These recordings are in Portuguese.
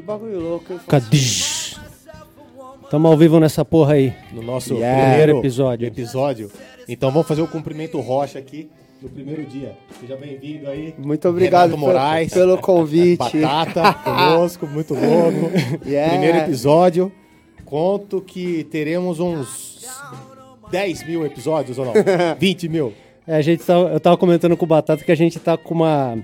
Que bagulho louco. hein? Cadiz. Tamo ao vivo nessa porra aí. No nosso Yeah. primeiro Episódio. episódio. Então vamos fazer o cumprimento rocha aqui no primeiro dia. Seja bem-vindo aí. Muito obrigado Renato Moraes. pelo convite. Batata conosco, muito louco. Yeah. Primeiro episódio. Conto que teremos uns 10 mil episódios ou não? 20 mil. É, a gente tá, eu tava comentando com o Batata que a gente tá com uma.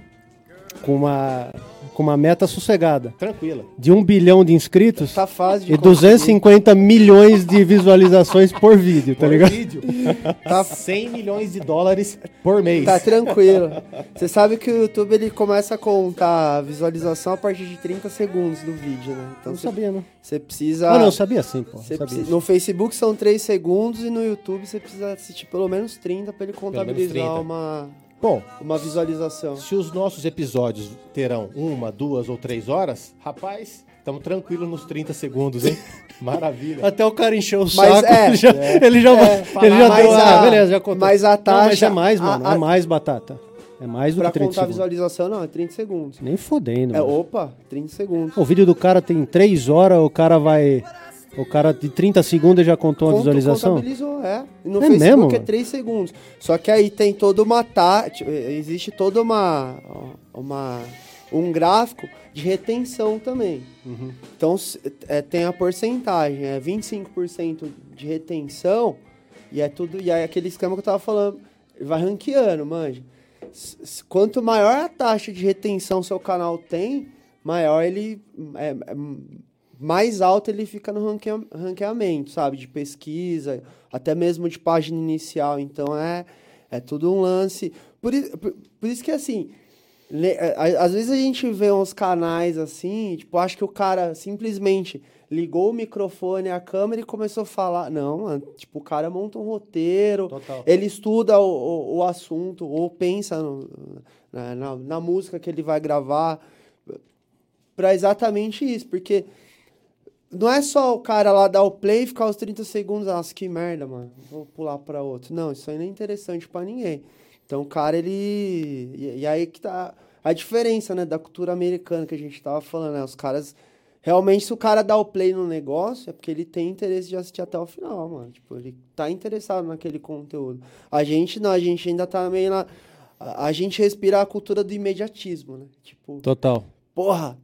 Com uma. com uma meta sossegada. Tranquila. De um bilhão de inscritos Tá fácil de e conseguir. 250 milhões de visualizações por vídeo, tá Por ligado? vídeo. Tá 100 milhões de dólares por mês. Tá tranquilo. Você sabe que o YouTube ele começa a contar a visualização a partir de 30 segundos do vídeo, né? Então Não você, sabia, não. você precisa. Ah, não, eu sabia sim, pô. Sabia. precisa- no Facebook são 3 segundos e no YouTube você precisa assistir pelo menos 30 pra ele contabilizar 30. uma, Bom, uma visualização. se os nossos episódios terão uma, duas ou três horas, rapaz, estamos tranquilos nos 30 segundos, hein? Maravilha. Até o cara encheu o Mas saco, é, ele já, ele já, é, ele já deu. a- ah, beleza, já contou. mas a Não, mas taxa- é mais, a- mano. a- é mais batata. É mais do Pra que 30 contar a segundos. visualização, não, é 30 segundos. Nem fodendo. É, mano. opa, 30 segundos. O vídeo do cara tem 3 horas, o cara vai. O cara de 30 segundos já contou a Conto- visualização? Contabilizou, é. No É Facebook mesmo, é mano? 3 segundos. Só que aí tem toda uma tática, existe toda uma, uma um gráfico de retenção também. Uhum. Então é, tem a porcentagem, é 25% de retenção e é tudo e aí aquele esquema que eu tava falando, vai ranqueando, manja. Quanto maior a taxa de retenção seu canal tem, maior ele é, é, mais alto ele fica no ranquea- ranqueamento, sabe? De pesquisa, até mesmo de página inicial. Então é, é tudo um lance. Por, por, por isso que assim. le- a- Às vezes a gente vê uns canais assim, tipo, acho que o cara simplesmente ligou o microfone, a câmera e começou a falar. Não, tipo, o cara monta um roteiro, Total. ele estuda o, o, o assunto, ou pensa no- na, na, na música que ele vai gravar, pra exatamente isso, porque não é só o cara lá dar o play e ficar os 30 segundos, nossa, que merda, mano, vou pular pra outro. Não, isso aí não é interessante pra ninguém. Então o cara, ele. E, e aí que tá a diferença, né, da cultura americana que a gente tava falando, né? Os caras. Realmente, se o cara dá o play no negócio, é porque ele tem interesse de assistir até o final, mano. Tipo, ele tá interessado naquele conteúdo. A gente não, a gente ainda tá meio na. A, a gente respira a cultura do imediatismo, né? Tipo, Total. porra,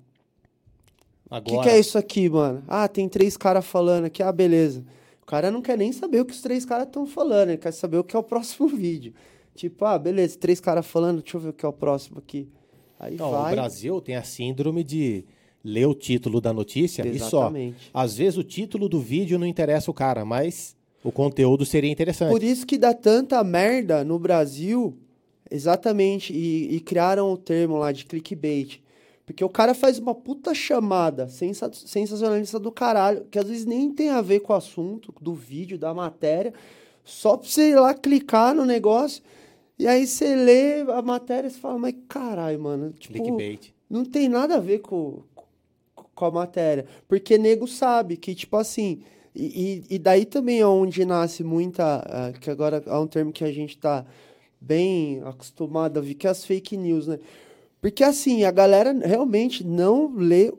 o que, que é isso aqui, mano? Ah, tem três caras falando aqui, ah, beleza. O cara não quer nem saber o que os três caras estão falando, ele quer saber o que é o próximo vídeo. Tipo, ah, beleza, três caras falando, deixa eu ver o que é o próximo aqui. Aí Não, vai. o Brasil tem a síndrome de ler o título da notícia e só. Exatamente. Às vezes o título do vídeo não interessa o cara, mas o conteúdo seria interessante. Por isso que dá tanta merda no Brasil, exatamente, e, e criaram o termo lá de clickbait. Porque o cara faz uma puta chamada sensa- sensacionalista do caralho, que às vezes nem tem a ver com o assunto do vídeo, da matéria, só pra você ir lá clicar no negócio, e aí você lê a matéria e você fala, mas caralho, mano, tipo, Clickbait. não tem nada a ver com, com- com a matéria. Porque nego sabe que, tipo assim. E, e- e daí também é onde nasce muita. ah, que agora é um termo que a gente tá bem acostumado a ver, que é as fake news, né? Porque assim, a galera realmente não lê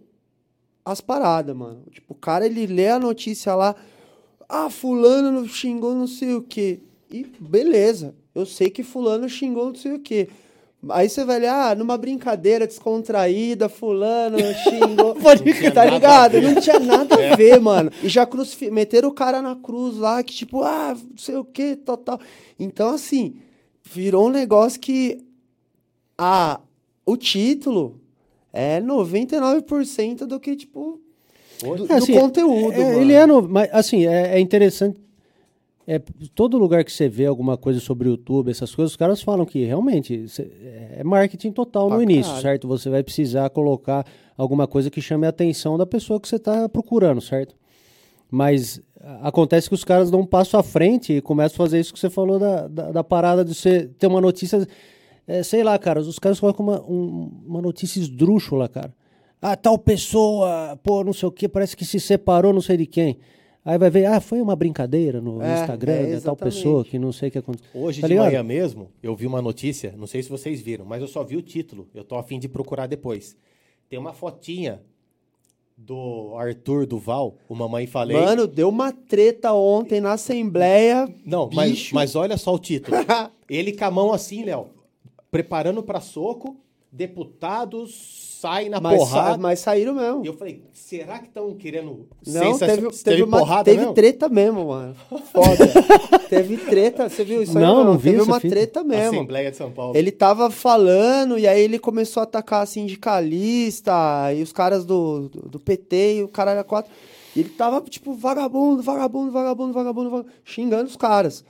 as paradas, mano. Tipo, o cara ele lê a notícia lá. Ah, fulano xingou não sei o quê. E beleza, eu sei que fulano xingou não sei o quê. Aí você vai ler, ah, numa brincadeira descontraída, fulano xingou. Pode tá ligado? Não tinha nada a ver, mano. E já crucifi... meteram o cara na cruz lá, que tipo, ah, não sei o quê, tal, tal. Então, assim, virou um negócio que a... o título é 99% do que, tipo, do, É, do assim, conteúdo, É, mano. ele é novo, mas assim, é, é interessante. É, todo lugar que você vê alguma coisa sobre o YouTube, essas coisas, os caras falam que realmente cê- é marketing total no Pra início, caralho. certo? Você vai precisar colocar alguma coisa que chame a atenção da pessoa que você está procurando, certo? Mas acontece que os caras dão um passo à frente e começam a fazer isso que você falou da, da, da parada de você ter uma notícia. É, sei lá, cara, os caras colocam uma, um- uma notícia esdrúxula, cara. Ah, tal pessoa, pô, não sei o que, parece que se separou, não sei de quem. Aí vai ver, ah, foi uma brincadeira no É, Instagram é, de tal exatamente. pessoa que não sei o que aconteceu. Hoje Tá de ligado? manhã mesmo, eu vi uma notícia, não sei se vocês viram, mas eu só vi o título. Eu tô afim de procurar depois. Tem uma fotinha do Arthur Duval, o Mamãe Falei. Mano, deu uma treta ontem na Assembleia. Não, mas, mas olha só o título. Ele com a mão assim, Léo, preparando pra soco, deputados saem na Mas, porrada. sa- mas saíram mesmo. E eu falei, será que estão querendo Não, sensa- teve, teve, uma, porrada teve mesmo? treta mesmo, mano. Foda. teve treta, você viu isso aí? Não, não vi Teve uma fita. treta mesmo. Assembleia de São Paulo. Ele tava falando e aí ele começou a atacar sindicalista e os caras do, do, do PT e o cara era quatro. E ele tava, tipo, vagabundo, vagabundo, vagabundo, vagabundo, vagabundo, xingando os caras.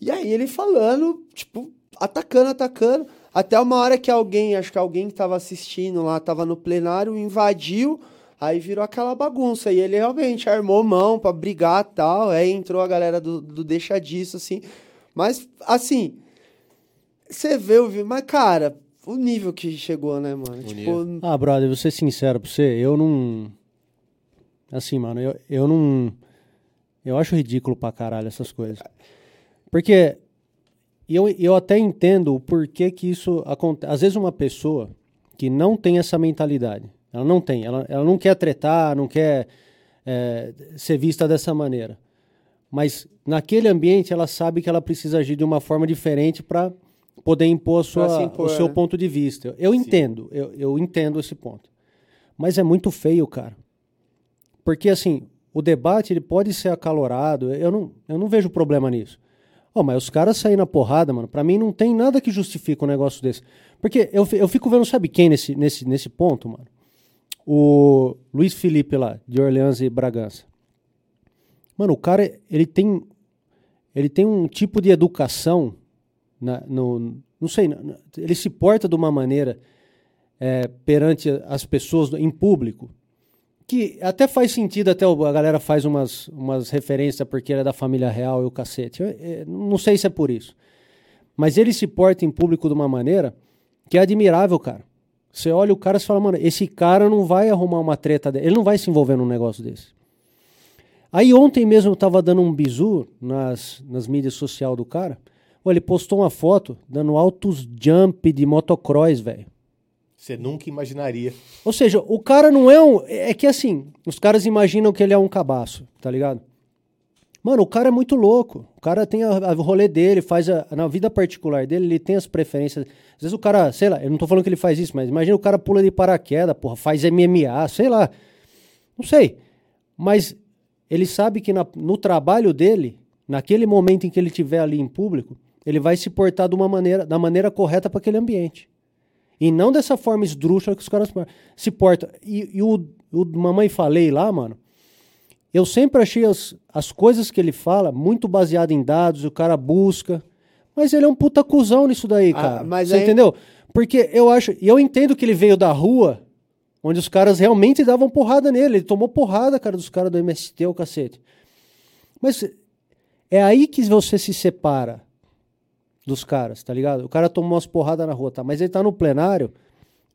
E aí ele falando, tipo, atacando, atacando. Até uma hora que alguém, acho que alguém que tava assistindo lá, tava no plenário, invadiu, aí virou aquela bagunça. E ele realmente armou mão pra brigar e tal. Aí entrou a galera do, do Deixa Disso, assim. Mas, assim, você vê o vídeo, mas, cara, o nível que chegou, né, mano? tipo. Ah, brother, vou ser sincero pra você, eu não. Assim, mano, eu, eu não. Eu acho ridículo pra caralho essas coisas. Porque eu, eu até entendo o porquê que isso acontece. Às vezes uma pessoa que não tem essa mentalidade, ela não tem, ela, ela não quer tretar, não quer é, ser vista dessa maneira. Mas naquele ambiente ela sabe que ela precisa agir de uma forma diferente para poder impor, sua, impor, o seu né? ponto de vista. Eu entendo, eu, eu entendo esse ponto. Mas é muito feio, cara. Porque, assim, o debate ele pode ser acalorado, eu não, eu não vejo problema nisso. Ó, mas os caras saírem na porrada, mano, pra mim não tem nada que justifique um negócio desse. Porque eu, eu fico vendo, sabe quem nesse, nesse, nesse ponto, mano? O Luiz Felipe lá, de Orleans e Bragança. Mano, o cara, ele tem, ele tem um tipo de educação, na, no, não sei, ele se porta de uma maneira é, perante as pessoas em público que até faz sentido, até a galera faz umas, umas referências porque ele é da família real e o cacete. Eu, eh, não sei se é por isso. Mas ele se porta em público de uma maneira que é admirável, cara. Você olha o cara e fala, mano, esse cara não vai arrumar uma treta dele, ele não vai se envolver num negócio desse. Aí ontem mesmo eu tava dando um bizu nas, nas mídias sociais do cara. Ele postou uma foto dando altos jump de motocross, velho. Você nunca imaginaria. Ou seja, o cara não é um. É que assim, os caras imaginam que ele é um cabaço, tá ligado? Mano, o cara é muito louco. O cara tem a, o rolê dele, faz a, na vida particular dele, ele tem as preferências. Às vezes o cara, sei lá, eu não tô falando que ele faz isso, mas imagina o cara pula de paraquedas, porra, faz MMA, sei lá. Não sei. Mas ele sabe que na- no trabalho dele, naquele momento em que ele estiver ali em público, ele vai se portar de uma maneira, da maneira correta para aquele ambiente. E não dessa forma esdrúxula que os caras se portam. E, e o, o Mamãe Falei lá, mano, eu sempre achei as, as coisas que ele fala muito baseado em dados, o cara busca. Mas ele é um puta cuzão nisso daí, Ah, cara. mas Você aí- entendeu? Porque eu acho. E eu entendo que ele veio da rua, onde os caras realmente davam porrada nele. Ele tomou porrada, cara, dos caras do MST, o cacete. Mas é aí que você se separa dos caras, tá ligado? O cara tomou umas porradas na rua, tá? Mas ele tá no plenário,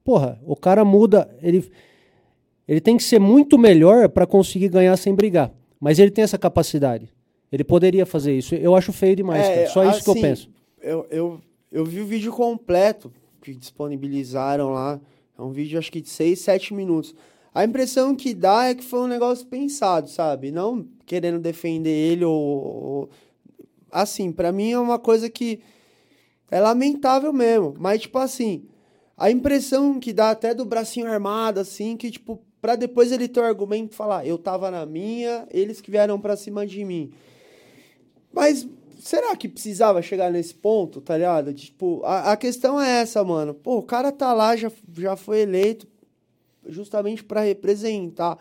porra, o cara muda, ele, ele tem que ser muito melhor pra conseguir ganhar sem brigar. Mas ele tem essa capacidade. Ele poderia fazer isso. Eu acho feio demais, É, cara. Só isso que eu assim, penso. Eu, eu, eu vi o vídeo completo que disponibilizaram lá. É um vídeo, acho que de 6, 7 minutos. A impressão que dá é que foi um negócio pensado, sabe? Não querendo defender ele ou. ou- Assim, pra mim é uma coisa que é lamentável mesmo. Mas, tipo assim, a impressão que dá até do bracinho armado, assim, que, tipo, pra depois ele ter o argumento e falar, eu tava na minha, eles que vieram pra cima de mim. Mas será que precisava chegar nesse ponto, tá ligado? Tipo, a, a questão é essa, mano. Pô, o cara tá lá, já, já foi eleito justamente pra representar.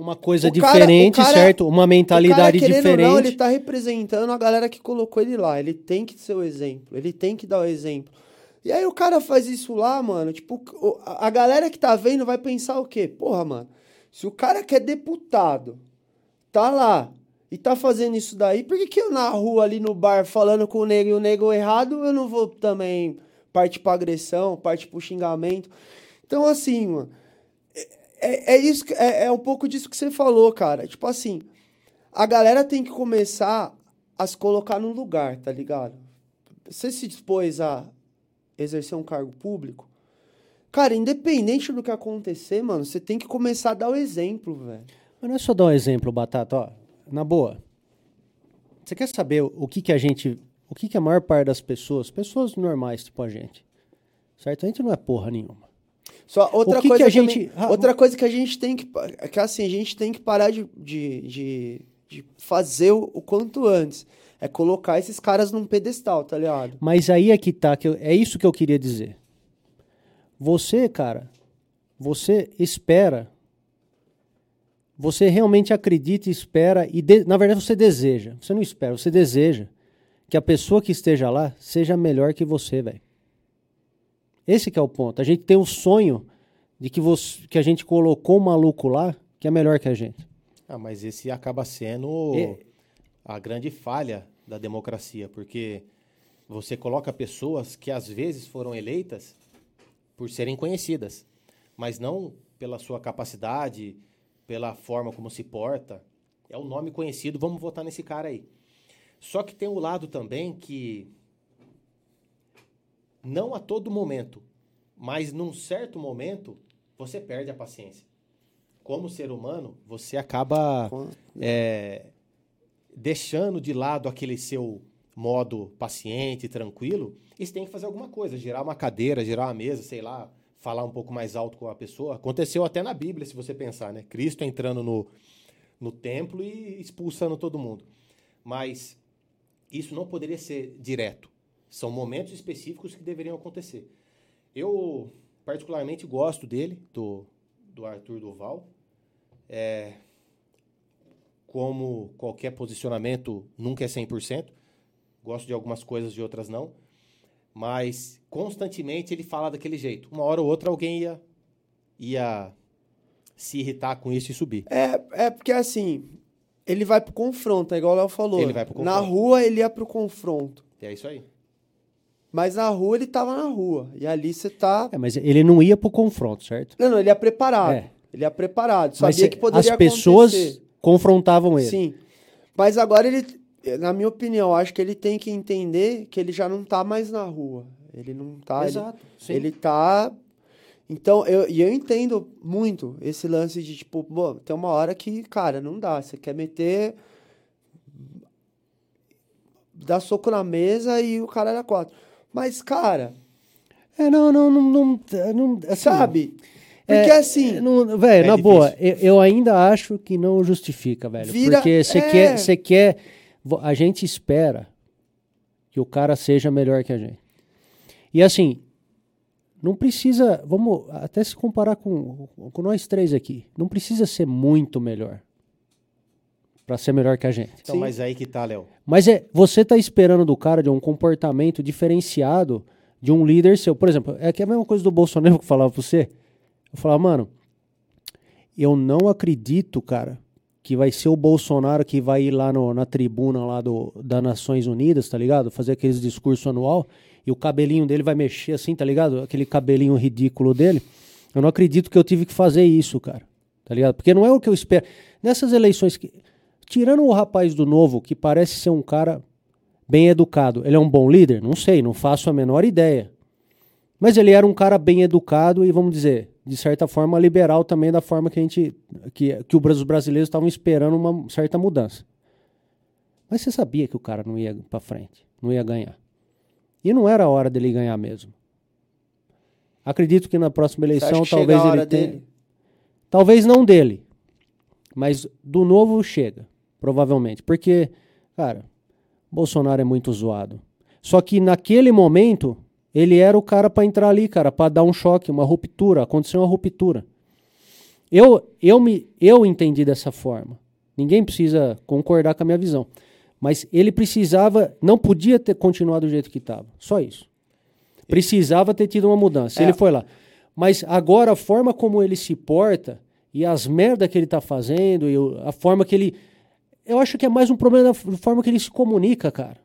Uma coisa O diferente, cara- certo? Uma mentalidade o cara, querendo ou diferente. Não, ele tá representando a galera que colocou ele lá. Ele tem que ser o exemplo. Ele tem que dar o exemplo. E aí o cara faz isso lá, mano. Tipo, a galera que tá vendo vai pensar o quê? Porra, mano. Se o cara que é deputado tá lá e tá fazendo isso daí, por que, que eu na rua ali no bar falando com o nego e o nego errado, eu não vou também partir pra agressão, partir pro xingamento? Então, assim, mano. É, é isso é, é um pouco disso que você falou, cara. Tipo assim, a galera tem que começar a se colocar no lugar, tá ligado? Você se dispôs a exercer um cargo público, Cara, independente do que acontecer, mano, você tem que começar a dar o exemplo, velho. Mas não é só dar um exemplo, Batata, ó. Na boa. Você quer saber o que que a gente... O que que a maior parte das pessoas, pessoas normais tipo a gente, certo? A gente não é porra nenhuma. Só outra que coisa que a também- gente- outra coisa que a gente tem que é que assim a gente tem que parar de, de, de, de fazer o, o quanto antes é colocar esses caras num pedestal, tá ligado? Mas aí é que tá, que eu- é isso que eu queria dizer. Você, cara, você espera, você realmente acredita, e espera, e de- na verdade você deseja. Você não espera, você deseja que a pessoa que esteja lá seja melhor que você, velho. Esse que é o ponto. A gente tem o sonho de que, você, que a gente colocou um maluco lá que é melhor que a gente. Ah, mas esse acaba sendo É. a grande falha da democracia, porque você coloca pessoas que às vezes foram eleitas por serem conhecidas, mas não pela sua capacidade, pela forma como se porta. É um nome conhecido, vamos votar nesse cara aí. Só que tem o lado também que não a todo momento, mas num certo momento você perde a paciência. Como ser humano, você acaba é, deixando de lado aquele seu modo paciente, tranquilo, e você tem que fazer alguma coisa, girar uma cadeira, girar uma mesa, sei lá, falar um pouco mais alto com a pessoa. Aconteceu até na Bíblia, se você pensar, né? Cristo entrando no, no templo e expulsando todo mundo. Mas isso não poderia ser direto. São momentos específicos que deveriam acontecer. Eu, particularmente, gosto dele, do, do Arthur Duval. É, como qualquer posicionamento, nunca é 100%. Gosto de algumas coisas, de outras não. Mas, constantemente, ele fala daquele jeito. Uma hora ou outra, alguém ia, ia se irritar com isso e subir. É, é porque assim, ele vai pro confronto, é igual o Léo falou. Ele vai pro Na confronto. rua ele ia pro confronto. É isso aí. Mas na rua ele tava na rua. E ali você tá. É, mas ele não ia pro confronto, certo? Não, não, ele ia preparado. É. Ele ia preparado. Mas Sabia se- que poderia as pessoas acontecer. confrontavam ele. Sim. Mas agora ele, na minha opinião, acho que ele tem que entender que ele já não tá mais na rua. Ele não tá. ele- Exato. sim. Ele tá. Então, eu, e eu entendo muito esse lance de, tipo, pô, tem uma hora que, cara, não dá. Você quer meter. Dar soco na mesa e o cara era quatro. Mas, cara, É, não, não, não, não, não assim, sabe? é, Porque assim. não- velho, É na difícil. boa, eu, eu ainda acho que não justifica, velho. Vira- porque você é. quer, você quer, a gente espera que o cara seja melhor que a gente. E assim, não precisa, vamos até se comparar com, com nós três aqui, não precisa ser muito melhor para ser melhor que a gente. Então, Sim. mas aí que tá, Léo. Mas é, você tá esperando do cara de um comportamento diferenciado de um líder seu. Por exemplo, é que é a mesma coisa do Bolsonaro que eu falava pra você. Eu falava, mano, eu não acredito, cara, que vai ser o Bolsonaro que vai ir lá no- na tribuna lá do, das Nações Unidas, tá ligado? Fazer aqueles discurso anual e o cabelinho dele vai mexer assim, tá ligado? Aquele cabelinho ridículo dele. Eu não acredito que eu tive que fazer isso, cara. Tá ligado? Porque não é o que eu espero. Nessas eleições que. Tirando o rapaz do novo, que parece ser um cara bem educado, ele é um bom líder? Não sei, não faço a menor ideia. Mas ele era um cara bem educado e, vamos dizer, de certa forma, liberal também, da forma que a gente. que, que os brasileiros estavam esperando uma certa mudança. Mas você sabia que o cara não ia pra frente, não ia ganhar. E não era a hora dele ganhar mesmo. Acredito que na próxima eleição talvez ele tenha. dele? Talvez não dele. Mas do novo chega, provavelmente. Porque, cara, Bolsonaro é muito zoado. Só que naquele momento, ele era o cara pra entrar ali, cara, pra dar um choque, uma ruptura. Aconteceu uma ruptura. Eu, eu, me, eu entendi dessa forma. Ninguém precisa concordar com a minha visão. Mas ele precisava, não podia ter continuado do jeito que estava. Só isso. Precisava ter tido uma mudança. É. Ele foi lá. Mas agora a forma como ele se porta e as merdas que ele tá fazendo e a forma que ele. Eu acho que é mais um problema da forma que ele se comunica, cara.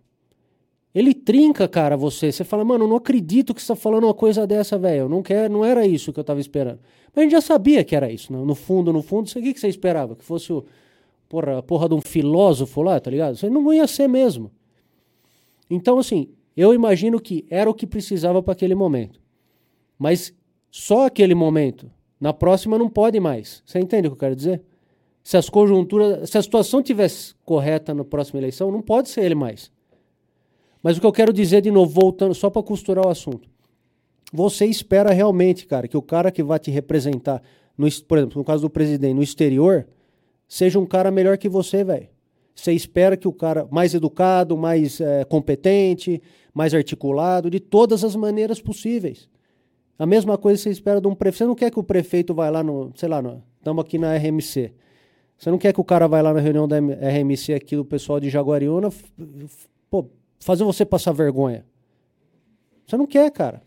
Ele trinca, cara, você. Você fala, mano, eu não acredito que você tá falando uma coisa dessa, velho. Não, quer, não era isso que eu tava esperando. Mas a gente já sabia que era isso. né? No fundo, no fundo, aqui que você esperava? Que fosse o porra, porra de um filósofo lá, tá ligado? Aí não ia ser mesmo. Então, assim, eu imagino que era o que precisava para aquele momento. Mas só aquele momento. Na próxima não pode mais. Você entende o que eu quero dizer? Se as conjunturas, se a situação tivesse correta na próxima eleição, não pode ser ele mais. Mas o que eu quero dizer de novo, voltando só para costurar o assunto. Você espera realmente, cara, que o cara que vai te representar, no, por exemplo, no caso do presidente, no exterior, seja um cara melhor que você, velho. Você espera que o cara mais educado, mais é, competente, mais articulado, de todas as maneiras possíveis. A mesma coisa você espera de um prefeito. Você não quer que o prefeito vá lá no, sei lá, estamos aqui na RMC. Você não quer que o cara vá lá na reunião da RMC aqui do pessoal de Jaguariúna, pô, fazer você passar vergonha. Você não quer, cara.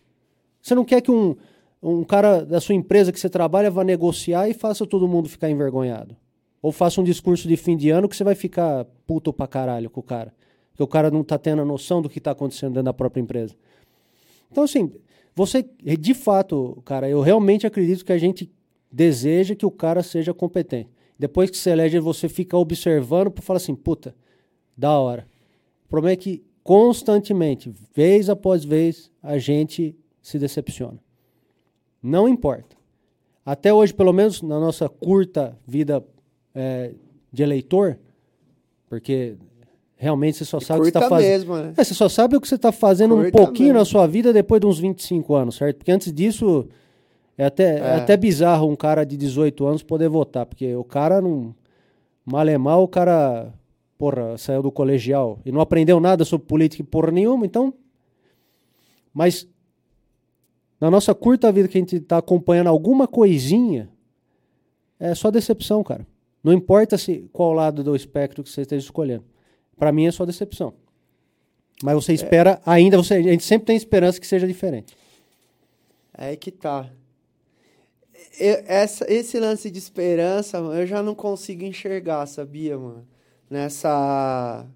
Você não quer que um, um cara da sua empresa que você trabalha vá negociar e faça todo mundo ficar envergonhado. Ou faça um discurso de fim de ano que você vai ficar puto pra caralho com o cara. Porque o cara não tá tendo a noção do que tá acontecendo dentro da própria empresa. Então, assim, você, de fato, cara, eu realmente acredito que a gente deseja que o cara seja competente. Depois que você elege, você fica observando para falar assim, puta, da hora. O problema é que constantemente, vez após vez, a gente se decepciona. Não importa. Até hoje, pelo menos na nossa curta vida é, de eleitor, porque realmente você só sabe o que você está fazendo. Né? É, você só sabe o que você está fazendo curta um pouquinho mesmo. na sua vida depois de uns 25 anos, certo? Porque antes disso é até, é. é até bizarro um cara de 18 anos poder votar, porque o cara não. Mal é mal, o cara, porra, saiu do colegial e não aprendeu nada sobre política porra nenhuma, então. Mas na nossa curta vida que a gente está acompanhando alguma coisinha, é só decepção, cara. Não importa se qual lado do espectro que você esteja escolhendo. Para mim é só decepção. Mas você é. espera é. ainda, você, a gente sempre tem esperança que seja diferente. É que tá. Eu, essa, esse lance de esperança, eu já não consigo enxergar, sabia, mano? Nessa.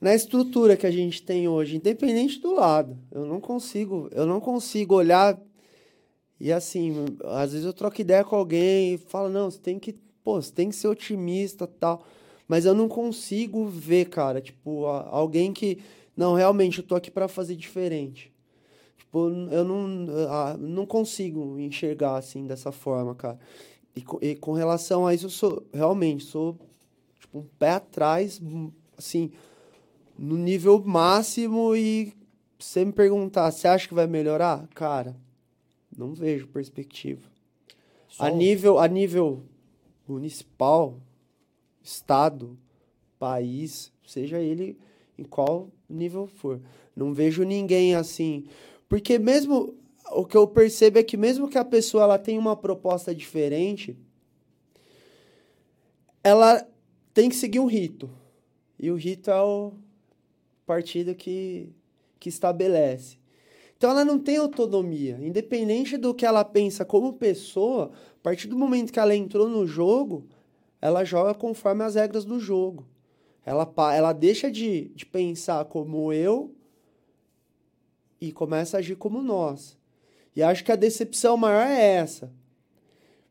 Na estrutura que a gente tem hoje, independente do lado. Eu não consigo, eu não consigo olhar e assim, às vezes eu troco ideia com alguém e falo, não, você tem que, pô, você tem que ser otimista tal. Mas eu não consigo ver, cara, tipo, alguém que, não, realmente, eu tô aqui para fazer diferente. Tipo, eu não, não consigo enxergar assim, dessa forma, cara. E, e com relação a isso, eu sou, realmente, sou, tipo, um pé atrás, assim, no nível máximo e você me perguntar, você acha que vai melhorar? Cara, não vejo perspectiva. Só a nível, a nível municipal, estado, país, seja ele em qual nível for. Não vejo ninguém assim. Porque mesmo o que eu percebo é que mesmo que a pessoa ela tenha uma proposta diferente, ela tem que seguir um rito. E o rito é o partido que, que estabelece. Então ela não tem autonomia. Independente do que ela pensa como pessoa, a partir do momento que ela entrou no jogo, ela joga conforme as regras do jogo. Ela, ela deixa de, de pensar como eu e começa a agir como nós. E acho que a decepção maior é essa.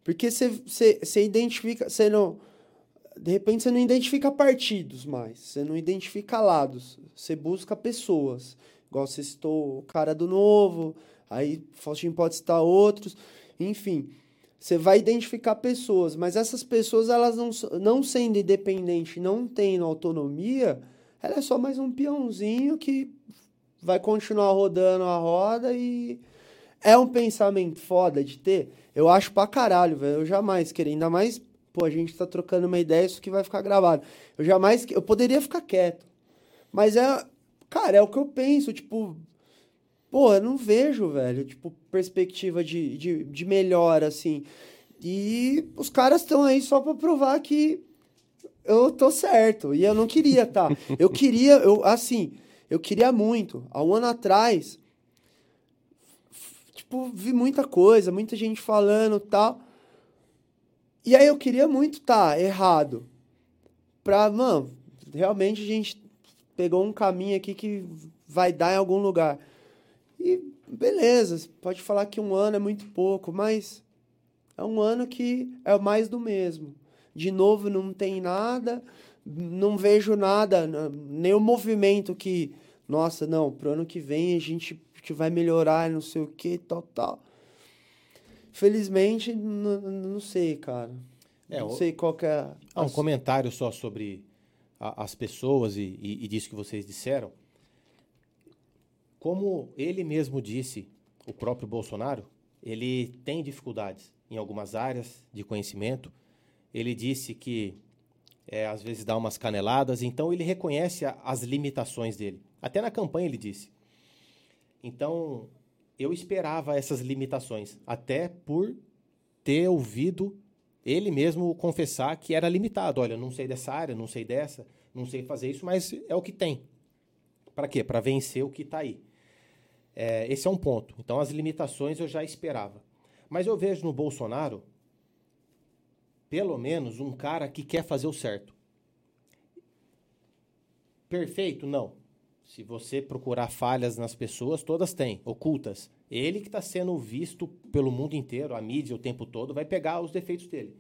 Porque você identifica. Você não. De repente você não identifica partidos mais. Você não identifica lados. Você busca pessoas. Igual você citou o cara do novo, aí Faustinho pode citar outros, enfim. Você vai identificar pessoas, mas essas pessoas, elas não, não sendo independentes, não tendo autonomia, ela é só mais um peãozinho que vai continuar rodando a roda e é um pensamento foda de ter. Eu acho pra caralho, velho. Eu jamais queria, ainda mais, pô, a gente tá trocando uma ideia, isso que vai ficar gravado. Eu jamais, eu poderia ficar quieto. Mas é, Cara, é o que eu penso, tipo, pô, eu não vejo, velho, tipo, perspectiva de, de, de assim. E os caras estão aí só pra provar que eu tô certo. E eu não queria, tá? Eu queria, eu, assim, eu queria muito. Há um ano atrás, tipo, vi muita coisa, muita gente falando tal. E aí eu queria muito tá errado. Pra, mano, realmente a gente pegou um caminho aqui que vai dar em algum lugar. E beleza, pode falar que um ano é muito pouco, mas é um ano que é mais do mesmo. De novo, não tem nada, não vejo nada, nenhum movimento que, nossa, não, pro ano que vem a gente que vai melhorar, não sei o que, tal, tal. Felizmente, não sei, cara. É, não sei qual que é. Ah, um comentário só sobre a- as pessoas e, e, e disso que vocês disseram. Como ele mesmo disse, o próprio Bolsonaro, ele tem dificuldades em algumas áreas de conhecimento. Ele disse que é, às vezes dá umas caneladas, então ele reconhece a- as limitações dele. Até na campanha ele disse. Então eu esperava essas limitações, até por ter ouvido ele mesmo confessar que era limitado. Olha, não sei dessa área, não sei dessa, não sei fazer isso, mas é o que tem. Para quê? Para vencer o que está aí. É, esse é um ponto. Então, as limitações eu já esperava. Mas eu vejo no Bolsonaro, pelo menos, um cara que quer fazer o certo. Perfeito? Não. Se você procurar falhas nas pessoas, todas têm, ocultas. Ele que está sendo visto pelo mundo inteiro, a mídia o tempo todo, vai pegar os defeitos dele.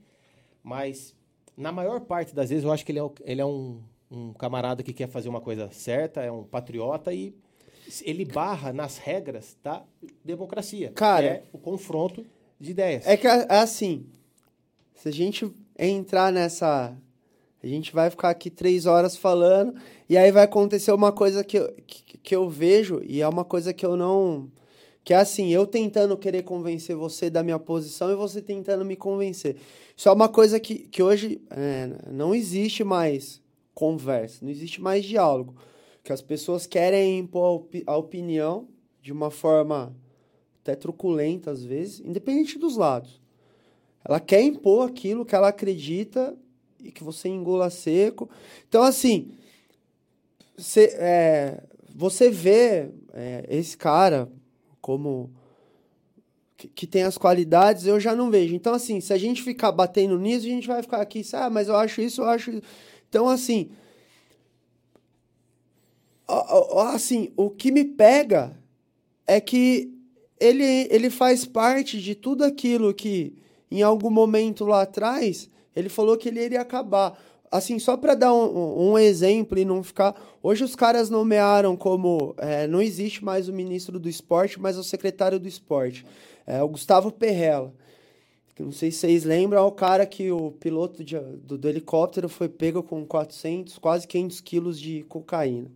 Mas, na maior parte das vezes, eu acho que ele é, ele é um, um camarada que quer fazer uma coisa certa, é um patriota e ele barra nas regras da democracia. Cara- é o confronto de ideias. É que é é assim. Se a gente entrar nessa. A gente vai ficar aqui três horas falando, e aí vai acontecer uma coisa que eu, que, que eu vejo, e é uma coisa que eu não. Que é assim, eu tentando querer convencer você da minha posição e você tentando me convencer. Isso é uma coisa que, que hoje é, não existe mais conversa, não existe mais diálogo. Que as pessoas querem impor a opi- a opinião de uma forma até truculenta às vezes, independente dos lados. Ela quer impor aquilo que ela acredita e que você engula seco. Então, assim, você, é, você vê é, esse cara como que, que tem as qualidades, eu já não vejo. Então, assim, se a gente ficar batendo nisso, a gente vai ficar aqui, ah, mas eu acho isso, eu acho isso. Então, assim, assim, o que me pega é que ele, ele faz parte de tudo aquilo que, em algum momento lá atrás, ele falou que ele iria acabar. Assim, só para dar um, um exemplo e não ficar. Hoje os caras nomearam como. é, não existe mais o ministro do esporte, mas o secretário do esporte. É o Gustavo Perrella. Não sei se vocês lembram, é o cara que o piloto de- do, do helicóptero foi pego com 400, quase 500 quilos de cocaína.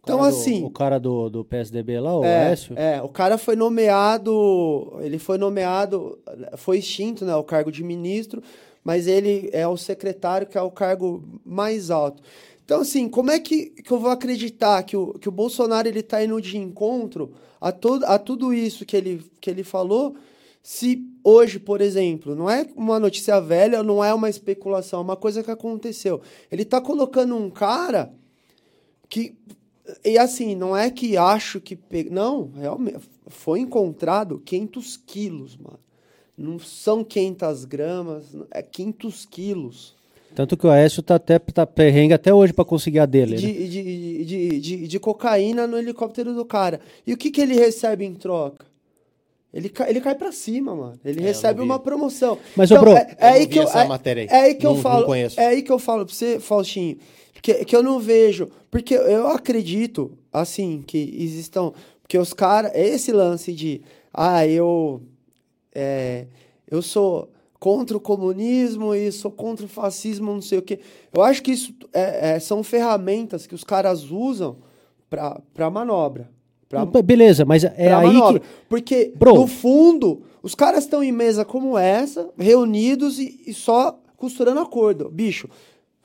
O Então, cara do- assim. o cara do, do PSDB lá, o É, Écio. é, o cara foi nomeado, ele foi nomeado, foi extinto, né, o cargo de ministro, mas ele é o secretário, que é o cargo mais alto. Então, assim, como é que, que eu vou acreditar que o, que o Bolsonaro ele tá indo de encontro a, todo, a tudo isso que ele, que ele falou, se hoje, por exemplo, não é uma notícia velha, não é uma especulação, é uma coisa que aconteceu. Ele tá colocando um cara que e assim, não é que acho que. Pe... Não, realmente. Foi encontrado 500 quilos, mano. Não são 500 gramas, é 500 quilos. Tanto que o Aécio tá até tá perrengue até hoje pra conseguir a dele. né? De, de, de, de, de cocaína no helicóptero do cara. E o que, que ele recebe em troca? Ele, cai, ele cai pra cima, mano. Ele É, recebe uma promoção. Mas, ô, bro, é, é eu aí que eu, essa é, matéria aí. é aí que Não- eu não falo. conheço. É aí que eu falo pra você, Faustinho, que, que eu não vejo. Porque eu acredito, assim, que existam. Porque os caras. Esse lance de. Ah, eu. É, eu sou contra o comunismo e sou contra o fascismo, não sei o quê. Eu acho que isso é- é, são ferramentas que os caras usam pra, pra manobra. Pra, beleza, mas é aí manobra. que. Porque, Bro. no fundo, os caras estão em mesa como essa, reunidos e, e só costurando acordo. Bicho,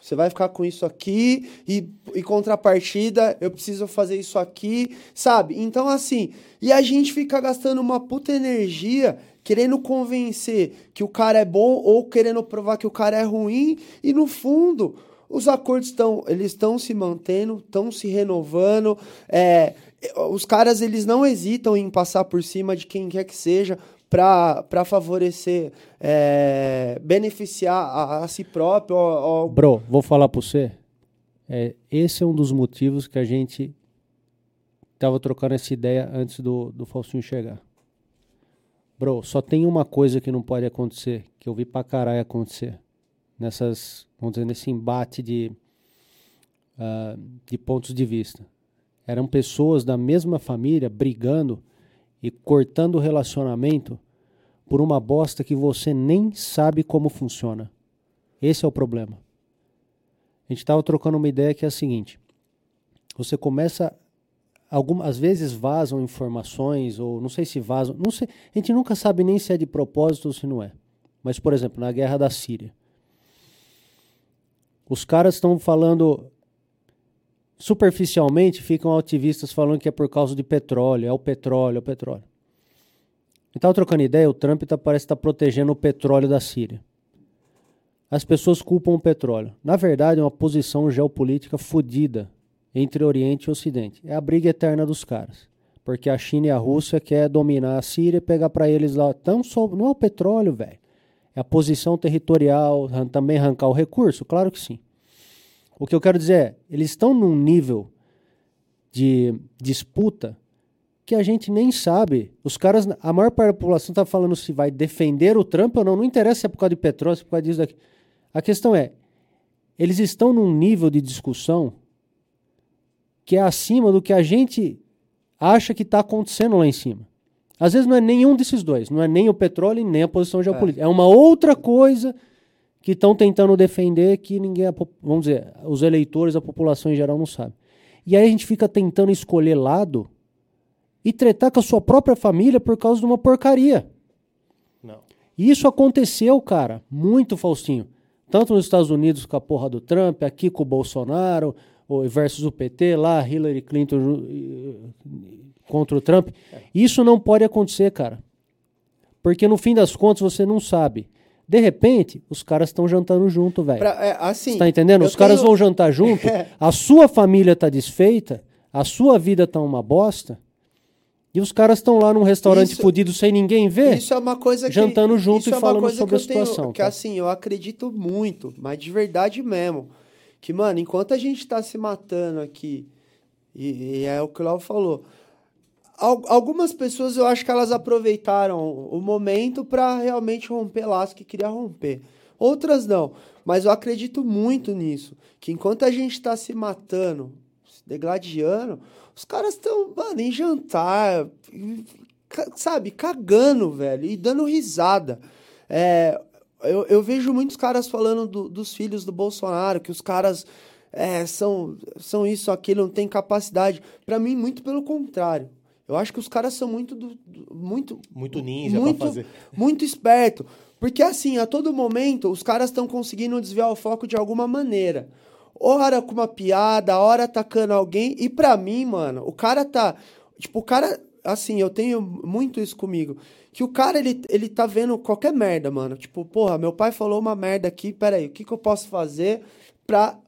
você vai ficar com isso aqui e, e contrapartida, eu preciso fazer isso aqui, sabe? Então, assim, e a gente fica gastando uma puta energia querendo convencer que o cara é bom ou querendo provar que o cara é ruim e, no fundo, os acordos estão, eles estão se mantendo, estão se renovando, é, os caras eles não hesitam em passar por cima de quem quer que seja para favorecer, é, beneficiar a, a si próprio. Bro, vou falar pra você. É, esse é um dos motivos que a gente tava trocando essa ideia antes do, do Faustinho chegar. Bro, só tem uma coisa que não pode acontecer, que eu vi pra caralho acontecer. Nessas, vamos dizer, nesse embate de, ah, de pontos de vista. Eram pessoas da mesma família brigando e cortando o relacionamento por uma bosta que você nem sabe como funciona. Esse é o problema. A gente estava trocando uma ideia que é a seguinte: você começa algumas às vezes vazam informações ou não sei se vazam, não sei, a gente nunca sabe nem se é de propósito ou se não é. Mas por exemplo, na guerra da Síria, os caras estão falando superficialmente, ficam ativistas falando que é por causa de petróleo, é o petróleo, é o petróleo. Estava trocando ideia, o Trump tá, parece estar tá protegendo o petróleo da Síria. As pessoas culpam o petróleo. Na verdade, é uma posição geopolítica fodida entre Oriente e Ocidente. É a briga eterna dos caras. Porque a China e a Rússia quer dominar a Síria e pegar para eles lá. Então, não é o petróleo, velho. É a posição territorial, também arrancar o recurso? Claro que sim. O que eu quero dizer é, eles estão num nível de disputa que a gente nem sabe. Os caras, a maior parte da população está falando se vai defender o Trump ou não. Não interessa se é por causa de petróleo, se é por causa disso daqui. A questão é, eles estão num nível de discussão que é acima do que a gente acha que está acontecendo lá em cima. Às vezes não é nenhum desses dois, não é nem o petróleo nem a posição geopolítica. É, é uma outra coisa que estão tentando defender que ninguém, vamos dizer, os eleitores, a população em geral não sabe. E aí a gente fica tentando escolher lado e tretar com a sua própria família por causa de uma porcaria. Não. E isso aconteceu, cara, muito, Faustinho. Tanto nos Estados Unidos com a porra do Trump, aqui com o Bolsonaro, versus o PT, lá Hillary Clinton contra o Trump. Isso não pode acontecer, cara. Porque no fim das contas você não sabe. De repente, os caras estão jantando junto, velho. É, assim, Você tá entendendo? Os caras vão jantar junto, a sua família tá desfeita, a sua vida tá uma bosta, e os caras estão lá num restaurante isso, fudido sem ninguém ver. Isso é uma coisa que, jantando junto e é falando sobre a situação. Tenho, que tá? assim, eu acredito muito, mas de verdade mesmo. Que, mano, enquanto a gente tá se matando aqui, e, e é o que o Léo falou, algumas pessoas eu acho que elas aproveitaram o momento para realmente romper laço que queria romper. Outras não. Mas eu acredito muito nisso. Que enquanto a gente tá se matando, degladiando, os caras estão, mano, em jantar, sabe, cagando, velho, e dando risada. É, eu, eu vejo muitos caras falando do, dos filhos do Bolsonaro, que os caras é, são, são isso, aquilo, não tem capacidade. Para mim, muito pelo contrário. Eu acho que os caras são muito. Do, do, muito muito ninja muito, pra fazer. Muito esperto. Porque, assim, a todo momento, os caras estão conseguindo desviar o foco de alguma maneira. Ora com uma piada, ora atacando alguém. E para mim, mano, o cara tá. Tipo, o cara. Assim, eu tenho muito isso comigo que o cara, ele, ele tá vendo qualquer merda, mano. Tipo, porra, meu pai falou uma merda aqui, peraí, o que, que eu posso fazer pra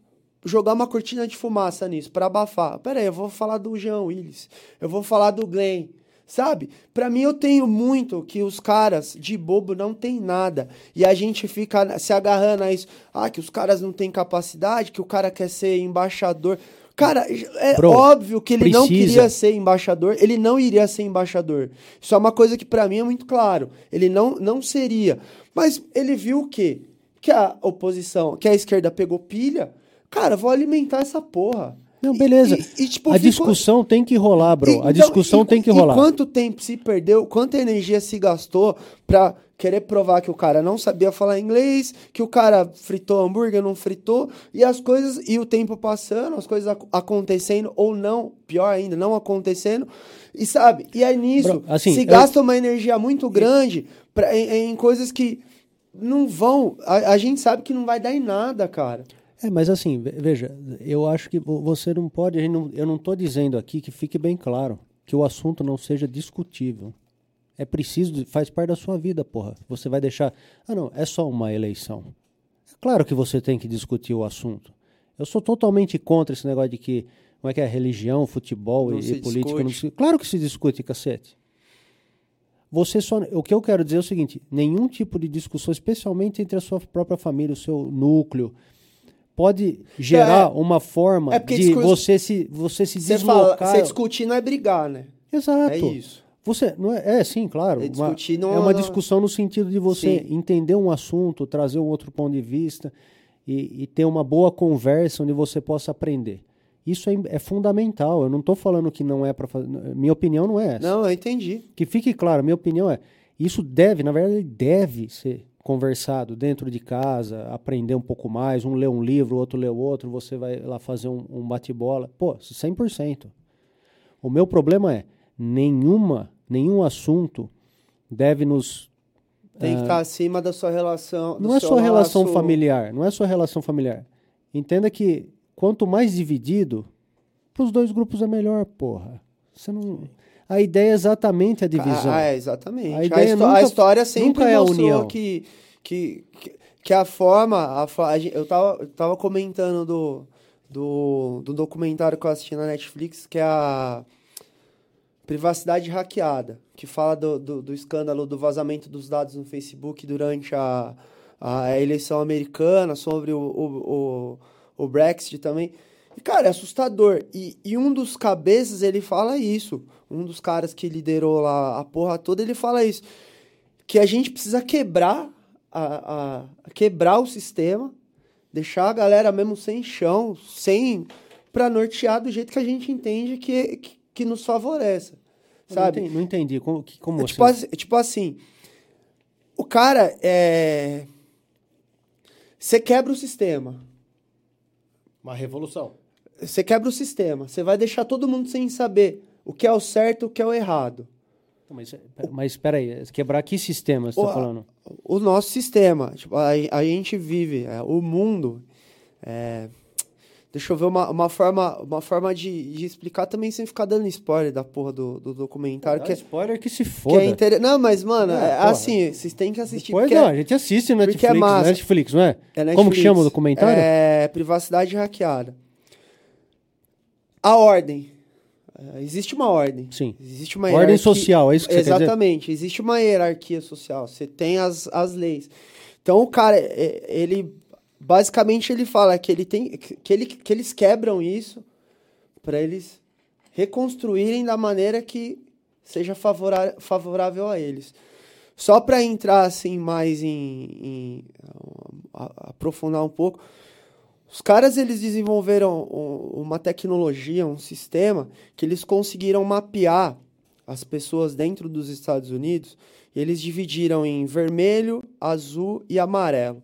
jogar uma cortina de fumaça nisso, pra abafar? Peraí, eu vou falar do Jean Willis, eu vou falar do Glenn, sabe? Pra mim, eu tenho muito que os caras de bobo não tem nada. E a gente fica se agarrando a isso. Ah, que os caras não têm capacidade, que o cara quer ser embaixador. Cara, é Bro, óbvio que ele precisa. não queria ser embaixador, ele não iria ser embaixador. Isso é uma coisa que para mim é muito claro. Ele não, não seria. Mas ele viu o quê? Que a oposição, que a esquerda pegou pilha. Cara, vou alimentar essa porra. Não, beleza. E, e, tipo, a ficou... discussão tem que rolar, bro. Então, a discussão tem que rolar. quanto tempo se perdeu, quanta energia se gastou pra querer provar que o cara não sabia falar inglês, que o cara fritou hambúrguer, não fritou, e as coisas, e o tempo passando, as coisas ac acontecendo, ou não, pior ainda, não acontecendo, e sabe, e aí nisso, Bro, assim, se eu... gasta uma energia muito grande pra, em, em coisas que não vão, a, a gente sabe que não vai dar em nada, cara. É, mas assim, veja, eu acho que você não pode, não, eu não estou dizendo aqui que fique bem claro que o assunto não seja discutível. É preciso, faz parte da sua vida, porra. Você vai deixar. Ah, não, é só uma eleição. É claro que você tem que discutir o assunto. Eu sou totalmente contra esse negócio de que. Como é que é? Religião, futebol não e, e política. Não se, claro que se discute, cacete. Você só. O que eu quero dizer é o seguinte: nenhum tipo de discussão, especialmente entre a sua própria família, o seu núcleo, pode gerar é, uma forma é de você se, você se deslocar. Fala, você discutir não é brigar, né? Exato. É isso. Você não é, é sim, claro. É, discutir uma, não, é uma discussão no sentido de você sim. entender um assunto, trazer um outro ponto de vista e, e, ter uma boa conversa onde você possa aprender. Isso é, é fundamental. Eu não estou falando que não é para fazer. Minha opinião não é essa. Não, eu entendi. Que fique claro, minha opinião é. Isso deve, na verdade, deve ser conversado dentro de casa, aprender um pouco mais, um lê um livro, o outro lê o outro, você vai lá fazer um, um bate-bola. Pô, 100%. O meu problema é nenhuma, nenhum assunto deve nos Tem que estar acima da sua relação. não é sua relação laço- familiar, não é sua relação familiar. Entenda que quanto mais dividido, para os dois grupos é melhor, porra. Você não. A ideia é exatamente a divisão. Ah, é, exatamente. A A, ideia a nunca- história sempre nunca é a união. Que, que, que, a forma. A, a eu, tava, eu tava comentando do, do, do documentário que eu assisti na Netflix, que é a Privacidade Hackeada, que fala do, do, do escândalo do vazamento dos dados no Facebook durante a, a eleição americana, sobre o, o, o, o Brexit também. E, cara, é assustador. E, e um dos cabeças, ele fala isso. Um dos caras que liderou lá a porra toda, ele fala isso. Que a gente precisa quebrar, a, a- quebrar o sistema, deixar a galera mesmo sem chão, sem... Pra nortear do jeito que a gente entende que, que, que nos favorece. Sabe? Não entendi, não entendi. Como, que- como É você- tipo, assim, tipo assim, o cara é. Você quebra o sistema. Uma revolução. Você quebra o sistema. Você vai deixar todo mundo sem saber o que é o certo e o que é o errado. Mas, mas espera aí, quebrar que sistema você está falando? O nosso sistema, tipo, a, a gente vive, é, o mundo. é, deixa eu ver uma, uma forma, uma forma de, de explicar também sem ficar dando spoiler da porra do, do documentário. Dá que, é- spoiler que se que foda. é inter... Não, mas, mano, É, é, assim, vocês têm que assistir. Porque não, é- a gente assiste no porque Netflix, é massa. Netflix, não é? É Como Netflix. que chama o documentário? É Privacidade Hackeada. A ordem. É, Existe uma ordem. Sim. Existe uma Ordem hierarquia- social, é isso que você? Exatamente. Existe uma hierarquia social. Você tem as, as leis. Então, o cara, é, ele... Basicamente, ele fala que, ele tem, que, ele, que eles quebram isso para eles reconstruírem da maneira que seja favora- favorável a eles. Só para entrar assim mais em, em- aprofundar um pouco, os caras eles desenvolveram um- uma tecnologia, um sistema que eles conseguiram mapear as pessoas dentro dos Estados Unidos. Eles dividiram em vermelho, azul e amarelo.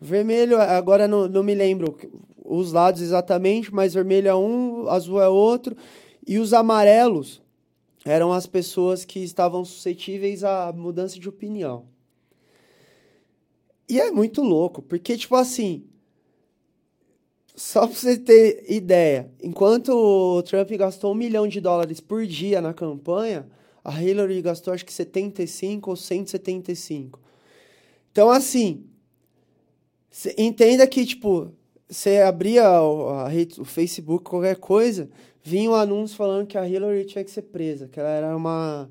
Vermelho, agora não, não me lembro os lados exatamente, mas vermelho é um, azul é outro. E os amarelos eram as pessoas que estavam suscetíveis à mudança de opinião. E é muito louco, porque, tipo assim, só pra você ter ideia, enquanto o Trump gastou um milhão de dólares por dia na campanha, a Hillary gastou acho que 75 ou 175. Então, assim, entenda que, tipo, você abria o, a o Facebook, qualquer coisa, vinha um anúncio falando que a Hillary tinha que ser presa, que ela era uma.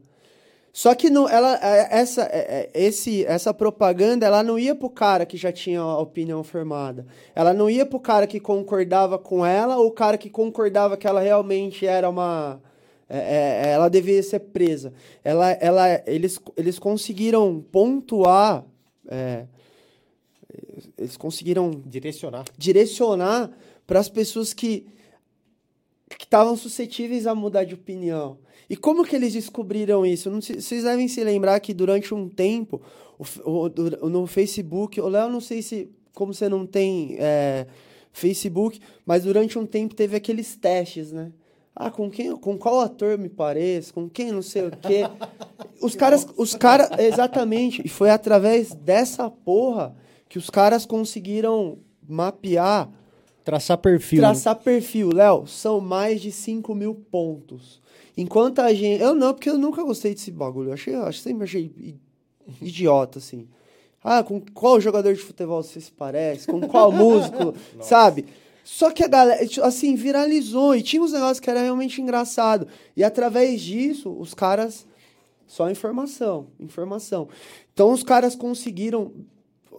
Só que não, ela, é, essa, é, é, esse, essa propaganda, ela não ia pro cara que já tinha a opinião formada. Ela não ia pro cara que concordava com ela ou o cara que concordava que ela realmente era uma. é, ela devia ser presa. Ela, ela, eles, eles conseguiram pontuar. é, eles conseguiram Direcionar. direcionar para as pessoas que que estavam suscetíveis a mudar de opinião. E como que eles descobriram isso? Não vocês devem se lembrar que durante um tempo, o o- no Facebook, o Léo, não sei se, como você não tem é, Facebook, mas durante um tempo teve aqueles testes, né? Ah, com quem, com qual ator me pareço, com quem não sei o quê. Os caras, os caras, exatamente, e foi através dessa porra que os caras conseguiram mapear Traçar perfil. né? Traçar perfil, Léo, são mais de 5 mil pontos. Enquanto a gente. Eu não, porque eu nunca gostei desse bagulho. Eu achei, eu sempre achei idiota, assim. Ah, com qual jogador de futebol você se parece? Com qual músico? sabe? Só que a galera, tipo, assim, viralizou e tinha uns negócios que era realmente engraçado. E através disso, os caras. Só informação, informação. Então os caras conseguiram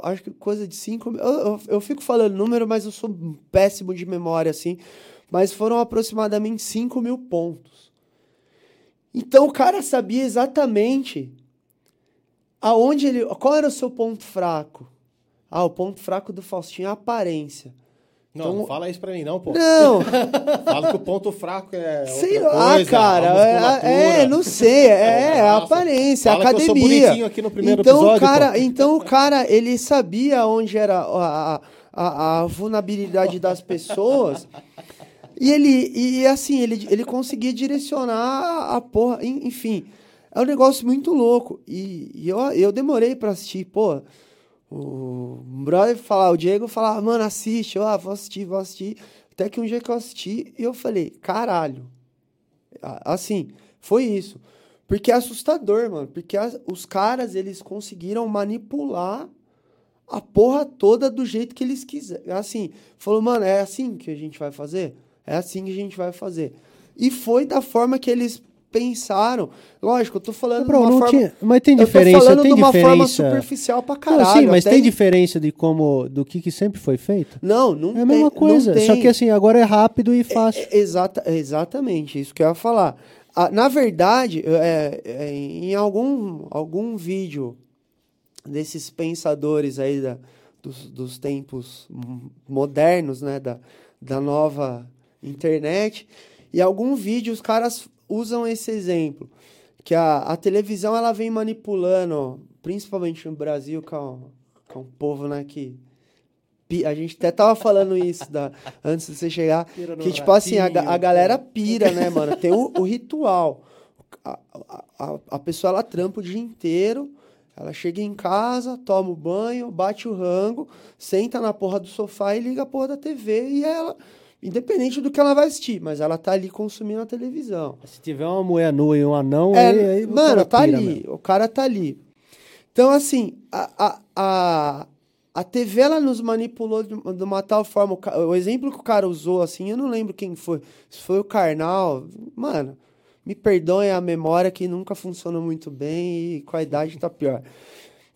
acho que coisa de 5 mil. Eu, eu, eu fico falando número, mas eu sou péssimo de memória, assim. Mas foram aproximadamente 5 mil pontos. Então o cara sabia exatamente aonde ele. Qual era o seu ponto fraco? Ah, o ponto fraco do Faustinho é a aparência. Não, Então- não fala isso pra mim, não, pô. Não, Fala que o ponto fraco é. sei lá, coisa, cara. a musculatura. É, é, não sei. É, é a Nossa, aparência, a fala que eu sou academia. bonitinho aqui no primeiro então, episódio, o cara, pô. então o cara, ele sabia onde era a, a, a, a vulnerabilidade das pessoas. E ele, e assim, ele, ele conseguia direcionar a porra, en- enfim. É um negócio muito louco. E, e eu, eu demorei pra assistir, pô. O brother falar, o Diego falar, mano, assiste, eu ah, vou assistir, vou assistir. Até que um dia que eu assisti, eu falei, caralho. Assim, foi isso. Porque é assustador, mano. Porque as- os caras, eles conseguiram manipular a porra toda do jeito que eles quiserem. Assim, falou, mano, é assim que a gente vai fazer? É assim que a gente vai fazer. E foi da forma que eles pensaram. Lógico, eu tô falando Bro, de uma não forma... tinha- mas tem eu tô diferença, falando tem de uma diferença. forma superficial pra Não, caralho. sim, mas tem diferença de como do que, que sempre foi feito? Não, não É a tem- mesma não coisa, só que assim, agora é rápido e fácil. É, exata, é exatamente, isso que eu ia falar. Ah, na verdade, é, é, em algum, algum vídeo desses pensadores aí da, dos, dos tempos modernos, né, da, da nova internet, e algum vídeo os caras usam esse exemplo, que a, a televisão ela vem manipulando, principalmente no Brasil, que é um, que é um povo, né, que a gente até tava falando isso da, antes de você chegar, que tipo assim, a, a galera pira, né, mano? Tem o, o ritual. A, a, a- a pessoa, ela trampa o dia inteiro, ela chega em casa, toma o banho, bate o rango, senta na porra do sofá e liga a porra da TV e ela, independente do que ela vai assistir, mas ela tá ali consumindo a televisão. Se tiver uma mulher nua e um anão, É, aí, aí mano, tá ali. mesmo. O cara tá ali. Então, assim, a, a, a, a TV ela nos manipulou de, de uma tal forma. O, o exemplo que o cara usou, assim, eu não lembro quem foi. Se foi o Karnal. Mano, me perdoem a memória que nunca funciona muito bem e com a idade tá pior.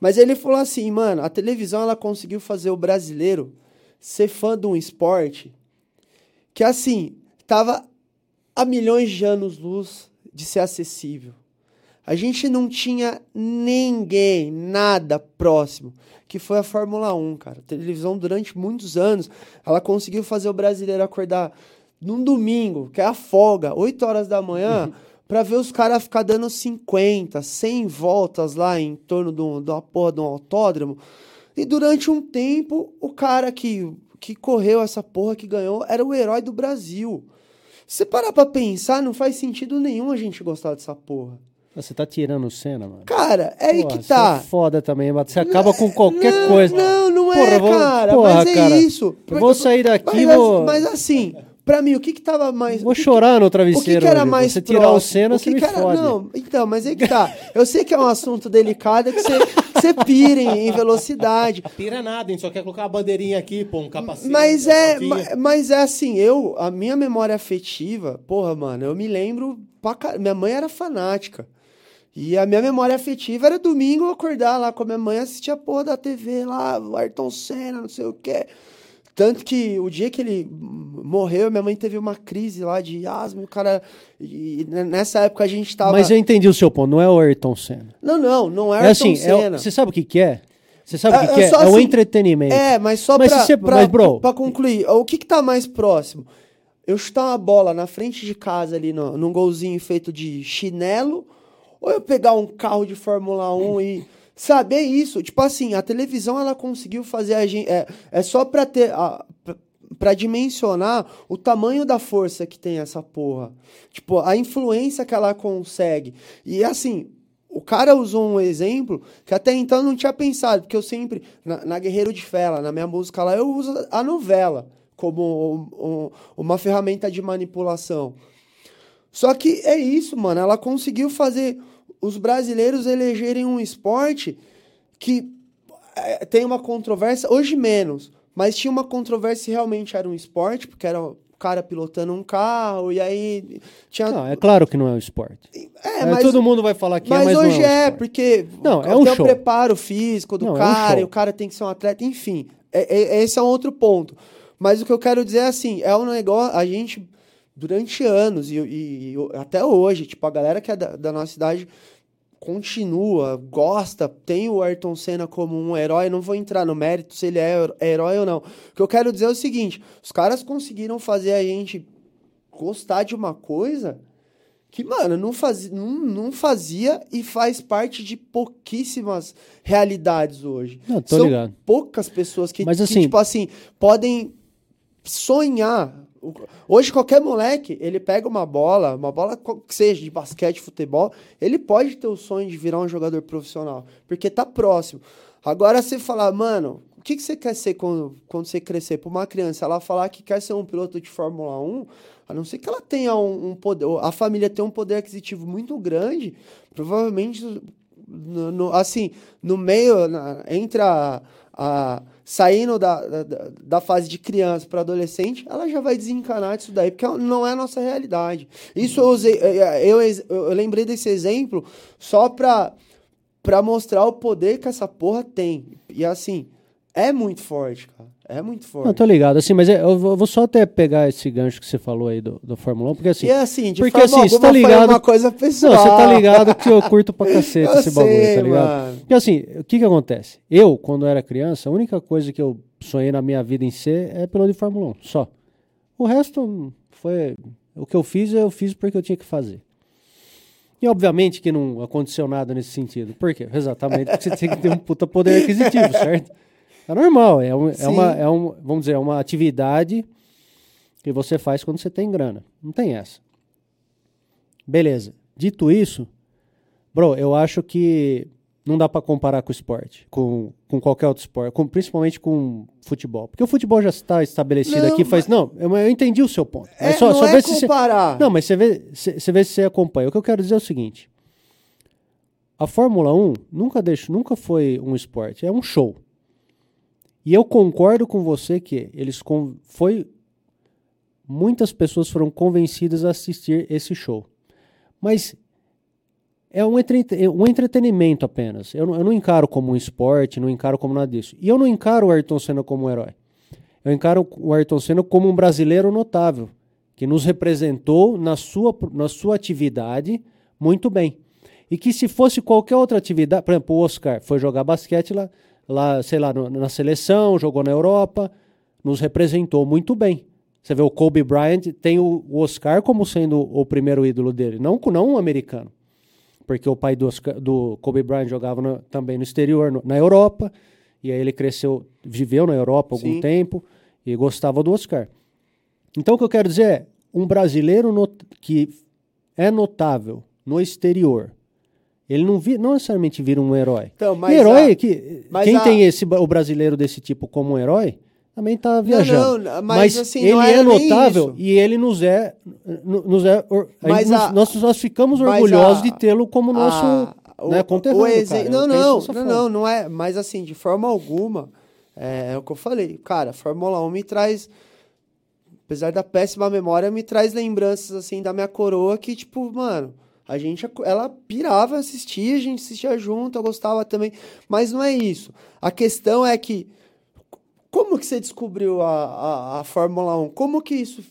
Mas ele falou assim, mano, a televisão ela conseguiu fazer o brasileiro ser fã de um esporte que, assim, tava a milhões de anos-luz de ser acessível. A gente não tinha ninguém, nada próximo, que foi a Fórmula 1, cara. A televisão, durante muitos anos, ela conseguiu fazer o brasileiro acordar num domingo, que é a folga, 8 horas da manhã, pra ver os caras ficar dando 50, 100 voltas lá em torno de uma porra de um autódromo. E durante um tempo, o cara que, que correu essa porra que ganhou era o herói do Brasil. Se você parar pra pensar, não faz sentido nenhum a gente gostar dessa porra. Você tá tirando cena, mano. Cara, é aí que tá. Você é foda também, mas você acaba com qualquer não, coisa. Não, não é, Porra, vou- cara. porra, mas é cara, isso. eu vou sair daqui mas, vou- mas assim, pra mim, o que que tava mais... Vou que que- chorar no O que, travesseiro. que era hoje. mais Você tirar o próximo? cena, O você que me que era- fode. Não, então, mas aí que tá. Eu sei que é um assunto delicado, que você, que você pira em, em velocidade. Pira nada, a gente só quer colocar uma bandeirinha aqui, pô, um capacete. Mas é, ma- mas é assim, eu, a minha memória afetiva, porra, mano, eu me lembro, pra minha mãe era fanática. E a minha memória afetiva era domingo eu acordar lá com a minha mãe, assistir a porra da TV lá, o Ayrton Senna, não sei o quê. Tanto que o dia que ele morreu, minha mãe teve uma crise lá de asma, o cara. E nessa época a gente tava. Mas eu entendi o seu ponto, não é o Ayrton Senna. Não, não, não é É Ayrton assim, é Senna. você sabe o que que é? Você sabe o É- que que é é? É o assim, entretenimento. É, mas só Mas pra, você- pra, mas, bro- pra concluir, o que que tá mais próximo? Eu chutar uma bola na frente de casa ali, no, num golzinho feito de chinelo, ou eu pegar um carro de Fórmula 1 e... Saber isso, tipo assim, a televisão ela conseguiu fazer a gente... É, é só pra ter... A, pra dimensionar o tamanho da força que tem essa porra. Tipo, a influência que ela consegue. E assim, o cara usou um exemplo que até então não tinha pensado, porque eu sempre, na, na Guerreiro de Fela, na minha música lá, eu uso a novela como um- um- uma ferramenta de manipulação. Só que é isso, mano. Ela conseguiu fazer os brasileiros elegerem um esporte que é, tem uma controvérsia, hoje menos, mas tinha uma controvérsia se realmente era um esporte, porque era o cara pilotando um carro, e aí tinha. Não, é claro que não é um esporte. É, É, mas, todo mundo vai falar que é, mas mas hoje não é, um é, porque Não, é tem um o show. preparo físico do Não, é um cara, e o cara tem que ser um atleta, enfim. É, é- esse é um outro ponto. Mas o que eu quero dizer é assim, é um negócio, a gente, durante anos, e, e- e até hoje, tipo, a galera que é da, da nossa idade continua, gosta, tem o Ayrton Senna como um herói, não vou entrar no mérito se ele é herói ou não. O que eu quero dizer é o seguinte: os caras conseguiram fazer a gente gostar de uma coisa que, mano, não fazia, não, não fazia e faz parte de pouquíssimas realidades hoje. Não, tô São ligado. poucas pessoas que, Mas que, assim- tipo assim, podem sonhar. Hoje, qualquer moleque, ele pega uma bola, uma bola que seja de basquete, futebol, ele pode ter o sonho de virar um jogador profissional, porque tá próximo. Agora, você falar, mano, o que, que você quer ser quando, quando você crescer? Pra uma criança, ela falar que quer ser um piloto de Fórmula 1, a não ser que ela tenha um, um poder, a família tem um poder aquisitivo muito grande, provavelmente, no, no- assim, no meio, na- entre a, a- saindo da, da, da fase de criança para adolescente, ela já vai desencanar disso daí, porque não é a nossa realidade. Isso eu usei, eu, eu, lembrei desse exemplo só para para mostrar o poder que essa porra tem. E assim, é muito forte, cara. É muito forte. Não, tô ligado. Assim, mas é- eu vou eu vou só até pegar esse gancho que você falou aí do, do Fórmula 1, porque assim. e assim, de porque, forma assim, você alguma tá ligado- uma coisa pessoal. Não, você tá ligado que eu curto pra cacete Eu esse bagulho, sei, tá ligado? mano. Porque assim, o que que acontece? Eu, quando era criança, a única coisa que eu sonhei na minha vida em ser é piloto de Fórmula 1, só. O resto foi. O que eu fiz, eu fiz porque eu tinha que fazer. E obviamente que não aconteceu nada nesse sentido. Por quê? Exatamente porque você tem que ter um puta poder aquisitivo, certo? É normal, é, um- é uma, é um, vamos dizer, é uma atividade que você faz quando você tem grana. Não tem essa. Beleza. Dito isso, bro, eu acho que não dá pra comparar com o esporte, com, com qualquer outro esporte, com- principalmente com futebol. Porque o futebol já está estabelecido Não, aqui faz. Não, eu, eu entendi o seu ponto. É, só, não só é se você- comparar. não, mas você vê, você você vê se você acompanha. O que eu quero dizer é o seguinte: a Fórmula 1 nunca deixou, nunca foi um esporte, é um show. E eu concordo com você que eles con- foi muitas pessoas foram convencidas a assistir esse show. Mas é um, entrete- um entretenimento apenas. Eu não, eu não encaro como um esporte, não encaro como nada disso. E eu não encaro o Ayrton Senna como um herói. Eu encaro o Ayrton Senna como um brasileiro notável, que nos representou na sua, na sua atividade muito bem. E que se fosse qualquer outra atividade, por exemplo, o Oscar foi jogar basquete lá, lá sei lá, no- na seleção, jogou na Europa, nos representou muito bem. Você vê o Kobe Bryant, tem o, Oscar como sendo o primeiro ídolo dele, não, não um americano. Porque o pai do, Oscar- do Kobe Bryant jogava no- também no exterior, no- na Europa, e aí ele cresceu, viveu na Europa algum Sim. tempo e gostava do Oscar. Então o que eu quero dizer é, um brasileiro not- que é notável no exterior, ele não, vi, não necessariamente vira um herói. Então, E mas herói, a- que, mas quem a- tem esse, o brasileiro desse tipo como um herói, também está viajando. não, mas, assim, ele não é notável e ele nos é. no- Nos é a Mas gente nos- a- nós, nós ficamos mas orgulhosos a- de tê-lo como nosso Ah, né, conterrâneo. o exe- cara. Não, não, não, não, não é. Mas assim, de forma alguma, é, é o que eu falei. Cara, Fórmula 1 me traz. Apesar da péssima memória, me traz lembranças assim da minha coroa que, tipo, mano, a gente. Ela pirava, assistia, a gente assistia junto, eu gostava também. Mas não é isso. A questão é que. Como que você descobriu a, a, a Fórmula 1? Como que isso.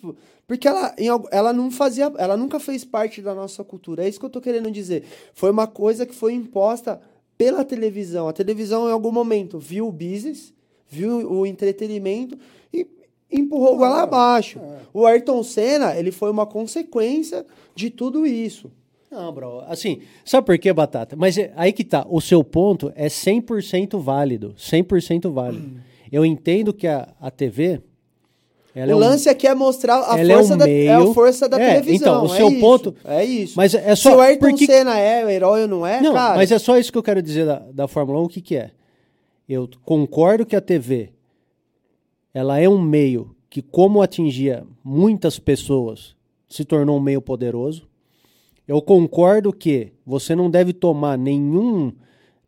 Porque ela, em, ela não fazia. Ela nunca fez parte da nossa cultura. É isso que eu tô querendo dizer. Foi uma coisa que foi imposta pela televisão. A televisão, em algum momento, viu o business, viu o entretenimento e empurrou goela abaixo. O Ayrton Senna, ele foi uma consequência de tudo isso. Não, bro. Assim, sabe por quê, Batata? Mas é- aí que tá. O seu ponto é 100% válido. 100% válido. Eu entendo que a, a TV. Ela o é um- lance aqui é mostrar a é força, um da, é meio- a força da É, televisão. então, o é seu isso, ponto- É isso. Mas é só. Se o Ayrton porque- Senna é o herói ou não é, Não, cara. mas é só isso que eu quero dizer da, da Fórmula 1, o que, que é? Eu concordo que a TV ela é um meio que, como atingia muitas pessoas, se tornou um meio poderoso. Eu concordo que você não deve tomar nenhum,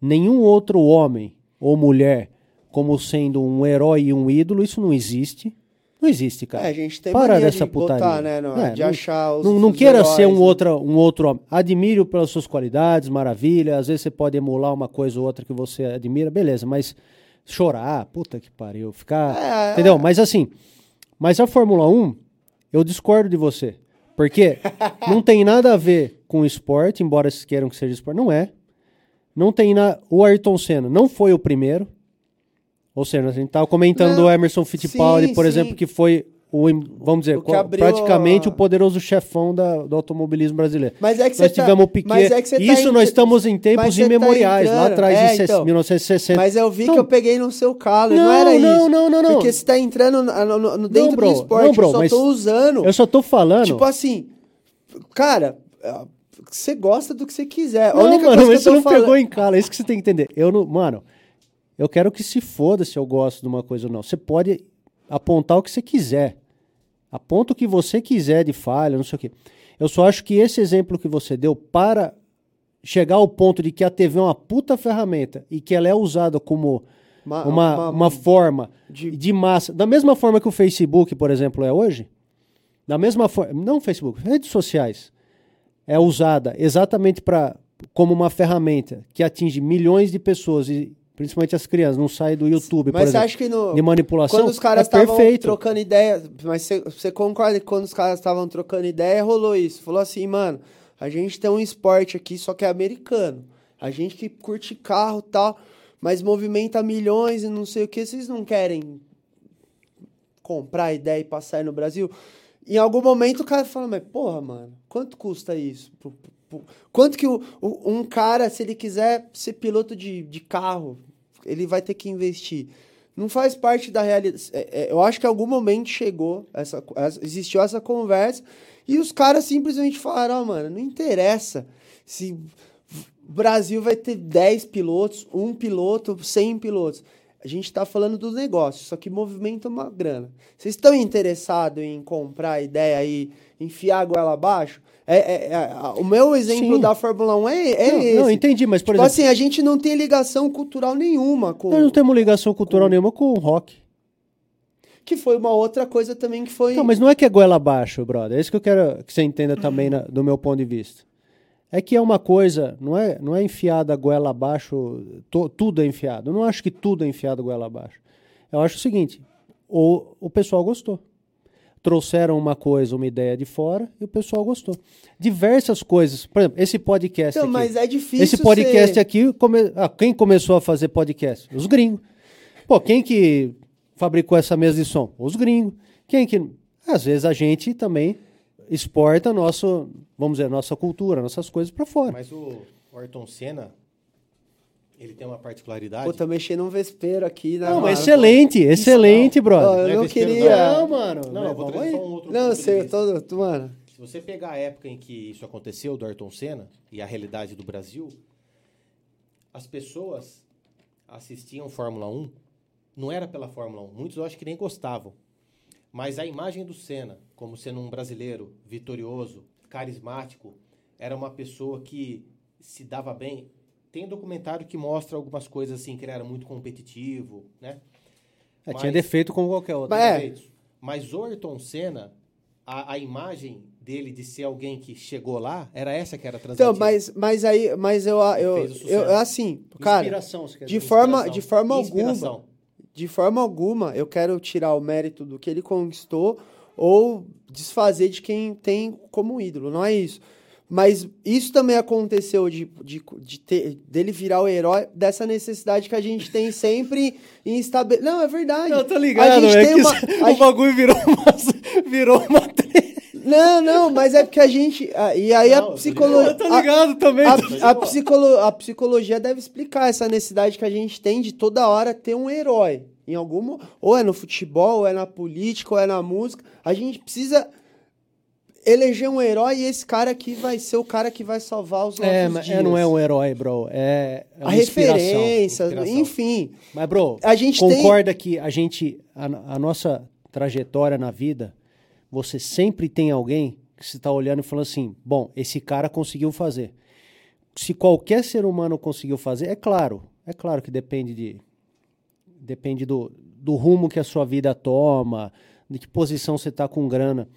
nenhum outro homem ou mulher como sendo um herói e um ídolo. Isso não existe. Não existe, cara. É, a gente tem Para dessa de putaria. botar, né, no- É, de não- achar os não, não os queira heróis, ser um né? outro, um outro homem. Admire-o pelas suas qualidades, maravilha. Às vezes você pode emular uma coisa ou outra que você admira, beleza, mas chorar, puta que pariu, ficar. É, entendeu? é. Mas assim, mas a Fórmula 1, eu discordo de você. Porque não tem nada a ver com esporte, embora vocês queiram que seja esporte. Não é. Não tem na. O Ayrton Senna não foi o primeiro. Ou seja, a gente estava comentando Não, o Emerson Fittipaldi, sim, por sim. exemplo, que foi o, vamos dizer, O abriu praticamente o poderoso chefão da- do automobilismo brasileiro. Mas é que nós você tá- tivemos o Piquet. mas é que você tá Isso nós estamos em tempos tá imemoriais, lá entrando- atrás é, de então. 1960. Mas eu vi Não. que eu peguei no seu calo, não, Não, era isso. não, não, não, não. Porque você tá entrando no, no- no- dentro bro, do esporte, não, bro, eu só tô usando. Eu só tô falando. Tipo assim, cara, você gosta do que você quiser. a Não, única mano, coisa que você não falando... pegou em cala, é isso que você tem que entender. Eu não, mano, eu quero que se foda se eu gosto de uma coisa ou não. Você pode apontar o que você quiser. Aponta o que você quiser de falha, não sei o quê. Eu só acho que esse exemplo que você deu para chegar ao ponto de que a TV é uma puta ferramenta e que ela é usada como Uma- uma, uma- uma forma de- de... massa, da mesma forma que o Facebook, por exemplo, é hoje, da mesma forma, não o Facebook, redes sociais, é usada exatamente para como uma ferramenta que atinge milhões de pessoas e principalmente as crianças, não sai do YouTube, por Mas você exemplo, acha que no... de manipulação, Quando os caras é estavam perfeito. trocando ideia, mas você, concorda que quando os caras estavam trocando ideia, rolou isso? Falou assim, mano, a gente tem um esporte aqui, só que é americano. A gente que curte carro e tal, mas movimenta milhões e não sei o que, vocês não querem comprar ideia e passar aí no Brasil? Em algum momento o cara fala, mas porra, mano, quanto custa isso? Quanto que o- um cara, se ele quiser ser piloto de, de carro, ele vai ter que investir? Não faz parte da realidade. É, é, eu acho que em algum momento chegou, essa, essa- existiu essa conversa, e os caras simplesmente falaram, ó, mano, não interessa se o Brasil vai ter 10 pilotos, um piloto, 100 pilotos. A gente está falando do negócio, só que movimenta uma grana. Vocês estão interessados em comprar a ideia e enfiar a goela abaixo? É, é- é- o meu exemplo Sim. da Fórmula 1 é, é não, esse. não, entendi, mas por tipo exemplo, assim, a gente não tem ligação cultural nenhuma com. nós não temos ligação cultural nenhuma com o rock. Que foi uma outra coisa também que foi. Não, mas não é que é goela abaixo, brother. É isso que eu quero que você entenda também na- do meu ponto de vista. É que é uma coisa, não é, não é enfiada goela abaixo, to- tudo é enfiado. Eu não acho que tudo é enfiado goela abaixo. Eu acho o seguinte, o, o pessoal gostou. Trouxeram uma coisa, uma ideia de fora e o pessoal gostou. Diversas coisas. Por exemplo, esse podcast Então, aqui. mas é difícil. Esse podcast ser- aqui, come... ah, quem começou a fazer podcast? Os gringos. Pô, quem que fabricou essa mesa de som? Os gringos. Quem que. Às vezes a gente também exporta nosso, vamos dizer, nossa cultura, nossas coisas para fora. Mas o Ayrton Senna, ele tem uma particularidade. Pô, tô mexendo um vespeiro aqui, né? Não, mas excelente, excelente, brother. eu Não é não queria. Não, mano. Não, eu vou vamos trazer aí. só um outro Não, eu sei, eu tô, tô- Mano. Se você pegar a época em que isso aconteceu, do Ayrton Senna, e a realidade do Brasil, as pessoas assistiam Fórmula 1, não era pela Fórmula 1, muitos eu acho que nem gostavam. Mas a imagem do Senna, como sendo um brasileiro vitorioso, carismático, era uma pessoa que se dava bem. Tem documentário que mostra algumas coisas assim, que ele era muito competitivo, né? É, Mas- tinha defeito como qualquer outro. Mas- É. Mas o Ayrton Senna, a, a imagem dele de ser alguém que chegou lá, era essa que era transmitida. Então, mas, mas aí, mas eu, eu, sucesso. eu, assim, cara, Inspiração, você quer de dizer. forma, Inspiração. de forma alguma, de forma alguma, eu quero tirar o mérito do que ele conquistou ou desfazer de quem tem como ídolo, não é isso. Mas isso também aconteceu de, de, de ter, dele virar o herói dessa necessidade que a gente tem sempre em estabelecer. Não, é verdade. Não, tô A ligado, gente é tem que uma- a o bagulho virou uma, virou uma treta. Não, não, mas é porque a gente. a- E aí Não, a psicologia. Eu tô ligado também. A, a, psicolo, a psicologia deve explicar essa necessidade que a gente tem de toda hora ter um herói. Em algum. Ou é no futebol, ou é na política, ou é na música. A gente precisa eleger um herói e esse cara aqui vai ser o cara que vai salvar os nossos É, mas dias. é, não é um herói, bro. É, é A referência, inspiração. enfim. Mas, bro, A gente tem- concorda que a gente, a, a nossa trajetória na vida, você sempre tem alguém que você está olhando e falando assim, bom, esse cara conseguiu fazer. Se qualquer ser humano conseguiu fazer, é claro, é claro que depende de depende do, do rumo que a sua vida toma, de que posição você está com grana.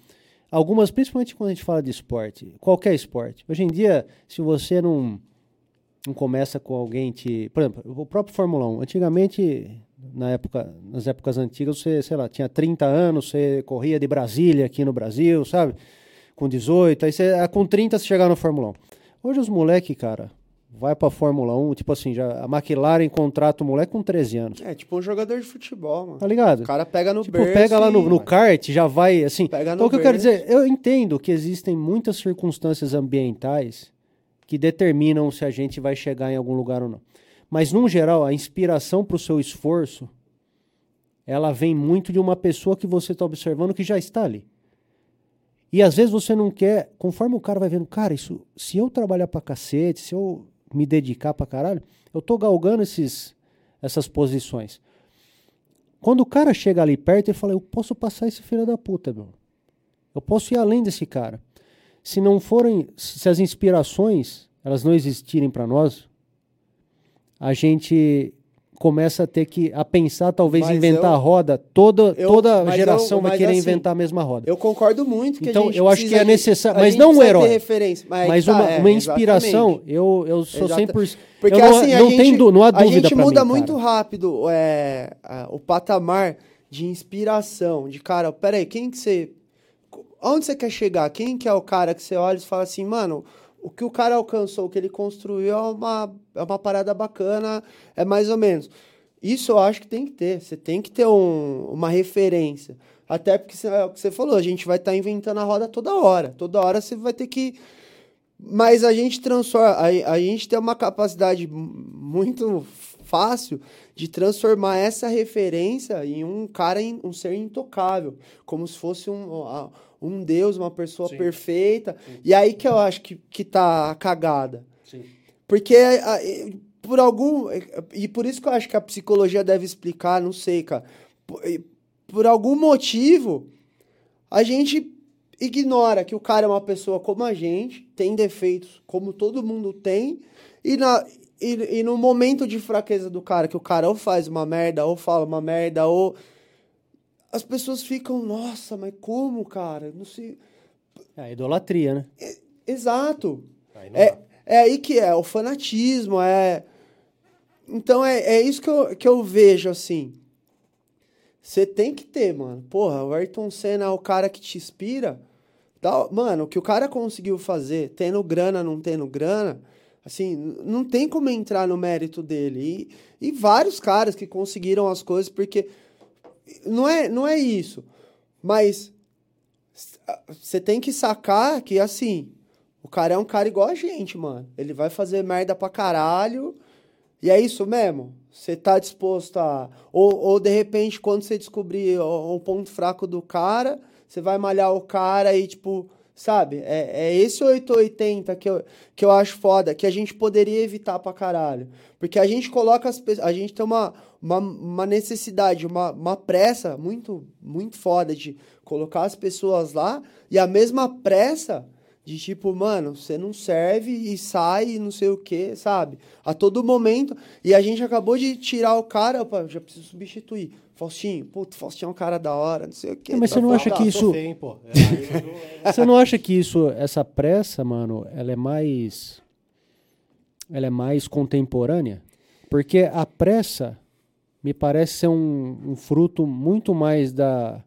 Algumas, principalmente quando a gente fala de esporte, qualquer esporte. Hoje em dia, se você não não começa com alguém te. Por exemplo, o próprio Fórmula 1. Antigamente, na época, nas épocas antigas, você, sei lá, tinha 30 anos, você corria de Brasília aqui no Brasil, sabe? Com 18, aí você, ah, com 30 você chegava na Fórmula 1. Hoje os moleques, cara, vai pra Fórmula 1, tipo assim, já, a McLaren contrata o moleque com 13 anos. É tipo um jogador de futebol, mano. Tá ligado? O cara pega no Tipo, berço pega lá no, no kart, já vai, assim. Pega Então, no o que eu quero dizer, eu entendo que existem muitas circunstâncias ambientais que determinam se a gente vai chegar em algum lugar ou não. Mas, num geral, a inspiração para o seu esforço, ela vem muito de uma pessoa que você está observando que já está ali. E às vezes você não quer, conforme o cara vai vendo, cara, isso, se eu trabalhar pra cacete, se eu me dedicar pra caralho, eu tô galgando esses, essas posições. Quando o cara chega ali perto, ele fala: Eu posso passar esse filho da puta, meu. Eu posso ir além desse cara. Se não forem, se as inspirações elas não existirem para nós, a gente começa a ter que a pensar, talvez Mas inventar eu- a roda. Toda eu- toda geração eu- vai querer assim, inventar a mesma roda. Eu concordo muito que Então, a gente eu acho que é necessário- a mas gente não um herói. referência. Mas, Mas tá, uma, é, uma inspiração, exatamente. eu, eu sou Exata- 100%. Porque não, assim, a não gente, tem não há a dúvida gente pra muda mim, muito cara. rápido é, a- o patamar de inspiração, de cara, peraí, quem que você... Onde você quer chegar? Quem que é o cara que você olha e fala assim, mano, o que o cara alcançou, o que ele construiu é uma, é uma parada bacana, é mais ou menos. Isso eu acho que tem que ter, você tem que ter um- uma referência. Até porque é o que você falou, a gente vai estar inventando a roda toda hora. Toda hora você vai ter que mas a gente transforma, a, a gente tem uma capacidade mu- muito fácil de transformar essa referência em um cara, um ser intocável, como se fosse um, um deus, uma pessoa Sim. perfeita. E aí que eu acho que, que tá a cagada. Sim. Porque e- por algum. E por isso que eu acho que a psicologia deve explicar, não sei, cara. Por, por algum motivo, a gente ignora que o cara é uma pessoa como a gente, tem defeitos como todo mundo tem, e, na, e, e no momento de fraqueza do cara, que o cara ou faz uma merda, ou fala uma merda, ou. As pessoas ficam, nossa, mas como, cara? Não sei. É a idolatria, né? Exato. Aí não É, é aí que é, o fanatismo, é. Então é, é isso que eu, que eu vejo, assim. Você tem que ter, mano. Porra, o Ayrton Senna é o cara que te inspira. Dá- mano, o que o cara conseguiu fazer, tendo grana, não tendo grana, assim, não tem como entrar no mérito dele. E, e vários caras que conseguiram as coisas, porque não é, não é isso. Mas você tem que sacar que, assim, o cara é um cara igual a gente, mano. Ele vai fazer merda pra caralho. E é isso mesmo. Você tá disposto a. Ou, ou de repente, quando você descobrir o, o ponto fraco do cara, você vai malhar o cara e, tipo, sabe? É, é esse 880 que eu, que eu acho foda, que a gente poderia evitar pra caralho. Porque a gente coloca as pessoas. A gente tem uma, uma, uma necessidade, uma, uma pressa muito, muito foda de colocar as pessoas lá e a mesma pressa de tipo, mano, você não serve e sai e não sei o que, sabe? A todo momento. E a gente acabou de tirar o cara, opa, já preciso substituir. Faustinho, puto, Faustinho é um cara da hora, não sei o que. É, mas você não acha que Ah, isso- feio, hein, pô. É, eu- Você não acha que isso, essa pressa, mano, ela é mais. Ela é mais contemporânea? Porque a pressa me parece ser um, um fruto muito mais da,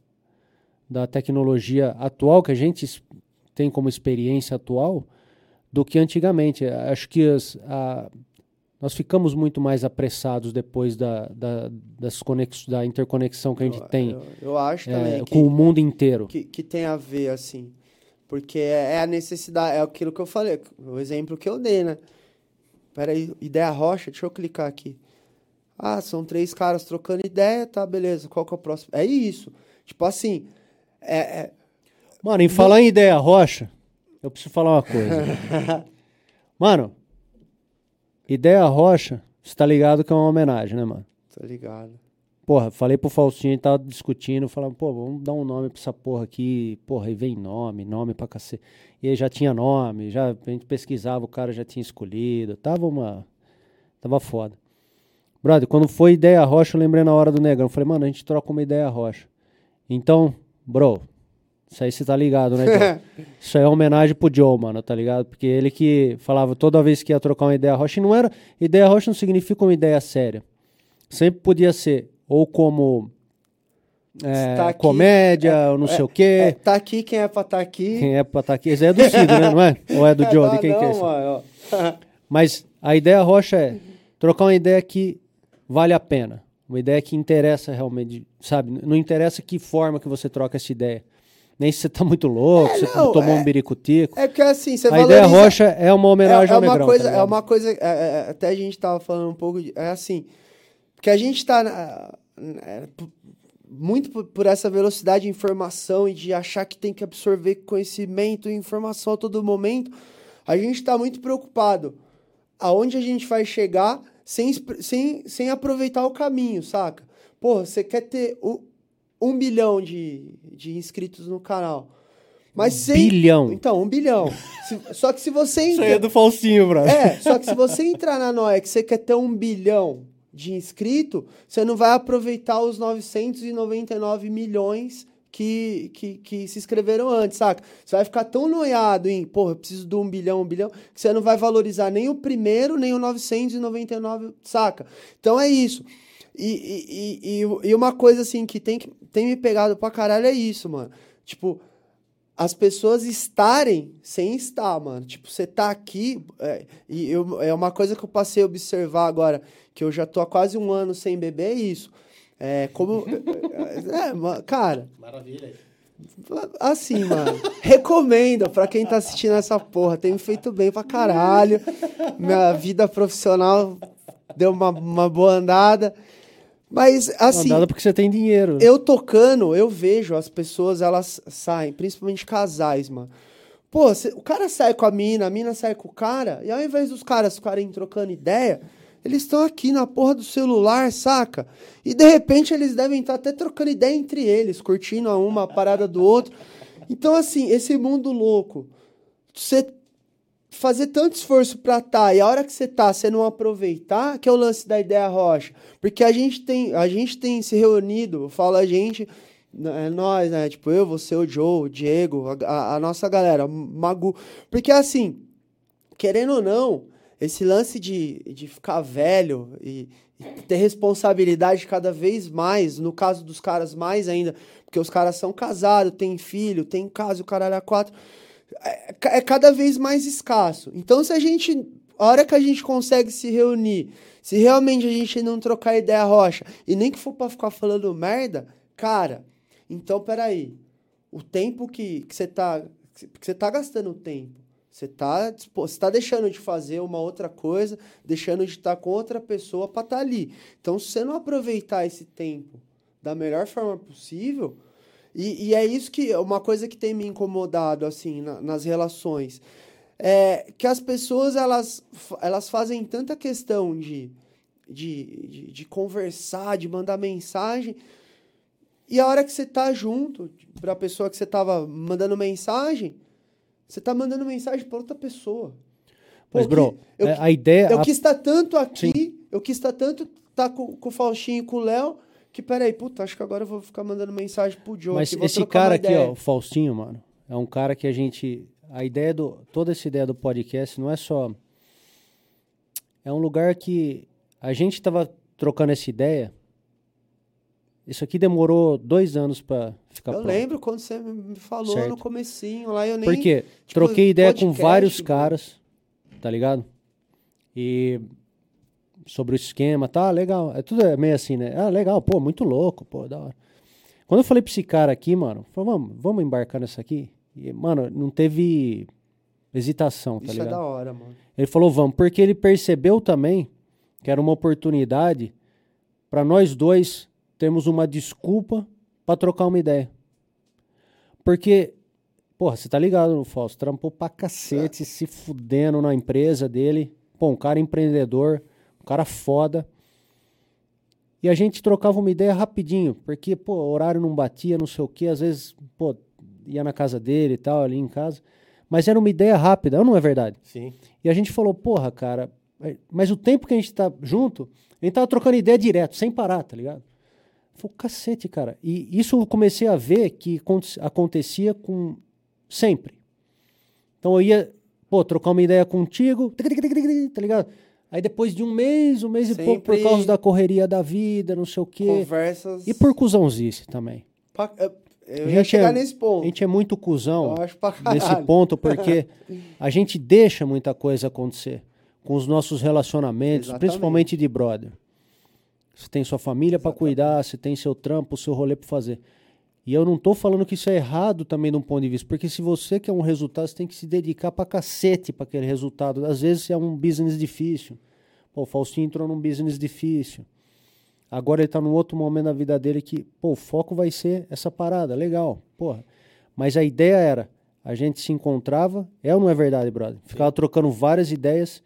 da tecnologia atual, que a gente tem como experiência atual, do que antigamente. Acho que as- a- nós ficamos muito mais apressados depois da, da, das conex, da interconexão que a gente Eu- tem Eu, eu acho é, que, com o mundo inteiro. que, que tem a ver, assim. Porque é, é a necessidade, é aquilo que eu falei, o exemplo que eu dei, né? Peraí, ideia rocha, deixa eu clicar aqui. Ah, são três caras trocando ideia, tá, beleza. Qual que é o próximo? É isso. Tipo assim, é, é- Mano, em falar em ideia rocha, eu preciso falar uma coisa. mano, ideia rocha, você tá ligado que é uma homenagem, né, mano? Tá ligado. Porra, falei pro Faustinho, tava discutindo, falando, pô, vamos dar um nome pra essa porra aqui. Porra, aí vem nome, nome pra cacete. E aí já tinha nome, já, a gente pesquisava, o cara já tinha escolhido. Tava uma. Tava foda. Brother, quando foi ideia rocha, eu lembrei na hora do negão. Falei, mano, a gente troca uma ideia rocha. Então, bro, isso aí você tá ligado, né, Joe? Isso aí é homenagem pro Joe, mano, tá ligado? Porque ele que falava toda vez que ia trocar uma ideia rocha, e não era. Ideia rocha não significa uma ideia séria. Sempre podia ser, ou como é, Está aqui, comédia, ou não sei o quê. É, tá aqui quem é pra tá aqui. Quem é pra estar aqui? Aí é do Cid, né? Não é? Ou é do Joe? De quem não, que é esse? mano. Mas A ideia rocha é trocar uma ideia que vale a pena. Uma ideia que interessa realmente, sabe? Não interessa que forma que você troca essa ideia. Nem se você tá muito louco, É, você não, tomou é- um biricutico. É porque assim, você a valoriza... ideia rocha é uma homenagem é, é ao uma Negrão. coisa, tá é uma coisa, é, é, até a gente tava falando um pouco, de, é assim, porque a gente tá na- é, muito por, por essa velocidade de informação e de achar que tem que absorver conhecimento e informação a todo momento, a gente tá muito preocupado aonde a gente vai chegar sem, sem, sem aproveitar o caminho, saca? Porra, você quer ter um bilhão de, de inscritos no canal. Mas sem. bilhão. Então, um bilhão. Se- só que se você. Isso aí entra- é do Faustinho, bro. é, só que se você entrar na Noia que você quer ter um bilhão de inscritos, você não vai aproveitar os 999 milhões que, que, que se inscreveram antes, saca? Você vai ficar tão noiado em, porra, eu preciso de um bilhão, um bilhão, que você não vai valorizar nem o primeiro, nem o 999, saca? Então é isso. E, e, e, e- uma coisa assim que tem, que tem me pegado pra caralho é isso, mano. Tipo, as pessoas estarem sem estar, mano. Tipo, você tá aqui, é, e eu, é uma coisa que eu passei a observar agora, que eu já tô há quase um ano sem beber, é isso. É, como. é, ma- cara, Maravilha. assim, mano. recomendo pra quem tá assistindo essa porra. Tem me feito bem pra caralho. Minha vida profissional deu uma, uma boa andada. Mas, assim. Mandado porque você tem dinheiro. Eu tocando, eu vejo as pessoas, elas saem, principalmente casais, mano. Pô, cê- o cara sai com a mina, a mina sai com o cara, e ao invés dos caras ficarem trocando ideia, eles estão aqui na porra do celular, saca? E de repente eles devem estar até trocando ideia entre eles, curtindo a uma a parada do outro. Então, assim, esse mundo louco, você fazer tanto esforço pra tá e a hora que você tá, você não aproveitar, que é o lance da ideia rocha. Porque a gente tem, a gente tem se reunido, eu falo a gente, né, é nós, né? Tipo, eu, você, o Joe, o Diego, a, a- nossa galera, Magu. Porque assim, querendo ou não, esse lance de, de ficar velho e, e ter responsabilidade cada vez mais, no caso dos caras mais ainda, porque os caras são casados, têm filho, tem casa, o caralho a quatro é, é cada vez mais escasso. Então, se a gente, a hora que a gente consegue se reunir, se realmente a gente não trocar ideia rocha, e nem que for pra ficar falando merda, cara, então peraí. O tempo que, que você tá. Que você tá gastando tempo. Você tá, você tá deixando de fazer uma outra coisa, deixando de estar com outra pessoa pra estar ali. Então, se você não aproveitar esse tempo da melhor forma possível, e, e é isso que uma coisa que tem me incomodado assim na- nas relações é que as pessoas elas, elas fazem tanta questão de, de, de, de conversar, de mandar mensagem e a hora que você tá junto para a pessoa que você tava mandando mensagem, você tá mandando mensagem para outra pessoa. Mas, Pô, bro, que- eu, é, a ideia. eu a- quis estar tanto aqui, eu quis estar tanto tá com, com o Faustinho e com o Léo, que peraí, puta, acho que agora eu vou ficar mandando mensagem pro Joe. Mas esse cara aqui, ó, o Faustinho, mano, é um cara que a gente. A ideia do. Toda essa ideia do podcast não é só. É um lugar que a gente tava trocando essa ideia. Isso aqui demorou dois anos pra ficar Eu pronto. lembro quando você me falou Certo. no comecinho lá, eu nem... Porque tipo, troquei ideia com podcast, vários mano. caras, tá ligado? E sobre o esquema, tá, legal. É tudo é meio assim, né? Ah, legal, pô, muito louco, pô, da hora. Quando eu falei pra esse cara aqui, mano, falei, vamos, vamos embarcar nessa aqui? E, mano, não teve hesitação, tá Isso é ligado? da hora, mano. Ele falou, vamos, porque ele percebeu também que era uma oportunidade para nós dois termos uma desculpa para trocar uma ideia. Porque, porra, você tá ligado no Fausto, trampou pra cacete, se fudendo na empresa dele. Pô, um cara empreendedor, um cara foda. E a gente trocava uma ideia rapidinho, porque, pô, o horário não batia, não sei o quê, às vezes, pô, ia na casa dele e tal, ali em casa. Mas era uma ideia rápida, não é verdade? Sim. E a gente falou, porra, cara, mas o tempo que a gente tá junto, a gente tava trocando ideia direto, sem parar, tá ligado? Falei, cacete, cara. E isso eu comecei a ver que aconte- acontecia com sempre. Então eu ia, pô, trocar uma ideia contigo, tá ligado? Aí depois de um mês, um mês e pouco, por Sempre- causa da correria da vida, não sei o quê. Conversas... E por cuzãozice também. Pa- Eu, A ia gente chegar é- nesse A ponto. gente é muito cuzão nesse ponto porque a gente deixa muita coisa acontecer. com os nossos relacionamentos, Exatamente. principalmente de brother. Você tem sua família para cuidar, você tem seu trampo, seu rolê para fazer. E eu não tô falando que isso é errado também de um ponto de vista, porque se você quer um resultado, você tem que se dedicar pra cacete pra aquele resultado. Às vezes é um business difícil. Pô, o Faustinho entrou num business difícil. Agora ele tá num outro momento da vida dele que, pô, o foco vai ser essa parada, legal, porra. Mas a ideia era, a gente se encontrava, é ou não é verdade, brother? Ficava trocando várias ideias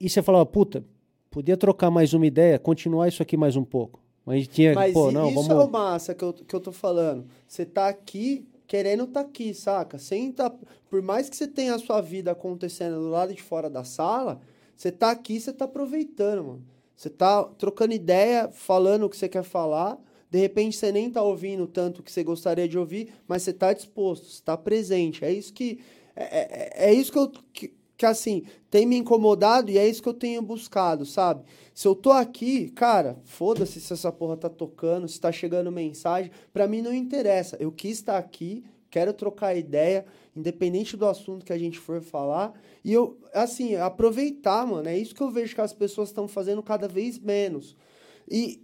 e você falava, puta, podia trocar mais uma ideia, continuar isso aqui mais um pouco. Mas tinha, Mas pô, não, isso vamos... é o massa que eu, que eu tô falando. Você tá aqui querendo tá aqui, saca? Sem tá, por mais que você tenha a sua vida acontecendo do lado de fora da sala, você tá aqui, você tá aproveitando, mano. Você tá trocando ideia, falando o que você quer falar. De repente você nem tá ouvindo tanto que você gostaria de ouvir, mas você tá disposto, você tá presente. É isso que é, é, é isso que eu que, que assim tem me incomodado e é isso que eu tenho buscado, sabe? Se eu tô aqui, cara, foda-se se essa porra tá tocando, se tá chegando mensagem, pra mim não interessa. Eu quis estar aqui, quero trocar ideia, independente do assunto que a gente for falar, e eu assim, aproveitar, mano, é isso que eu vejo que as pessoas estão fazendo cada vez menos. E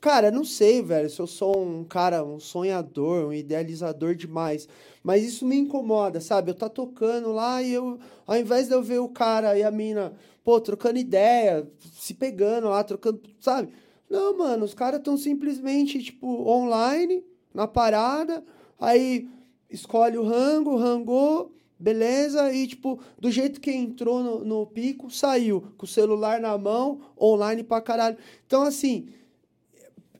Cara, não sei, velho, se eu sou um cara, um sonhador, um idealizador demais. Mas isso me incomoda, sabe? Eu tá tocando lá e eu, ao invés de eu ver o cara e a mina, pô, trocando ideia, se pegando lá, trocando, sabe? Não, mano, os caras estão simplesmente, tipo, online, na parada, aí escolhe o rango, rangou, beleza, e, tipo, do jeito que entrou no, no pico, saiu, com o celular na mão, online pra caralho. Então, assim,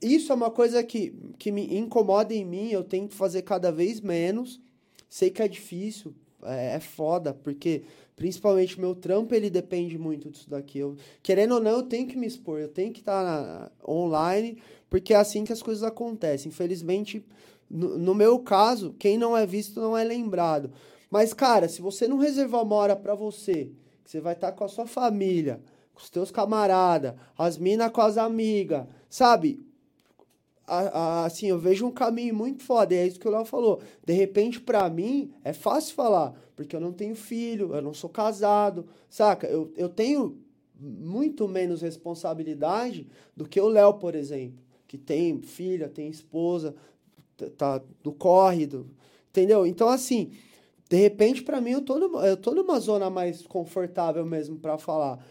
isso é uma coisa que, que me incomoda em mim, eu tento fazer cada vez menos. Sei que é difícil, é, é foda, porque principalmente meu trampo ele depende muito disso daqui. Eu, querendo ou não, eu tenho que me expor, eu tenho que estar online, porque é assim que as coisas acontecem. Infelizmente, no, no meu caso, quem não é visto não é lembrado. Mas, cara, se você não reservar uma hora pra você, que você vai estar com a sua família, com os teus camaradas, as minas com as amigas, sabe? Assim, eu vejo um caminho muito foda, e é isso que o Léo falou. De repente, pra mim, é fácil falar, porque eu não tenho filho, eu não sou casado, saca? Eu, eu tenho muito menos responsabilidade do que o Léo, por exemplo, que tem filha, tem esposa, tá do corre, do, entendeu? Então, assim, de repente, pra mim, eu tô, numa, eu tô numa zona mais confortável mesmo pra falar.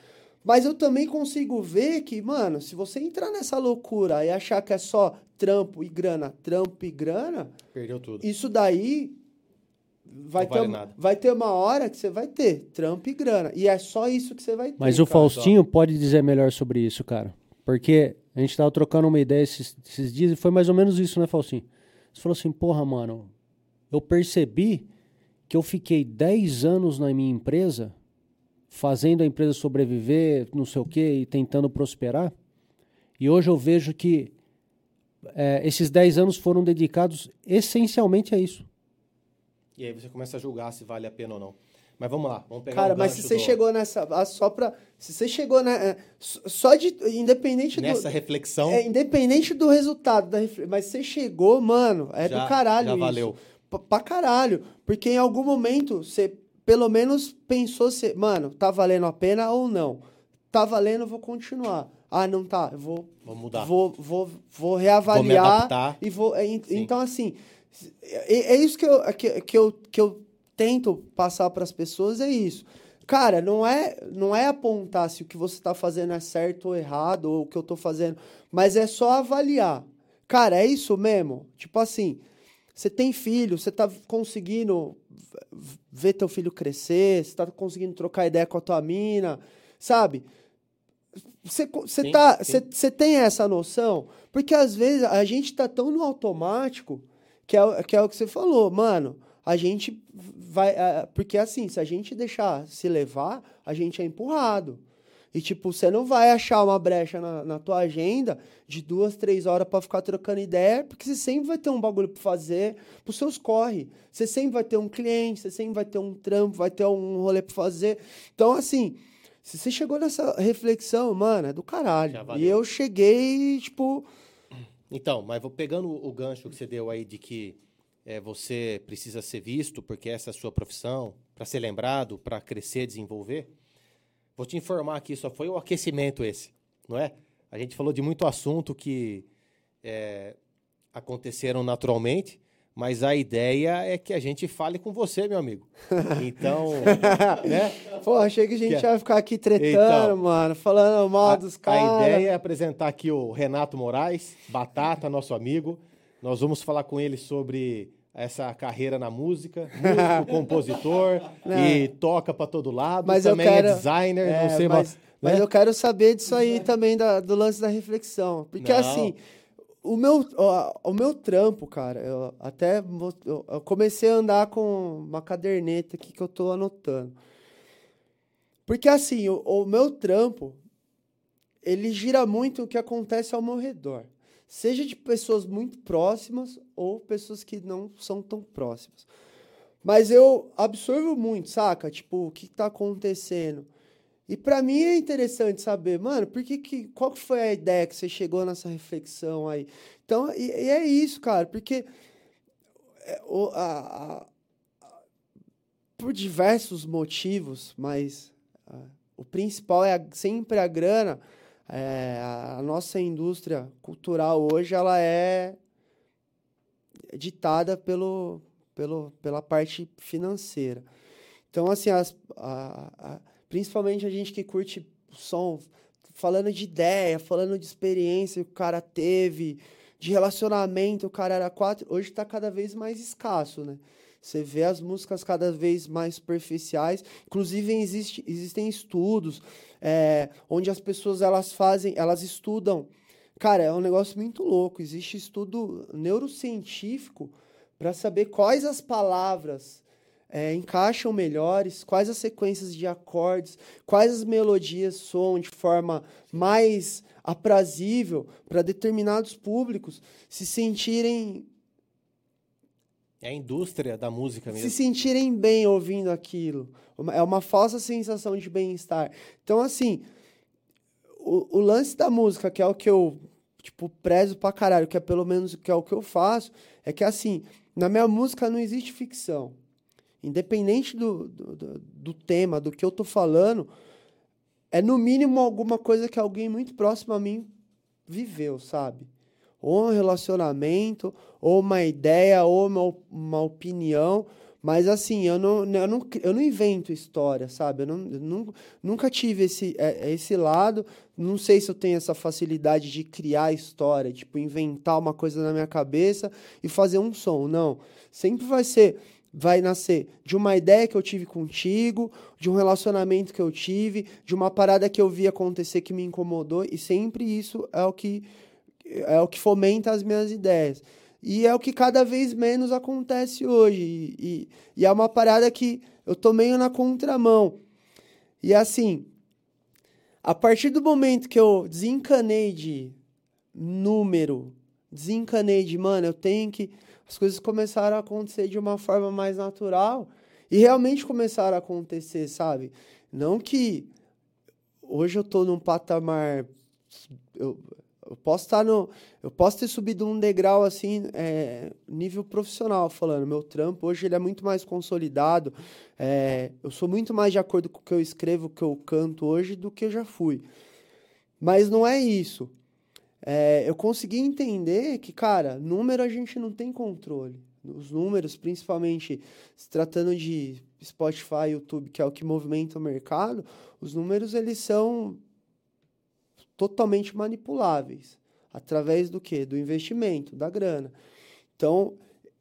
Mas eu também consigo ver que, mano, se você entrar nessa loucura e achar que é só trampo e grana, trampo e grana, Perdeu tudo. isso daí vai, Não ter, vale uma- nada. vai ter uma hora que você vai ter trampo e grana. E é só isso que você vai ter. Mas o cara. Faustinho pode dizer melhor sobre isso, cara. Porque a gente tava trocando uma ideia esses, esses dias e foi mais ou menos isso, né, Faustinho? Você falou assim, porra, mano, eu percebi que eu fiquei 10 anos na minha empresa, fazendo a empresa sobreviver, não sei o quê, e tentando prosperar. E hoje eu vejo que é, esses 10 anos foram dedicados essencialmente a isso. E aí você começa a julgar se vale a pena ou não. Mas vamos lá, vamos pegar Cara, um mas se você do- chegou nessa. ah, Só pra. Se você chegou na. é, Só de. Independente nessa do. reflexão, É, independente do resultado, da mas você chegou, mano, é Já- do caralho já isso. valeu. Pra, pra caralho. Porque em algum momento você pelo menos pensou se, mano, tá valendo a pena ou não. Tá valendo, eu vou continuar. Ah, não tá, eu vou vamos mudar. vou, vou, vou Vou me reavaliar adaptar. e vou. é. Então, assim, é, é isso que eu, que, que eu, que eu tento passar para as pessoas, é isso. Cara, não é, não é apontar se o que você está fazendo é certo ou errado, ou o que eu tô fazendo, mas é só avaliar. Cara, é isso mesmo? Tipo assim, você tem filho, você tá conseguindo ver teu filho crescer, você tá conseguindo trocar ideia com a tua mina, sabe? Você, tá, tem essa noção? Porque às vezes a gente tá tão no automático que é, o- que é o que você falou, mano. A gente vai. Porque assim, se a gente deixar se levar, a gente é empurrado. E, tipo, você não vai achar uma brecha na, na tua agenda de duas, três horas pra ficar trocando ideia, porque você sempre vai ter um bagulho pra fazer pros seus corre. Você sempre vai ter um cliente, você sempre vai ter um trampo, vai ter um rolê pra fazer. Então, assim, se você chegou nessa reflexão, mano, é do caralho. E eu cheguei, tipo, Então, mas vou pegando o gancho que você deu aí de que é, você precisa ser visto porque essa é a sua profissão, para ser lembrado, para crescer, desenvolver. vou te informar aqui, só foi o aquecimento esse, não é? A gente falou de muito assunto que é, aconteceram naturalmente, mas a ideia é que a gente fale com você, meu amigo. Então, né? Pô, achei que a gente Que- ia ficar aqui tretando, Então, mano, falando mal A, dos a caras. ideia é apresentar aqui o Renato Moraes, Batata, nosso amigo. Nós vamos falar com ele sobre essa carreira na música, músico, compositor e toca pra todo lado. Mas eu também quero- é designer, É, não sei mas, mais. mas né? eu quero saber disso aí também, da- do lance da reflexão. Porque Não. assim, o meu, ó, o meu trampo, cara, eu até eu comecei a andar com uma caderneta aqui que eu tô anotando. Porque assim, o, o meu trampo, ele gira muito o que acontece ao meu redor. Seja de pessoas muito próximas ou pessoas que não são tão próximas. Mas eu absorvo muito, saca? Tipo, o que tá acontecendo. E pra mim é interessante saber, mano, por que que, qual que foi a ideia que você chegou nessa reflexão aí? Então, e, e é isso, cara, porque é, o- a- a- a- por diversos motivos, mas o principal é sempre a grana. é, a, a nossa indústria cultural hoje ela é ditada pelo, pelo, pela parte financeira. Então, assim, as, a- a- principalmente a gente que curte som, falando de ideia, falando de experiência que o cara teve, de relacionamento, o cara era quatro, hoje está cada vez mais escasso, né? Você vê as músicas cada vez mais superficiais. Inclusive, existe, existem estudos é, onde as pessoas elas fazem, elas estudam. Cara, é um negócio muito louco. Existe estudo neurocientífico para saber quais as palavras é, encaixam melhores, quais as sequências de acordes, quais as melodias soam de forma mais aprazível para determinados públicos se sentirem É a indústria da música mesmo. se sentirem bem ouvindo aquilo. É uma falsa sensação de bem-estar. Então, assim, o, o lance da música, que é o que eu, tipo, prezo pra caralho, que é pelo menos que é o que eu faço, é que, assim, na minha música não existe ficção. Independente do, do, do- tema, do que eu tô falando, é no mínimo alguma coisa que alguém muito próximo a mim viveu, sabe? Ou um relacionamento, ou uma ideia, ou uma, uma opinião. Mas assim, eu não, eu não, eu não invento história, sabe? Eu, não, eu nu- nunca tive esse, é- esse lado. Não sei se eu tenho essa facilidade de criar história, tipo, inventar uma coisa na minha cabeça e fazer um som. Não. Sempre vai ser, vai nascer de uma ideia que eu tive contigo, de um relacionamento que eu tive, de uma parada que eu vi acontecer que me incomodou, e sempre isso é o que é o que fomenta as minhas ideias. E é o que cada vez menos acontece hoje. E, e, e é uma parada que eu tô meio na contramão. E assim, a partir do momento que eu desencanei de número, desencanei de, mano, eu tenho que. As coisas começaram a acontecer de uma forma mais natural e realmente começaram a acontecer, sabe? Não que hoje eu tô num patamar. Eu, eu posso estar no. Eu posso ter subido um degrau assim, é, nível profissional, falando. Meu trampo hoje ele é muito mais consolidado. é, eu sou muito mais de acordo com o que eu escrevo, o que eu canto hoje, do que eu já fui. Mas não é isso. É, eu consegui entender que, cara, número a gente não tem controle. Os números, principalmente se tratando de Spotify, YouTube, que é o que movimenta o mercado, os números eles são totalmente manipuláveis. Através do quê? Do investimento, da grana. Então,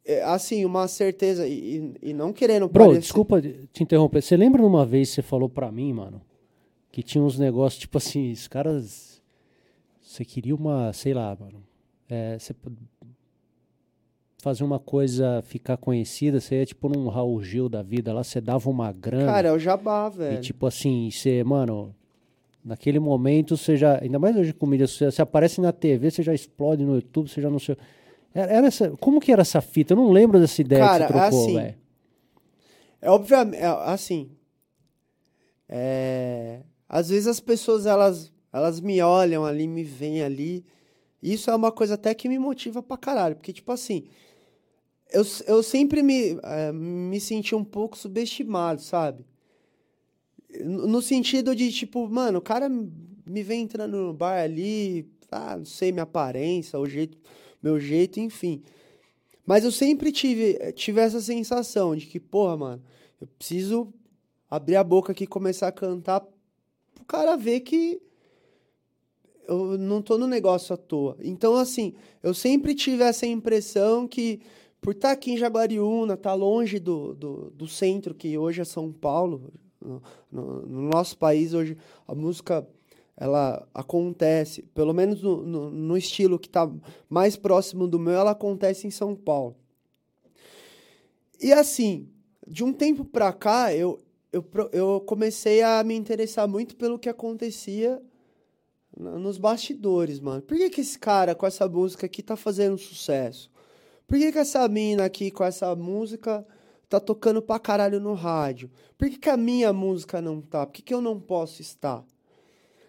é, assim, uma certeza, e, e- não querendo Bro, parecer- desculpa te interromper. Você lembra uma vez que você falou pra mim, mano, que tinha uns negócios, tipo assim, os caras. Você queria uma, sei lá, mano. É, você fazer uma coisa ficar conhecida, você ia tipo num Raul Gil da vida lá, você dava uma grana. Cara, é o jabá, e velho. tipo assim, você, mano, naquele momento você já. Ainda mais hoje com mídia, você, você aparece na TV, você já explode no YouTube, você já não sei. Era, era essa, como que era essa fita? Eu não lembro dessa ideia Cara, que você trocou, assim, velho. É obviamente, é, assim, é, às vezes as pessoas elas, elas me olham ali, me veem ali. Isso é uma coisa até que me motiva pra caralho, porque tipo assim, eu, eu sempre me, eh, me senti um pouco subestimado, sabe? No sentido de, tipo, mano, o cara me vem entrando no bar ali, ah, não sei, minha aparência, o jeito, meu jeito, enfim. Mas eu sempre tive, tive essa sensação de que, porra, mano, eu preciso abrir a boca aqui e começar a cantar pro cara ver que eu não tô no negócio à toa. Então, assim, eu sempre tive essa impressão que, por estar tá aqui em Jaguariúna, tá longe do, do, do centro, que hoje é São Paulo, no, no, no, nosso país hoje a música ela acontece, pelo menos no, no, no estilo que está mais próximo do meu, ela acontece em São Paulo. E assim, de um tempo para cá, eu, eu, eu comecei a me interessar muito pelo que acontecia nos bastidores, mano. Por que, que esse cara com essa música aqui tá fazendo sucesso? Por que, que essa mina aqui com essa música tá tocando pra caralho no rádio? Por que, que a minha música não tá? Por que, que eu não posso estar?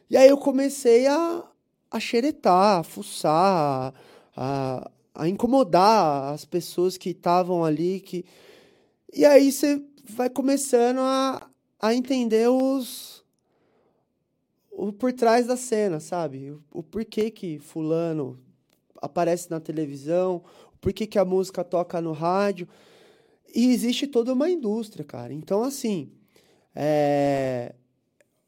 E aí eu comecei a, a xeretar, a fuçar, a, a incomodar as pessoas que estavam ali. Que... E aí você vai começando a, a entender os o por trás da cena, sabe? O, o porquê que fulano aparece na televisão, o porquê que a música toca no rádio. E existe toda uma indústria, cara. Então, assim, é...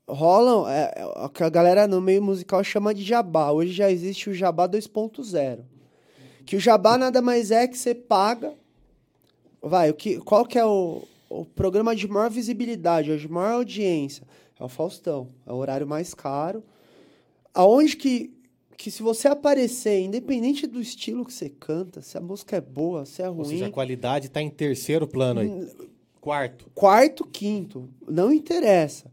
rolam é, é o que a galera no meio musical chama de jabá. Hoje já existe o jabá 2.0. Que o jabá nada mais é que você paga. Vai, o que, qual que é o, o programa de maior visibilidade, de maior audiência? É o Faustão. É o horário mais caro. Aonde que, que se você aparecer, independente do estilo que você canta, se a música é boa, se é ruim... Ou seja, a qualidade está em terceiro plano aí. Quarto. Quarto, quinto. Não interessa.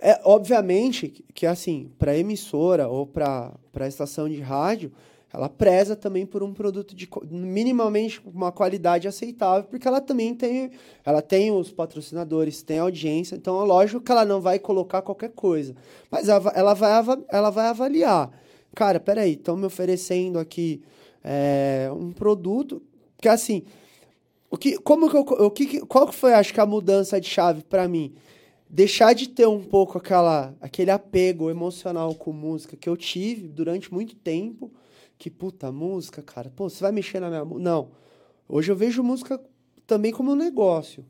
É, obviamente que, assim, para emissora ou para estação de rádio, ela preza também por um produto de minimamente uma qualidade aceitável, porque ela também tem, ela tem os patrocinadores, tem a audiência, então é lógico que ela não vai colocar qualquer coisa, mas ela, vai, ela vai avaliar. Cara, peraí, estão me oferecendo aqui é, um produto que assim, o que, como que eu, o que, qual que foi, acho que a mudança de chave para mim? Deixar de ter um pouco aquela, aquele apego emocional com música que eu tive durante muito tempo, que puta música, cara. Pô, você vai mexer na minha música? Não. Hoje eu vejo música também como um negócio.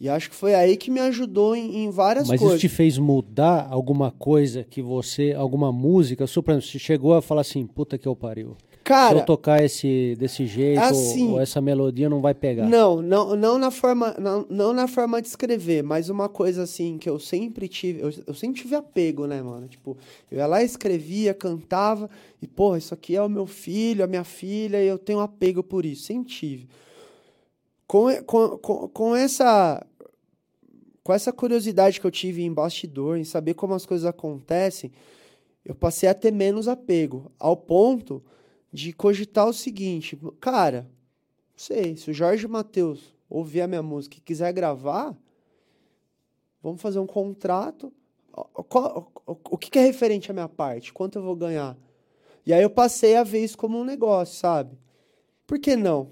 E acho que foi aí que me ajudou em, em várias Mas coisas. Mas isso te fez mudar alguma coisa que você, alguma música, exemplo, você chegou a falar assim, puta que eu pariu. Cara, se eu tocar esse desse jeito assim, ou, essa melodia não vai pegar. Não, não, não na forma, não, não na forma de escrever, mas uma coisa assim que eu sempre tive, eu, eu sempre tive apego, né, mano? Tipo, eu ia lá, escrevia, cantava e porra, isso aqui é o meu filho, a minha filha, e eu tenho apego por isso, sempre tive. Com, com, com, com essa com essa curiosidade que eu tive em bastidor, em saber como as coisas acontecem, eu passei a ter menos apego, ao ponto de cogitar o seguinte, cara, não sei, se o Jorge Matheus ouvir a minha música e quiser gravar, vamos fazer um contrato. O que é referente à minha parte? Quanto eu vou ganhar? E aí eu passei a ver isso como um negócio, sabe? Por que não?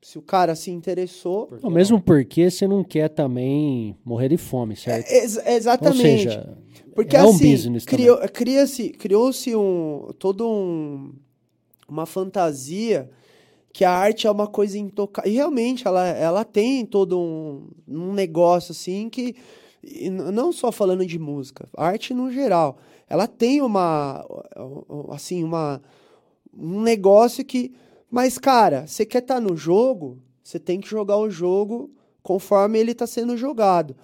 Se o cara se interessou. Não, mesmo porque você não quer também morrer de fome, certo? É, ex exatamente. Ou seja, porque é um assim, business criou-se criou um todo um uma fantasia que a arte é uma coisa intocável. E realmente ela, ela tem todo um, um negócio assim que. Não só falando de música, arte no geral. Ela tem uma. Assim, uma. Um negócio que. Mas, cara, você quer estar tá no jogo, você tem que jogar o jogo conforme ele está sendo jogado.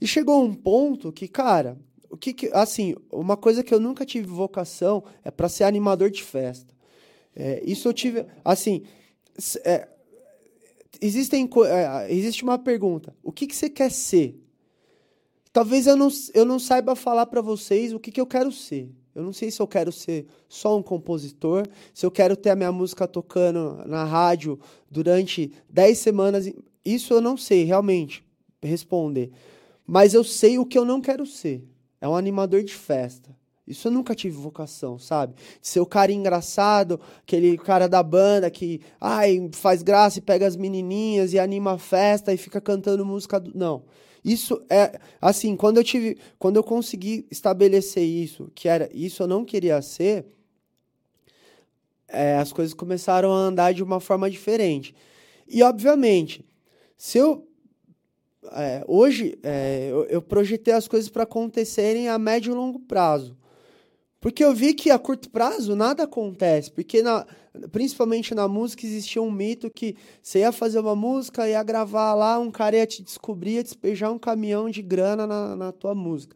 E chegou um ponto que, cara, o que, que assim, uma coisa que eu nunca tive vocação é para ser animador de festa. É, isso eu tive. Assim, é, existem, é, existe uma pergunta: o que, que você quer ser? Talvez eu não, eu não saiba falar para vocês o que, que eu quero ser. Eu não sei se eu quero ser só um compositor, se eu quero ter a minha música tocando na rádio durante 10 semanas. Isso eu não sei realmente responder. Mas eu sei o que eu não quero ser. É um animador de festa. Isso eu nunca tive vocação, sabe? De ser o cara engraçado, aquele cara da banda que ai, faz graça e pega as menininhas e anima a festa e fica cantando música. Do... Não. Isso é assim, quando eu tive, quando eu consegui estabelecer isso, que era isso eu não queria ser, é, as coisas começaram a andar de uma forma diferente. E obviamente, se eu é, hoje é, eu, eu projetei as coisas para acontecerem a médio e longo prazo. Porque eu vi que a curto prazo nada acontece. Porque, na, principalmente na música, existia um mito que você ia fazer uma música, ia gravar lá, um cara ia te descobrir, ia despejar um caminhão de grana na, na tua música.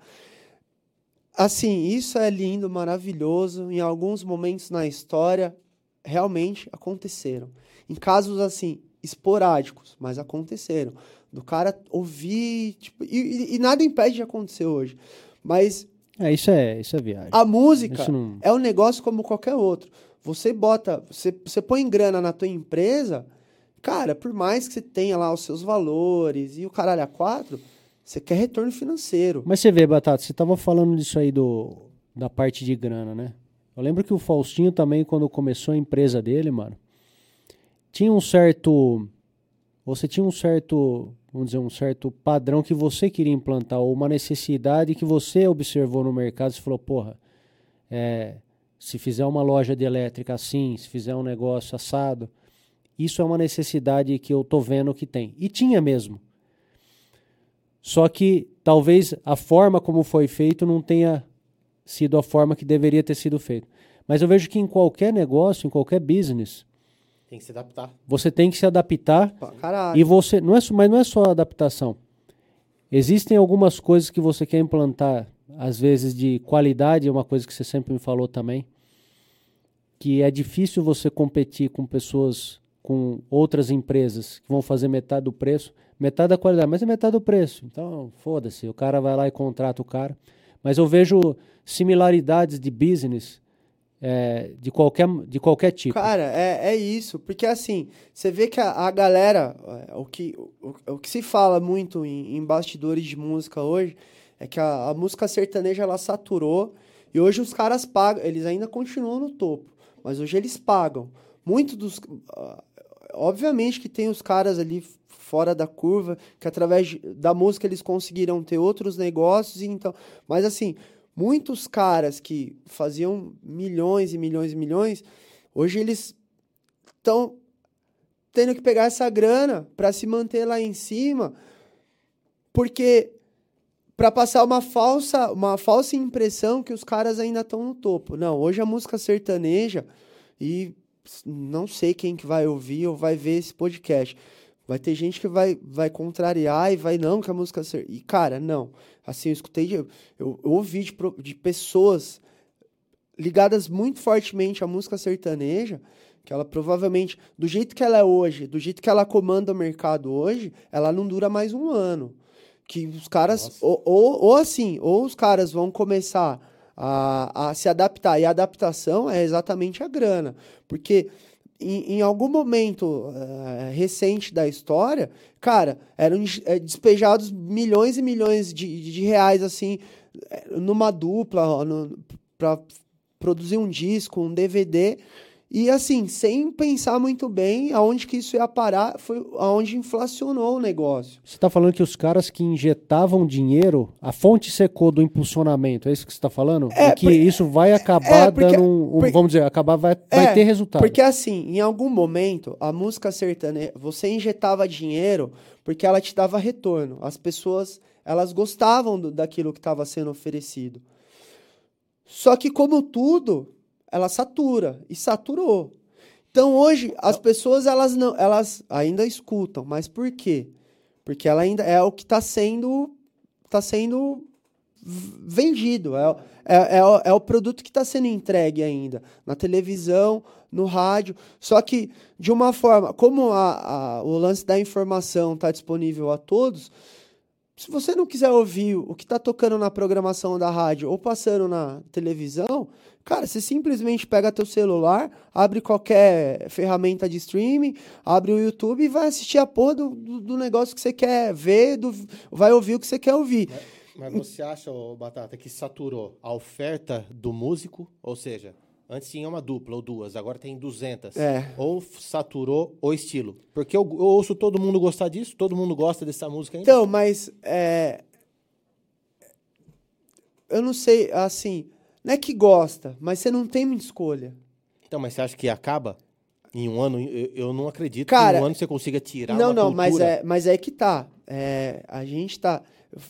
Assim, isso é lindo, maravilhoso. Em alguns momentos na história, realmente aconteceram. Em casos assim, esporádicos, mas aconteceram. Do cara ouvir. Tipo, e, e nada impede de acontecer hoje. Mas É, isso é, isso é viagem. a música não- é um negócio como qualquer outro. Você bota, você, você põe grana na tua empresa, cara, por mais que você tenha lá os seus valores e o caralho a quatro, você quer retorno financeiro. Mas você vê, Batata, você tava falando disso aí do, da parte de grana, né? Eu lembro que o Faustinho também, quando começou a empresa dele, mano, tinha um certo. Você tinha um certo, vamos dizer, um certo padrão que você queria implantar, ou uma necessidade que você observou no mercado e falou, porra, é, se fizer uma loja de elétrica assim, se fizer um negócio assado, isso é uma necessidade que eu tô vendo que tem. E tinha mesmo. Só que talvez a forma como foi feito não tenha sido a forma que deveria ter sido feito. Mas eu vejo que em qualquer negócio, em qualquer business, Tem que se adaptar. você tem que se adaptar caralho. e você não é, só- mas não é só adaptação. Existem algumas coisas que você quer implantar, às vezes de qualidade, é uma coisa que você sempre me falou também, que é difícil você competir com pessoas, com outras empresas que vão fazer metade do preço, metade da qualidade, mas é metade do preço. Então, foda-se, o cara vai lá e contrata o cara. Mas eu vejo similaridades de business é, de, qualquer, de qualquer tipo. Cara, é, é isso. Porque assim, você vê que a, a galera, é, o que, o, o que se fala muito em, em bastidores de música hoje é que a, a música sertaneja ela saturou e hoje os caras pagam, eles ainda continuam no topo, mas hoje eles pagam. Muito dos. ah, Obviamente que tem os caras ali fora da curva, que através da música eles conseguiram ter outros negócios, e então. Mas assim, muitos caras que faziam milhões e milhões e milhões, hoje eles estão tendo que pegar essa grana para se manter lá em cima, porque para passar uma falsa, uma falsa impressão que os caras ainda estão no topo. Não, hoje a música sertaneja e não sei quem que vai ouvir ou vai ver esse podcast. Vai ter gente que vai, vai contrariar e vai, não, que a música... ser- E, cara, não. Assim, eu escutei, de, eu, eu ouvi de, de pessoas ligadas muito fortemente à música sertaneja, que ela provavelmente, do jeito que ela é hoje, do jeito que ela comanda o mercado hoje, ela não dura mais um ano. Que os caras, ou, ou, ou assim, ou os caras vão começar a, a se adaptar, e a adaptação é exatamente a grana. Porque em, em algum momento eh, recente da história, cara, eram eh, despejados milhões e milhões de, de reais, assim, eh, numa dupla, ó, no, produzir um disco, um DVD, e assim, sem pensar muito bem aonde que isso ia parar, foi aonde inflacionou o negócio. Você está falando que os caras que injetavam dinheiro, a fonte secou do impulsionamento, é isso que você está falando? É, e que por- isso vai acabar é, porque- dando um, um- por- vamos dizer, acabar vai, vai É, ter resultado. Porque assim, em algum momento, a música sertaneja, você injetava dinheiro porque ela te dava retorno. As pessoas, elas gostavam do- daquilo que estava sendo oferecido. Só que como tudo, ela satura e saturou. Então hoje as pessoas elas não, elas ainda escutam, mas por quê? Porque ela ainda é o que está sendo tá sendo vendido, é, o- é, é, é o produto que está sendo entregue ainda na televisão, no rádio. Só que de uma forma, como a, a- o lance da informação está disponível a todos, se você não quiser ouvir o que está tocando na programação da rádio ou passando na televisão, cara, você simplesmente pega teu celular, abre qualquer ferramenta de streaming, abre o YouTube e vai assistir a porra do, do, do negócio que você quer ver, do- vai ouvir o que você quer ouvir. Mas você acha, ô, Batata, que saturou a oferta do músico? Ou seja, Antes tinha uma dupla ou duas, agora tem 200. É. Ou saturou o estilo. Porque eu, eu ouço todo mundo gostar disso, todo mundo gosta dessa música ainda. Então, mas é, eu não sei, assim, não é que gosta, mas você não tem muita escolha. Então, mas você acha que acaba em um ano? Eu, eu não acredito Cara, que em um ano você consiga tirar não, uma não, mas cultura. é, mas é que tá. É, a gente tá.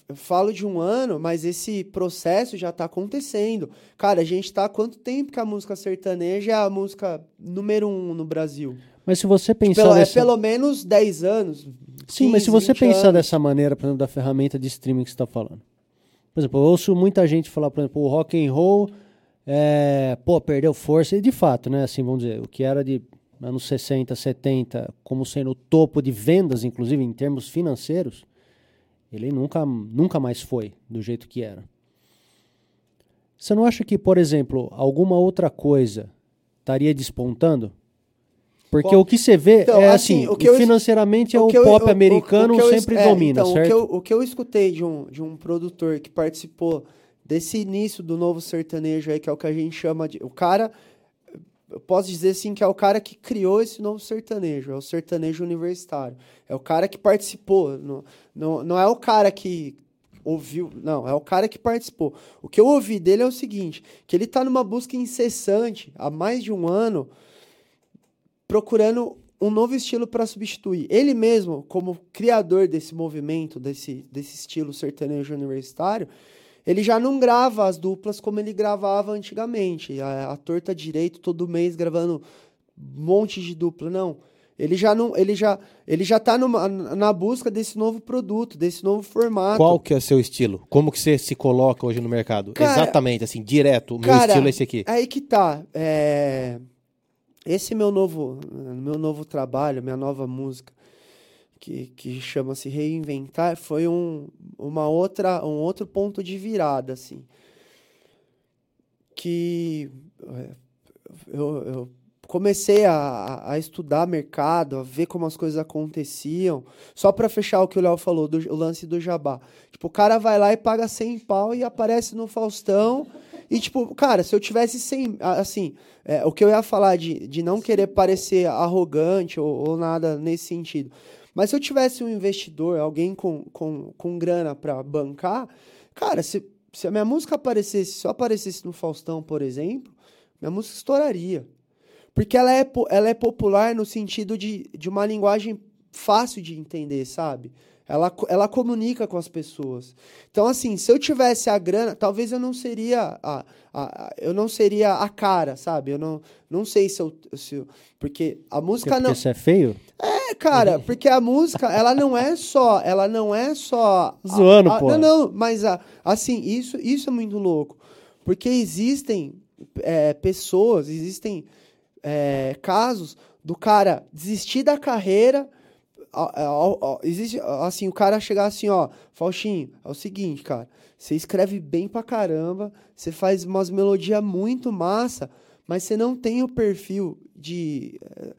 eu falo de um ano, mas esse processo já tá acontecendo. Cara, a gente tá há quanto tempo que a música sertaneja é a música número um no Brasil? Mas se você pensar Pelo, é pelo menos 10 anos. Sim, mas se 15, você 20 pensar anos. dessa maneira, por exemplo, da ferramenta de streaming que você está falando. Por exemplo, eu ouço muita gente falar, por exemplo, o rock and roll, é, pô, perdeu força. E de fato, né? Assim, vamos dizer, o que era de anos 60, 70, como sendo o topo de vendas, inclusive em termos financeiros, ele nunca, nunca mais foi do jeito que era. Você não acha que, por exemplo, alguma outra coisa estaria despontando? Porque Bom, o que você vê então, é assim, assim, o que eu financeiramente é o, eu- pop o- o- americano o eu es- sempre é, domina, então, certo? O que, eu, o que eu escutei de um, de um produtor que participou desse início do novo sertanejo aí, que é o que a gente chama de. O cara. Eu posso dizer assim que é o cara que criou esse novo sertanejo, é o sertanejo universitário. É o cara que participou. Não, não, não é o cara que ouviu, não, é o cara que participou. O que eu ouvi dele é o seguinte: que ele tá numa busca incessante há mais de um ano procurando um novo estilo para substituir. Ele mesmo, como criador desse movimento, desse, desse estilo sertanejo universitário, ele já não grava as duplas como ele gravava antigamente. A, a torta direito todo mês gravando um monte de dupla, não. Ele já não, ele já, ele já tá numa, na busca desse novo produto, desse novo formato. Qual que é o seu estilo? Como que você se coloca hoje no mercado? Cara, Exatamente, assim, direto. O meu cara, estilo é esse aqui. Aí que tá. é, Esse meu novo, meu novo trabalho, minha nova música, que, que chama-se Reinventar, foi um, uma outra, um outro ponto de virada, assim. Que é, eu, eu comecei a, a- estudar mercado, a ver como as coisas aconteciam, só pra fechar o que o Léo falou, do, o lance do jabá. Tipo, o cara vai lá e paga 100 pau e aparece no Faustão. E, tipo, cara, se eu tivesse 100. a- Assim, é, o que eu ia falar de, de não querer parecer arrogante ou, ou nada nesse sentido. Mas se eu tivesse um investidor, alguém com, com, com grana pra bancar, cara, se, se a minha música aparecesse, se eu aparecesse no Faustão, por exemplo, minha música estouraria. Porque ela é, ela é popular no sentido de, de uma linguagem fácil de entender, sabe? Ela, ela comunica com as pessoas. Então, assim, se eu tivesse a grana, talvez eu não seria a, a, a- eu não seria a cara, sabe? Eu não, não sei se eu, se eu- porque a Porque, música porque não você é feio? é, cara, porque a música, ela não é só, ela não é só Zoando, pô. Não, não, mas a, assim, isso, isso é muito louco. Porque existem é, pessoas, existem é, casos do cara desistir da carreira. A- a- a- existe assim, o cara chegar assim, ó, Faustinho, é o seguinte, cara, você escreve bem pra caramba, você faz umas melodias muito massa, mas você não tem o perfil de eh,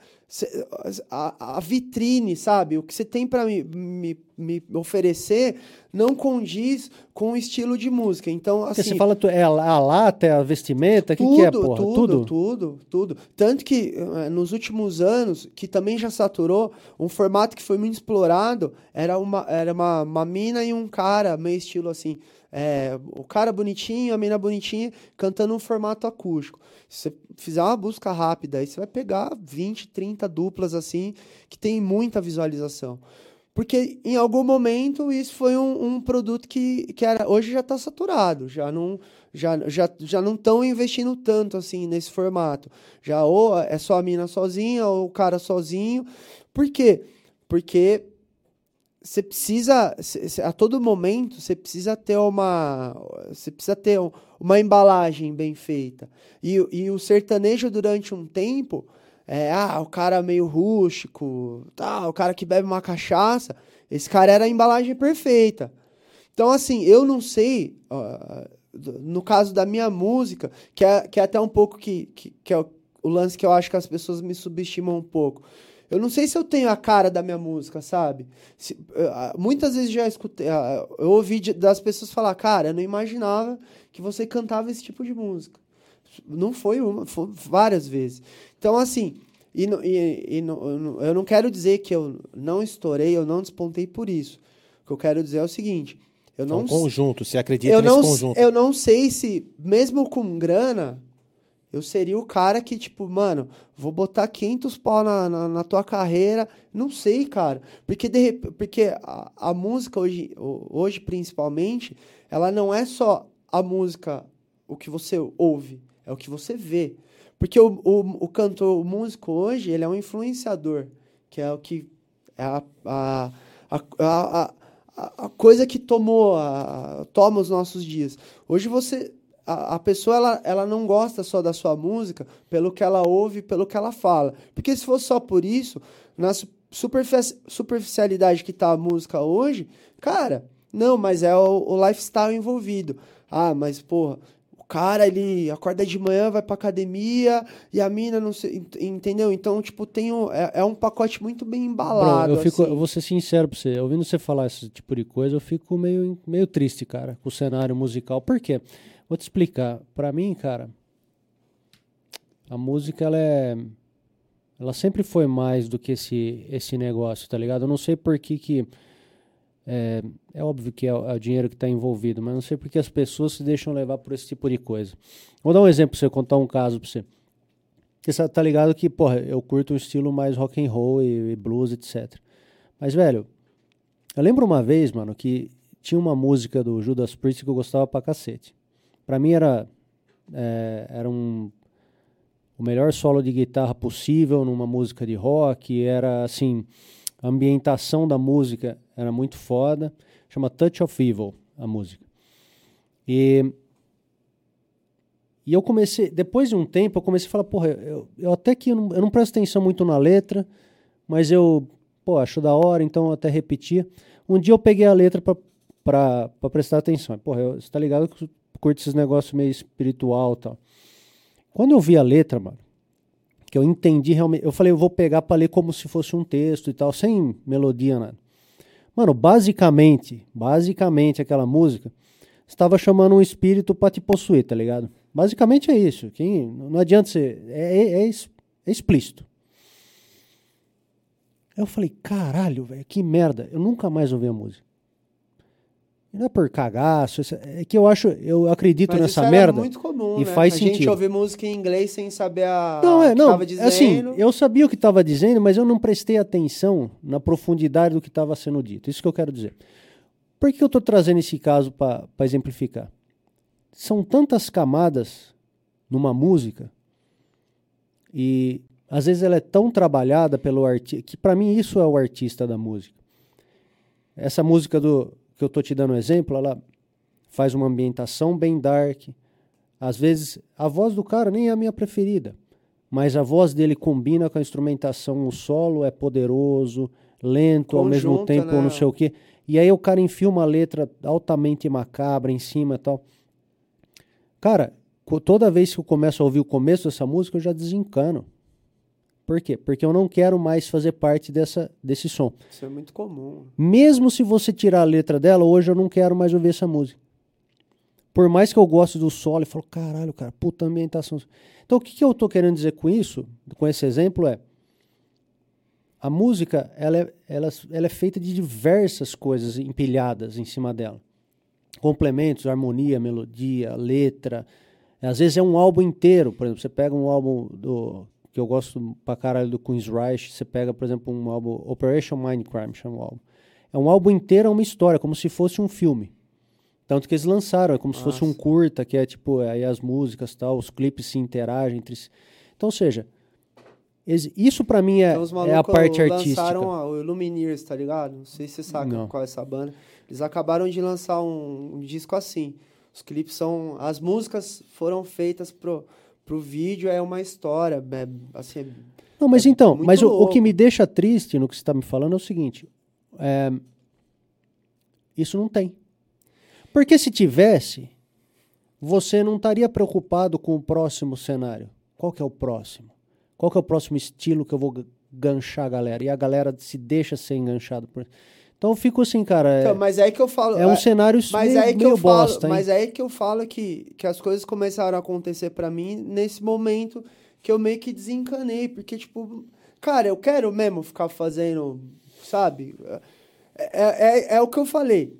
a, a vitrine, sabe? O que você tem pra me, me, me oferecer não condiz com o estilo de música. Então, Porque assim, você fala tu- é a, lata, é a vestimenta, o que, tudo, que é, porra? tudo, tudo, tudo, Tanto que eh, nos últimos anos, que também já saturou, um formato que foi muito explorado era uma, era uma, uma mina e um cara, meio estilo assim. É, o cara bonitinho, a mina bonitinha, cantando um formato acústico. Se você fizer uma busca rápida, aí você vai pegar 20, 30 duplas assim, que tem muita visualização. Porque em algum momento isso foi um, um produto que, que era, hoje já está saturado, já não já, já, já não estão investindo tanto assim nesse formato. Já ou é só a mina sozinha ou o cara sozinho. Por quê? Porque você precisa a todo momento você precisa ter uma você precisa ter um- uma embalagem bem feita. E, o- e o sertanejo durante um tempo é, ah, o cara meio rústico, tá, o cara que bebe uma cachaça, esse cara era a embalagem perfeita. Então, assim, eu não sei, do- no caso da minha música, que é, que é até um pouco que, que, que é o, o lance que eu acho que as pessoas me subestimam um pouco. Eu não sei se eu tenho a cara da minha música, sabe? Se- muitas vezes já escutei, eu ouvi das pessoas falar, cara, eu não imaginava que você cantava esse tipo de música. Não foi uma, foi várias vezes. Então, assim, e, e, e eu não quero dizer que eu não estourei, eu não despontei por isso. O que eu quero dizer é o seguinte. Eu não, é um conjunto, você acredita eu nesse não, conjunto. Eu não sei se, mesmo com grana, eu seria o cara que, tipo, mano, vou botar 500 pau na, na, na tua carreira. Não sei, cara. Porque, de, porque a, a, música hoje, hoje, principalmente, ela não é só a música, o que você ouve, é o que você vê. Porque o, o, o cantor, o músico hoje, ele é um influenciador, que é o que é a, a, a, a, a coisa que tomou, a, toma os nossos dias. Hoje você a, a, pessoa ela, ela não gosta só da sua música pelo que ela ouve, pelo que ela fala. Porque se fosse só por isso, na superficialidade que tá a música hoje, cara, não, mas é o, o lifestyle envolvido. Ah, mas porra, o cara ele acorda de manhã, vai pra academia e a mina não sei, entendeu? Então, tipo, tem um, é, é um pacote muito bem embalado. Bro, eu, fico, assim. eu vou ser sincero pra você, ouvindo você falar esse tipo de coisa, eu fico meio, meio triste, cara, com o cenário musical. Por quê? Vou te explicar. Para mim, cara, a música ela é ela sempre foi mais do que esse esse negócio, tá ligado? Eu não sei por que que é, é óbvio que é, é o dinheiro que está envolvido, mas não sei por que as pessoas se deixam levar por esse tipo de coisa. Vou dar um exemplo para você, contar um caso para você. Você tá ligado que, porra, eu curto um estilo mais rock and roll e, e blues, etc. Mas, velho, eu lembro uma vez, mano, que tinha uma música do Judas Priest que eu gostava pra cacete. Para mim era é, era um o melhor solo de guitarra possível numa música de rock, era assim, a ambientação da música era muito foda, chama Touch of Evil a música. E e eu comecei, depois de um tempo, eu comecei a falar, porra, eu, eu até que eu não, eu não presto atenção muito na letra, mas eu, pô, acho da hora, então eu até repetia. Um dia eu peguei a letra para prestar atenção. Porra, eu, você tá ligado que curto esses negócios meio espiritual tal. Quando eu vi a letra, mano, que eu entendi realmente, eu falei, eu vou pegar para ler como se fosse um texto e tal, sem melodia, nada. Mano, basicamente, basicamente aquela música estava chamando um espírito para te possuir, tá ligado? Basicamente é isso. Quem, não adianta ser. É, é, é, é explícito. Eu falei, caralho, velho, que merda. Eu nunca mais ouvi a música. Não é por cagaço, é que eu acho, eu acredito Mas nessa isso merda. Era muito comum, e né? faz a sentido. gente ouvir música em inglês sem saber a não, é, que não, tava dizendo. assim, eu sabia o que estava dizendo, mas eu não prestei atenção na profundidade do que estava sendo dito. Isso que eu quero dizer. Por que eu estou trazendo esse caso para exemplificar? São tantas camadas numa música e às vezes ela é tão trabalhada pelo artista que para mim isso é o artista da música. Essa música do que eu estou te dando um exemplo, ela faz uma ambientação bem dark. Às vezes, a voz do cara nem é a minha preferida, mas a voz dele combina com a instrumentação, o solo é poderoso, lento, ao mesmo tempo, né? não sei o quê. E aí o cara enfia uma letra altamente macabra em cima e tal. Cara, toda vez que eu começo a ouvir o começo dessa música, eu já desencano. Por quê? Porque eu não quero mais fazer parte dessa, desse som. Isso é muito comum. Mesmo se você tirar a letra dela, hoje eu não quero mais ouvir essa música. Por mais que eu goste do solo, eu falo, caralho, cara, puta ambientação. Então o que, que eu estou querendo dizer com isso, com esse exemplo, é a música ela é, ela, ela é feita de diversas coisas empilhadas em cima dela. Complementos, harmonia, melodia, letra. Às vezes é um álbum inteiro. Por exemplo, você pega um álbum do que eu gosto pra caralho do Queen's Reich, você pega, por exemplo, um álbum, Operation Mindcrime, chama o álbum. É um álbum inteiro, é uma história, como se fosse um filme. Tanto que eles lançaram, é como Nossa. se fosse um curta, que é tipo, é, aí as músicas tal, os clipes se interagem entre si. Então, ou seja, isso para mim é, então, é a parte artística. lançaram o Lumineers, tá ligado? Não sei se você sabe Não. qual é essa banda. Eles acabaram de lançar um, um disco assim. Os clipes são... As músicas foram feitas pro pro vídeo é uma história, é, assim... Não, mas é então, mas o, o, que me deixa triste no que você está me falando é o seguinte, é, isso não tem. Porque se tivesse, você não estaria preocupado com o próximo cenário. Qual que é o próximo? Qual que é o próximo estilo que eu vou ganchar a galera? E a galera se deixa ser enganchada por Então eu fico assim, cara. É, Então, mas é aí que eu falo. é um cenário Mas meio, que eu falo, bosta, hein? mas é aí que eu falo que, que as coisas começaram a acontecer pra mim nesse momento que eu meio que desencanei, porque tipo, cara, eu quero mesmo ficar fazendo, sabe? É, é, é o que eu falei.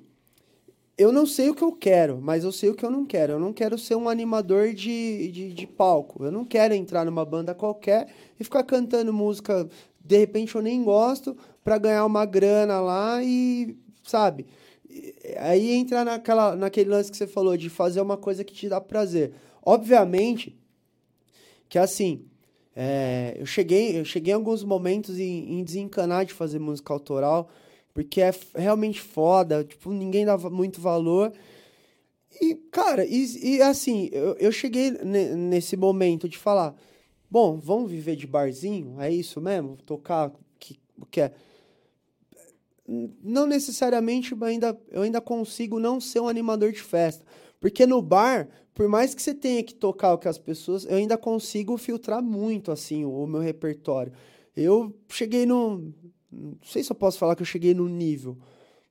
Eu não sei o que eu quero, mas eu sei o que eu não quero. Eu não quero ser um animador de, de, de palco. Eu não quero entrar numa banda qualquer e ficar cantando música, de repente eu nem gosto, pra ganhar uma grana lá e, sabe? Aí entra naquela, naquele lance que você falou de fazer uma coisa que te dá prazer. Obviamente que assim, é, eu cheguei, eu cheguei em alguns momentos em, em desencanar de fazer música autoral, porque é realmente foda, tipo, ninguém dava muito valor. E, cara, e, e assim, eu, eu cheguei ne- nesse momento de falar, bom, vamos viver de barzinho? É isso mesmo? Tocar que, o que é? Não necessariamente, ainda, eu ainda consigo não ser um animador de festa. Porque no bar, por mais que você tenha que tocar o que as pessoas, eu ainda consigo filtrar muito, assim, o, o meu repertório. Eu cheguei no... Não sei se eu posso falar que eu cheguei no nível,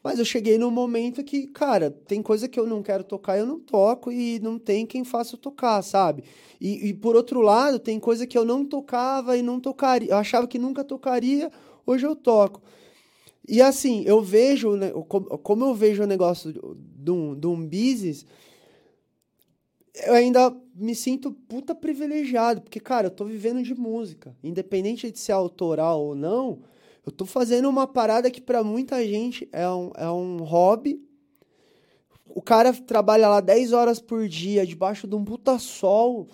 mas eu cheguei num momento que, cara, tem coisa que eu não quero tocar, eu não toco e não tem quem faça eu tocar, sabe? E, e por outro lado, tem coisa que eu não tocava e não tocaria. Eu achava que nunca tocaria, hoje eu toco. E assim, eu vejo, como, eu vejo o negócio de um, de um business, eu ainda me sinto puta privilegiado, porque, cara, eu tô vivendo de música. Independente de ser autoral ou não, eu tô fazendo uma parada que pra muita gente é um, é um hobby. O cara trabalha lá 10 horas por dia, debaixo de um puta sol,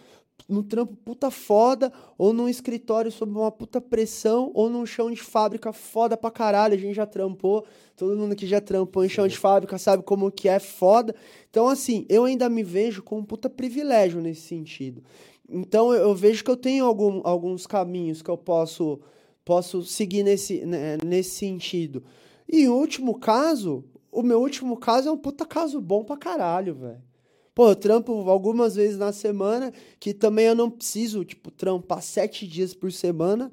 num trampo puta foda, ou num escritório sob uma puta pressão, ou num chão de fábrica foda pra caralho. A gente já trampou, todo mundo que já trampou em chão de fábrica sabe como que é foda. Então, assim, eu ainda me vejo com um puta privilégio nesse sentido. Então, eu, eu vejo que eu tenho algum, alguns caminhos que eu posso, posso seguir nesse, né, nesse sentido. E o último caso, o meu último caso é um puta caso bom pra caralho, velho. Pô, eu trampo algumas vezes na semana, que também eu não preciso, tipo, trampar sete dias por semana,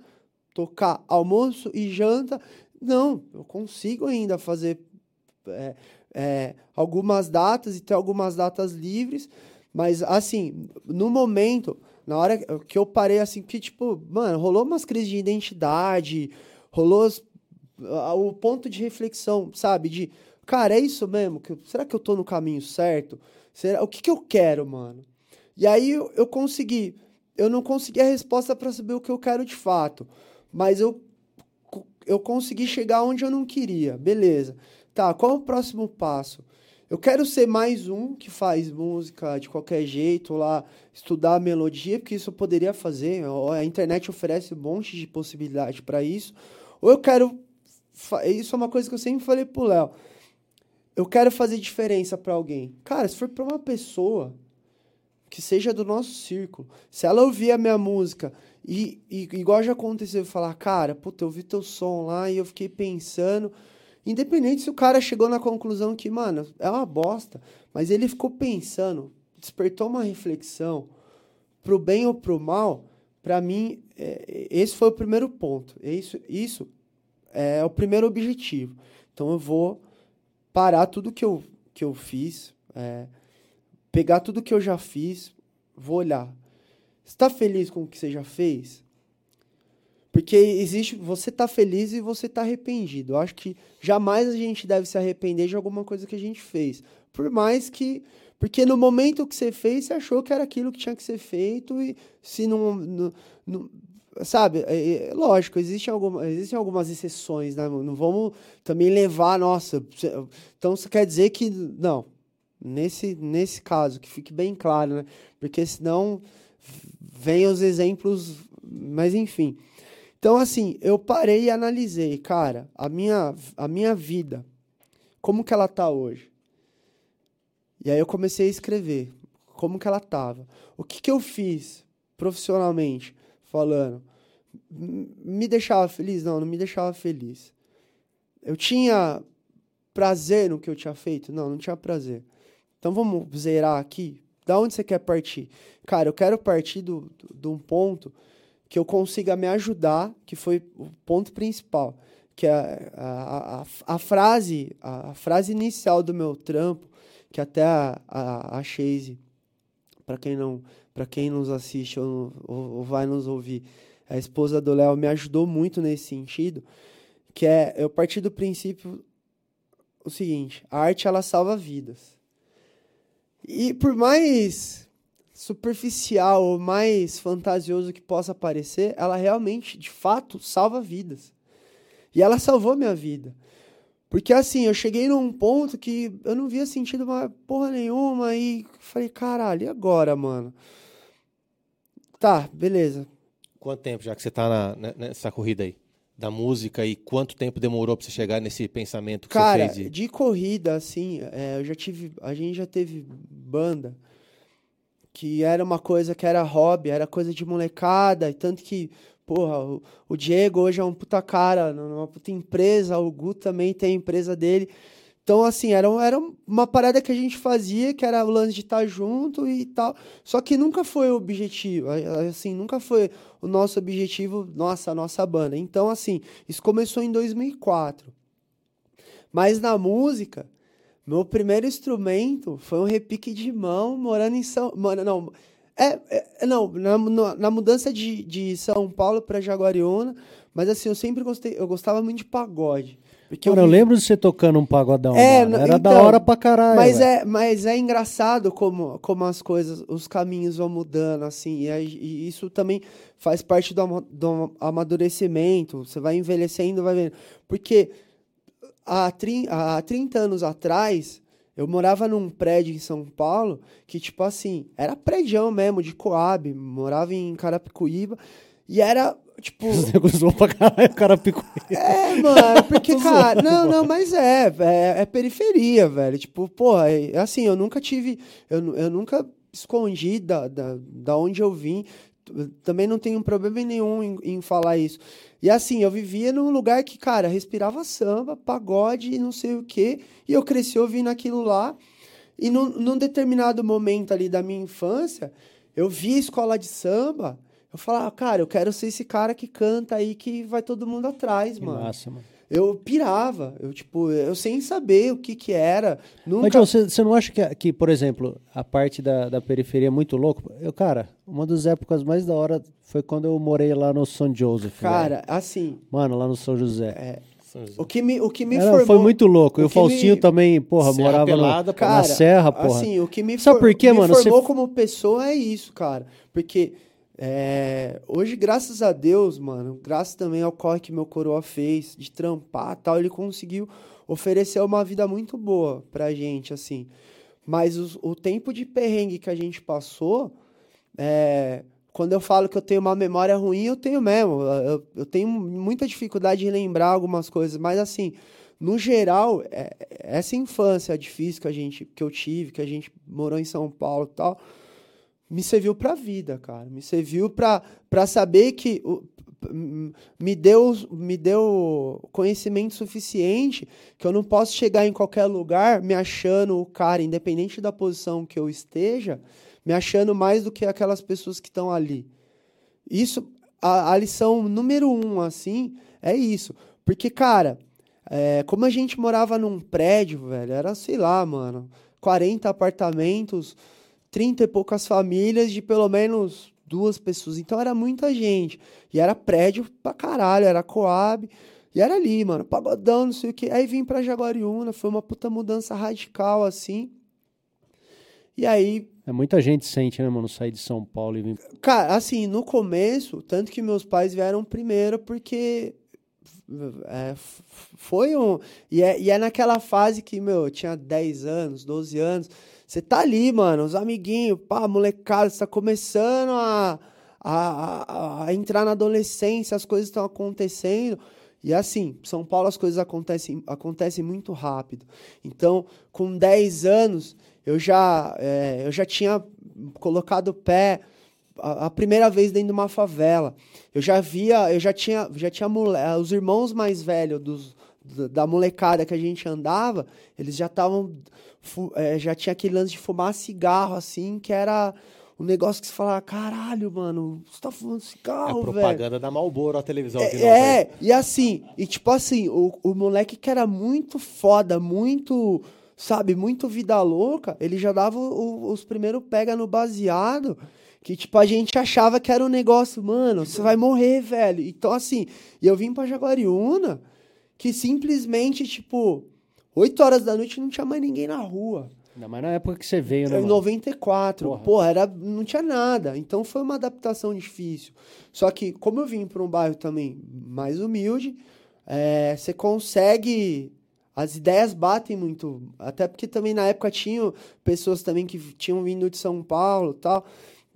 tocar almoço e janta. Não, eu consigo ainda fazer é, é, algumas datas e ter algumas datas livres, mas assim, no momento, na hora que eu parei assim, que tipo, mano, rolou umas crises de identidade, rolou o ponto de reflexão, sabe? De, cara, é isso mesmo? Que, será que eu tô no caminho certo? Será, o que que eu quero, mano? E aí eu, eu consegui, eu não consegui a resposta para saber o que eu quero de fato, mas eu eu consegui chegar onde eu não queria. Beleza. Tá, qual é o próximo passo? Eu quero ser mais um que faz música de qualquer jeito lá, estudar melodia, porque isso eu poderia fazer. A internet oferece um monte de possibilidade para isso. Ou eu quero. Isso é uma coisa que eu sempre falei pro Léo. Eu quero fazer diferença para alguém. Cara, se for para uma pessoa que seja do nosso círculo, se ela ouvir a minha música e, e igual já aconteceu, falar, cara, puta, eu ouvi teu som lá e eu fiquei pensando. Independente se o cara chegou na conclusão que, mano, é uma bosta, mas ele ficou pensando, despertou uma reflexão, pro bem ou pro mal, pra mim, é, esse foi o primeiro ponto. Isso, isso é o primeiro objetivo. Então eu vou parar tudo que eu, que eu fiz, é, pegar tudo que eu já fiz, vou olhar. Você tá feliz com o que você já fez? Porque existe, você tá feliz e você tá arrependido. Eu acho que jamais a gente deve se arrepender de alguma coisa que a gente fez. Por mais que. Porque no momento que você fez, você achou que era aquilo que tinha que ser feito e se não. não- não- sabe? É, é lógico, existem, alguma, existem algumas exceções, né? Não vamos também levar, nossa. você- Então isso quer dizer que. Não. Nesse, nesse caso, que fique bem claro, né? Porque senão vem os exemplos. Mas enfim. Então, assim, eu parei e analisei, cara, a minha, a minha vida, como que ela tá hoje? E aí eu comecei a escrever como que ela tava. O que que eu fiz profissionalmente, falando? Me deixava feliz? Não, não me deixava feliz. Eu tinha prazer no que eu tinha feito? Não, não tinha prazer. Então vamos zerar aqui. Da onde você quer partir? Cara, eu quero partir de um ponto que eu consiga me ajudar, que foi o ponto principal, que é a, a, a, frase, a, frase inicial do meu trampo, que até a, a, a Chase, para quem não, para quem nos assiste ou, ou, ou, vai nos ouvir, a esposa do Léo me ajudou muito nesse sentido, que é eu partir do princípio o seguinte, a arte ela salva vidas. E por mais superficial ou mais fantasioso que possa parecer, ela realmente, de fato, salva vidas. E ela salvou minha vida. Porque assim, eu cheguei num ponto que eu não via sentido uma porra nenhuma e falei, caralho, e agora, mano? Tá, beleza. Quanto tempo já que você tá na, né, nessa corrida aí? Da música e quanto tempo demorou pra você chegar nesse pensamento que Cara, você fez? de corrida, assim, é, eu já tive. A gente já teve banda que era uma coisa que era hobby, era coisa de molecada, e tanto que Porra, o, o, Diego hoje é um puta cara, numa puta empresa, o Gu também tem a empresa dele. Então, assim, era, era uma parada que a gente fazia, que era o lance de estar junto e tal. Só que nunca foi o objetivo, assim, nunca foi o nosso objetivo, nossa, a nossa banda. Então, assim, isso começou em 2004. Mas na música, meu primeiro instrumento foi um repique de mão, morando em São... Mano, não, é, é não, na, na, mudança de, de São Paulo para Jaguariúna, mas assim, eu sempre gostei, eu gostava muito de pagode. Porque Mano, eu, eu, lembro de você tocando um pagodão, é, Era então, da hora pra caralho. Mas é, mas é engraçado como, como as coisas, os caminhos vão mudando, assim, e, e isso também faz parte do, do amadurecimento, você vai envelhecendo, vai vendo. Porque há, há 30 anos atrás, eu morava num prédio em São Paulo que, tipo assim, era prédio mesmo, de Coab. Morava em Carapicuíba. E era, tipo. Você gostou pra caralho Carapicuíba. É, mano, porque, cara. Não, não, mas é, é, é periferia, velho. Tipo, porra, é, assim, eu nunca tive. Eu, eu nunca escondi da, da, da onde eu vim. Também não tenho problema nenhum em, em falar isso. E assim, eu vivia num lugar que, cara, respirava samba, pagode e não sei o quê. E eu cresci ouvindo aquilo lá. E num, num determinado momento ali da minha infância, eu vi a escola de samba. Eu falava, cara, eu quero ser esse cara que canta aí que vai todo mundo atrás, que mano. Massa, mano eu pirava. Eu, tipo, eu sem saber o que que era. Nunca... Mas, você, você não acha que, que, por exemplo, a parte da, da periferia é muito louco? Eu, cara, uma das épocas mais da hora foi quando eu morei lá no São Joseph. Cara, velho. assim... Mano, lá no São José. É, o que me, o que me Era, formou... Foi muito louco. E o, Faustinho me... também, porra, serra morava pelada, no, cara, na Serra, porra. Assim, o que me, Sabe for... por quê, me mano? formou você... como pessoa é isso, cara. Porque é, hoje, graças a Deus, mano, graças também ao corre que meu coroa fez, de trampar tal, ele conseguiu oferecer uma vida muito boa pra gente, assim. Mas os, o tempo de perrengue que a gente passou, é, quando eu falo que eu tenho uma memória ruim, eu tenho mesmo. Eu, eu tenho muita dificuldade de lembrar algumas coisas, mas assim, no geral, é, essa infância difícil que a gente, que eu tive, que a gente morou em São Paulo e tal, me serviu para a vida, cara. Me serviu para saber que me deu, me deu conhecimento suficiente que eu não posso chegar em qualquer lugar me achando o cara, independente da posição que eu esteja, me achando mais do que aquelas pessoas que estão ali. Isso, a, a, lição número um, assim, é isso. Porque, cara, é, como a gente morava num prédio, velho, era, sei lá, mano, 40 apartamentos 30 e poucas famílias de pelo menos duas pessoas. Então era muita gente. E era prédio pra caralho, era Coab. E era ali, mano, pagodão, não sei o que. Aí vim pra Jaguariúna, foi uma puta mudança radical, assim. E aí. É, muita gente sente, né, mano, sair de São Paulo e vir. Cara, assim, no começo, tanto que meus pais vieram primeiro, porque. É, foi um. E é, e é naquela fase que, meu, eu tinha 10 anos, 12 anos. Você tá ali, mano, os amiguinhos, pá, molecada, você tá começando a, a, a, entrar na adolescência, as coisas estão acontecendo. E assim, São Paulo as coisas acontecem, acontecem muito rápido. Então, com 10 anos, eu já, é, eu já tinha colocado o pé a, a, primeira vez dentro de uma favela. Eu já via, eu já tinha, já tinha mole, os irmãos mais velhos dos, da molecada que a gente andava, eles já estavam é, já tinha aquele lance de fumar cigarro, assim, que era um negócio que você fala, caralho, mano, você tá fumando cigarro, velho. propaganda da Malboro, a televisão. É, é, e assim, e tipo assim, o, o moleque que era muito foda, muito, sabe, muito vida louca, ele já dava o- os primeiros pega no baseado, que tipo, a gente achava que era um negócio, mano, você vai morrer, velho. Então assim, e eu vim pra Jaguariúna, que simplesmente, tipo, 8 horas da noite não tinha mais ninguém na rua. Ainda mais na época que você veio, né? Em mano? 94, Porra. porra, era, não tinha nada. Então foi uma adaptação difícil. Só que, como eu vim para um bairro também mais humilde, é, você consegue. As ideias batem muito. Até porque também na época tinham pessoas também que tinham vindo de São Paulo e tal.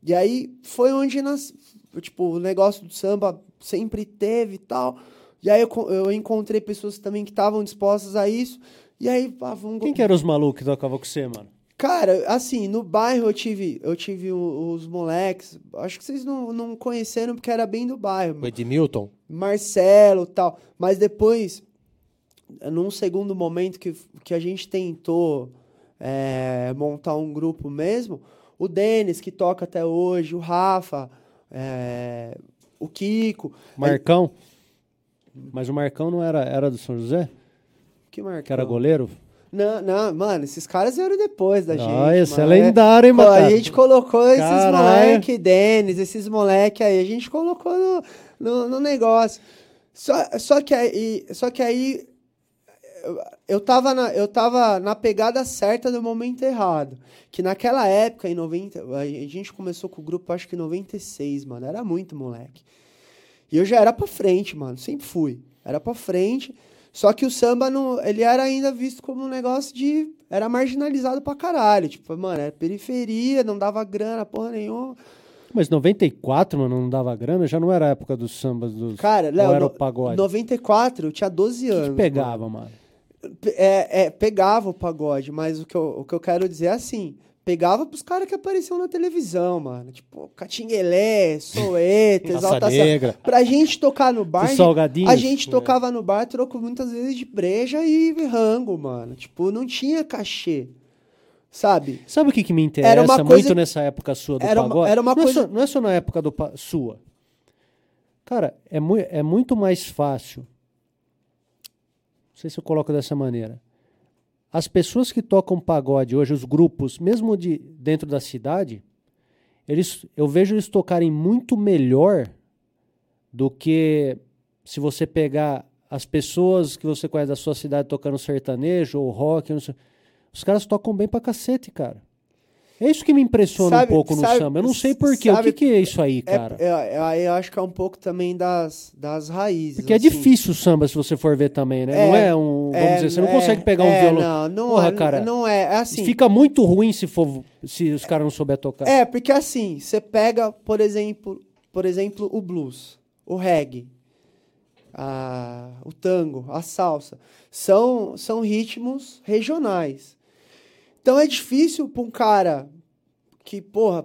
E aí foi onde nas, tipo, o negócio do samba sempre teve e tal. E aí eu, eu encontrei pessoas também que estavam dispostas a isso. E aí, pá, vamos Quem que eram os malucos que tocavam com você, mano? Cara, assim, no bairro eu tive, eu tive os moleques, acho que vocês não, não conheceram porque era bem do bairro, O Edmilton. Marcelo e tal, mas depois, num segundo momento que, que a gente tentou é, montar um grupo mesmo, o Denis, que toca até hoje, o Rafa, é, o Kiko, Marcão? Mas o Marcão não era, era do São José? Que marcou? Que era goleiro? Não, não, mano, esses caras vieram depois da gente. Ah, esse é lendário, hein, mano? a gente colocou esses Caralho. moleque, Denis, esses moleque aí, a gente colocou no, no, no negócio. Só, só, que aí, só que aí eu, eu, tava na, eu tava na pegada certa do momento errado. Que naquela época, em 90, a gente começou com o grupo, acho que em 96, mano. Era muito moleque. E eu já era pra frente, mano. Sempre fui. Era pra frente. Só que o samba, não, ele era ainda visto como um negócio de... Era marginalizado pra caralho. Tipo, mano, era periferia, não dava grana, porra nenhuma. Mas 94, mano, não dava grana? Já não era a época dos sambas dos... Cara, Léo, era no- o pagode? 94, eu tinha 12 O que anos. que mano. pegava, mano? Pe- É, é, pegava o pagode, mas o que, eu, o que eu quero dizer é assim: pegava pros caras que apareciam na televisão, mano. Tipo, Catinguelé, Soeto, Raça Exaltação. Negra. Pra gente tocar no bar. A gente tocava no bar, trocou muitas vezes de breja e rango, mano. Tipo, não tinha cachê. Sabe? Sabe o que, que me interessa Era uma muito coisa- nessa época sua do Era uma- pagode? era uma não, coisa- é só, não é só na época do pa- sua. Cara, é, mui- é muito mais fácil. Não sei se eu coloco dessa maneira. As pessoas que tocam pagode hoje, os grupos, mesmo de dentro da cidade, eles, eu vejo eles tocarem muito melhor do que se você pegar as pessoas que você conhece da sua cidade tocando sertanejo ou rock. Os caras tocam bem pra cacete, cara. É isso que me impressiona Sabe- um pouco no sabe- samba. Eu não sei porquê. O que, que é isso aí, É, cara? é, aí eu acho que é um pouco também das, das raízes. Porque é assim. difícil o samba, se você for ver também, né? É, não é um. Vamos É, dizer, você não é, consegue pegar um é, violão. Não, não Porra, é, cara. Não é, é assim. Fica muito ruim se for se os caras não souber tocar. É, porque assim, você pega, por exemplo, por exemplo, o blues, o reggae, a- o tango, a salsa. São, são ritmos regionais. Então é difícil para um cara que, porra,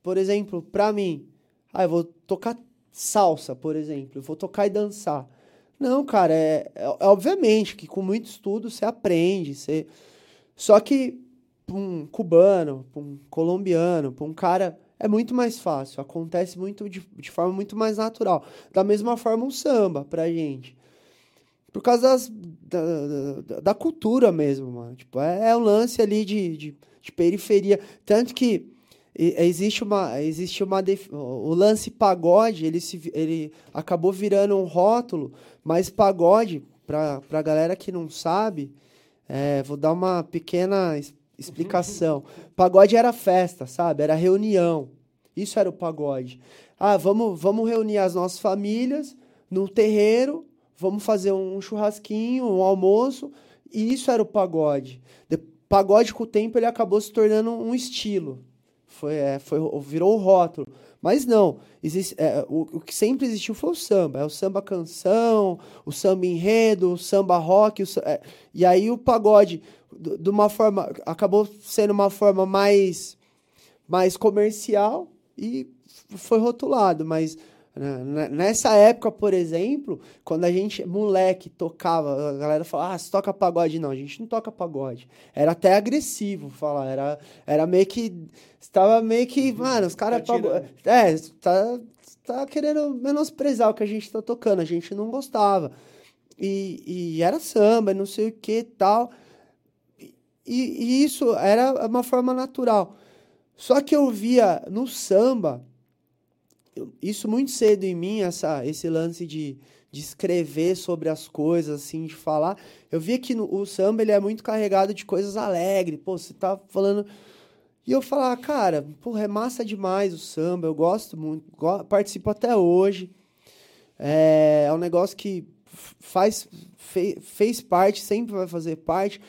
por exemplo, pra mim, ah, eu vou tocar salsa, por exemplo, eu vou tocar e dançar. Não, cara, é, é- é obviamente que com muito estudo você aprende, você... Só que pra um cubano, pra um colombiano, pra um cara, é muito mais fácil, acontece muito de, de forma muito mais natural. Da mesma forma um samba pra gente. Por causa das, da, da, da cultura mesmo, mano. Tipo, é, é um lance ali de, de, de periferia. Tanto que existe uma. Existe uma def- o lance pagode, ele, se, ele acabou virando um rótulo, mas pagode, pra, pra galera que não sabe, é, vou dar uma pequena explicação. Pagode era festa, sabe? Era reunião. Isso era o pagode. Ah, vamos, vamos reunir as nossas famílias no terreiro, vamos fazer um churrasquinho, um almoço, e isso era o pagode. De, pagode com o tempo ele acabou se tornando um estilo. Foi, é, foi, virou o rótulo. Mas não, existe, é, o, o que sempre existiu foi o samba. É o samba canção, o samba enredo, o samba rock. o é, e aí o pagode, de uma forma, acabou sendo uma forma mais, mais comercial e foi rotulado. Mas Nessa época, por exemplo, quando a gente, moleque, tocava, a galera falava, ah, você toca pagode? Não, a gente não toca pagode. Era até agressivo falar, era, era meio que, estava meio que, mano, os caras... Tá tirando. É, tá, tá querendo menosprezar o que a gente tá tocando, a gente não gostava. E, e era samba, não sei o que tal. E, e isso era uma forma natural. Só que eu via no samba, isso muito cedo em mim, essa, esse lance de, de escrever sobre as coisas, assim, de falar. Eu via que no, o samba ele é muito carregado de coisas alegres. Pô, você tá falando. E eu falava, cara, porra, é massa demais o samba, eu gosto muito, go- participo até hoje. É, é um negócio que faz, fe- fez parte, sempre vai fazer parte,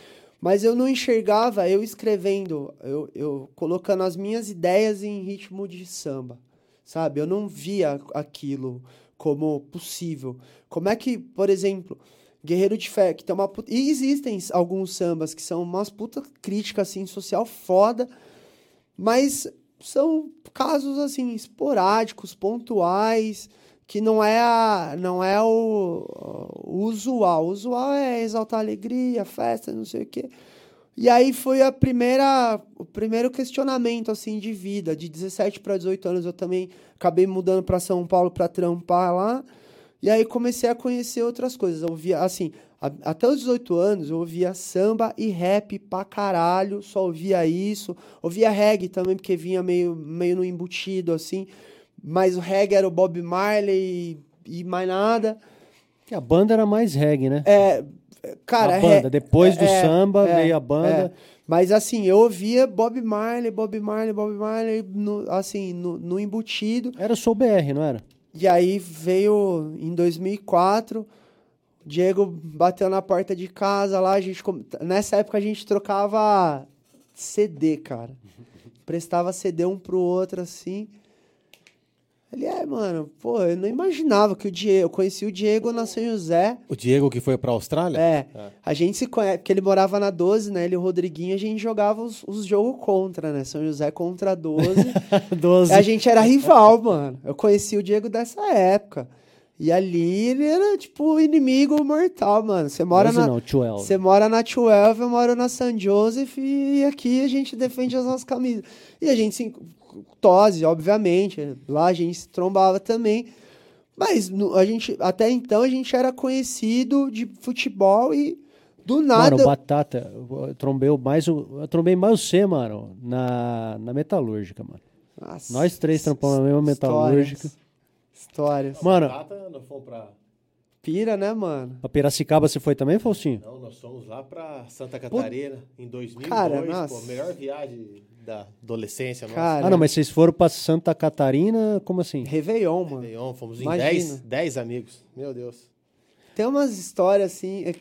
mas eu não enxergava eu escrevendo, eu, eu colocando as minhas ideias em ritmo de samba, sabe? Eu não via aquilo como possível. Como é que, por exemplo, Guerreiro de Fé, que tem uma puta... E existem alguns sambas que são umas puta crítica, assim, social foda, mas são casos, assim, esporádicos, pontuais, que não é, a, não é o, o usual. O usual é exaltar alegria, festa, não sei o quê. E aí foi a primeira, o primeiro questionamento assim de vida. De 17 para 18 anos eu também acabei mudando para São Paulo para trampar lá. E aí comecei a conhecer outras coisas. Eu ouvia assim, a- até os 18 anos eu ouvia samba e rap pra caralho, só ouvia isso. Ouvia reggae também porque vinha meio meio no embutido assim. Mas o reggae era o Bob Marley e, e mais nada. Que a banda era mais reggae, né? É, cara, a é- banda. Depois do é, samba é, veio a banda. é. Mas assim, eu ouvia Bob Marley, Bob Marley, Bob Marley, no, assim, no, no embutido. Era Sou BR, não era? E aí veio em 2004, o Diego bateu na porta de casa lá, a gente nessa época a gente trocava CD, cara. Prestava CD um pro outro assim. Ele é, mano, pô, eu não imaginava que o Diego, eu conheci o Diego na São José. O Diego que foi pra Austrália? É, a gente se conhece, porque ele morava na 12, né? Ele e o Rodriguinho, a gente jogava os, os jogos contra, né? São José contra 12. 12. a gente era rival, mano. Eu conheci o Diego dessa época. E ali ele era, tipo, inimigo mortal, mano. Você mora 12 na. não, 12. Você mora na 12, eu moro na San Joseph e aqui a gente defende as nossas camisas. E a gente se tose, obviamente. Lá a gente se trombava também. Mas a gente, até então a gente era conhecido de futebol e do nada. Mano, Batata, eu trombei mais o, eu trombei mais você, mano, na, na metalúrgica, mano. Nossa, Nós três trampamos na mesma metalúrgica. Histórias. Mano, Tata, nós fomos pra... Pira, né, mano? pra Piracicaba você foi também, Faustinho? Não, nós fomos lá pra Santa Catarina em 2002, Cara, pô, nossa. melhor viagem da adolescência nossa. Cara, Ah, não, mas vocês foram pra Santa Catarina, como assim? Réveillon, mano. Réveillon, fomos em Imagina. 10, 10 amigos. Meu Deus. Tem umas histórias assim. é-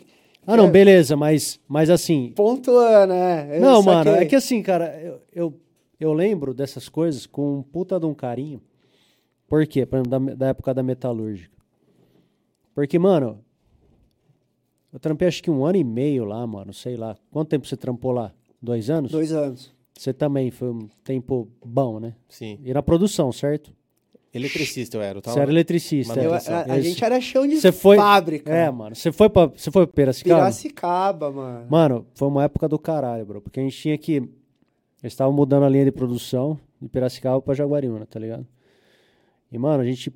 Ah, não, é, beleza, mas, mas assim. Pontuando, né? Eu Não, mano, saquei. é que assim, cara, eu, eu, eu lembro dessas coisas com um puta de um carinho. Por quê? Por exemplo, da, da época da metalúrgica. Porque, mano, eu trampei acho que um ano e meio lá, mano, sei lá. Quanto tempo você trampou lá? Dois anos? Dois anos. Você também foi um tempo bom, né? Sim. E na produção, certo? Eletricista eu era. tava- Você era eletricista. Eu- Manutenção. a, a gente era chão de Você foi... fábrica. É, mano. Você foi pra, você foi pra Piracicaba? Piracicaba, mano. Mano, foi uma época do caralho, bro. Porque a gente tinha que. Eles estavam mudando a linha de produção de Piracicaba pra Jaguariúna, tá ligado? E, mano, a gente.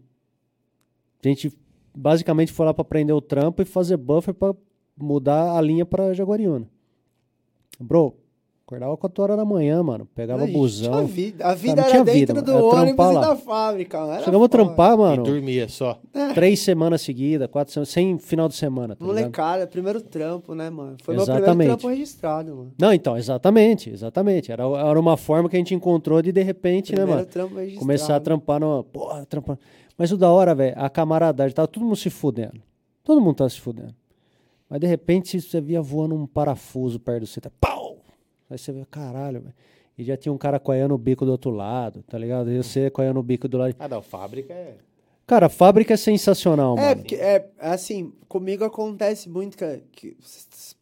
A gente basicamente foi lá pra prender o trampo e fazer buffer pra mudar a linha pra Jaguariúna. Bro, acordava 4 horas da manhã, mano. Pegava gente busão. tinha vida. A vida não era tinha dentro vida, do mano. Era ônibus e da fábrica. mano. Era Chegamos a trampar, mano. E dormia só. Três semanas seguidas, quatro semanas, sem final de semana, tá? Molecada, primeiro trampo, né, mano? Foi meu primeiro Exatamente. trampo registrado, mano. Não, então, exatamente, exatamente. Era, era uma forma que a gente encontrou de, de repente, né, Primeiro mano? trampo registrado. Começar a trampar no. Porra, trampar. Mas o da hora, velho, a camaradagem, tava todo mundo se fudendo. Todo mundo tava se fudendo. Mas de repente você via voando um parafuso perto do você, tá, pau! Aí você vê, caralho, velho. E já tinha um cara coiando o bico do outro lado, tá ligado? E você coiando o bico do lado. Ah, não, fábrica é... Cara, a fábrica é sensacional, É, mano. porque, é, assim, comigo acontece muito que, que-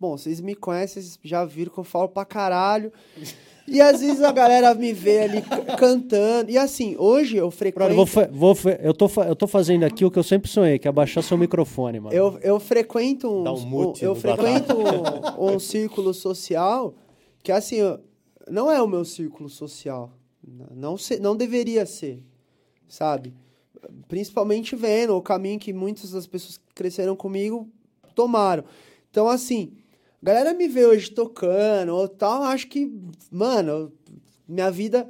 Bom, vocês me conhecem, vocês já viram que eu falo pra caralho. E às vezes a galera me vê ali cantando. E assim, hoje eu frequento. vou fa- vou fa- eu, tô eu tô fazendo aqui o que eu sempre sonhei, que é abaixar seu microfone, mano. Eu, eu frequento um, Dá um mute eu no frequento um, um círculo social que assim ó, não é o meu círculo social, não se, não deveria ser, sabe? Principalmente vendo o caminho que muitas das pessoas que cresceram comigo tomaram. Então assim, a galera me vê hoje tocando ou tal, acho que, mano, minha vida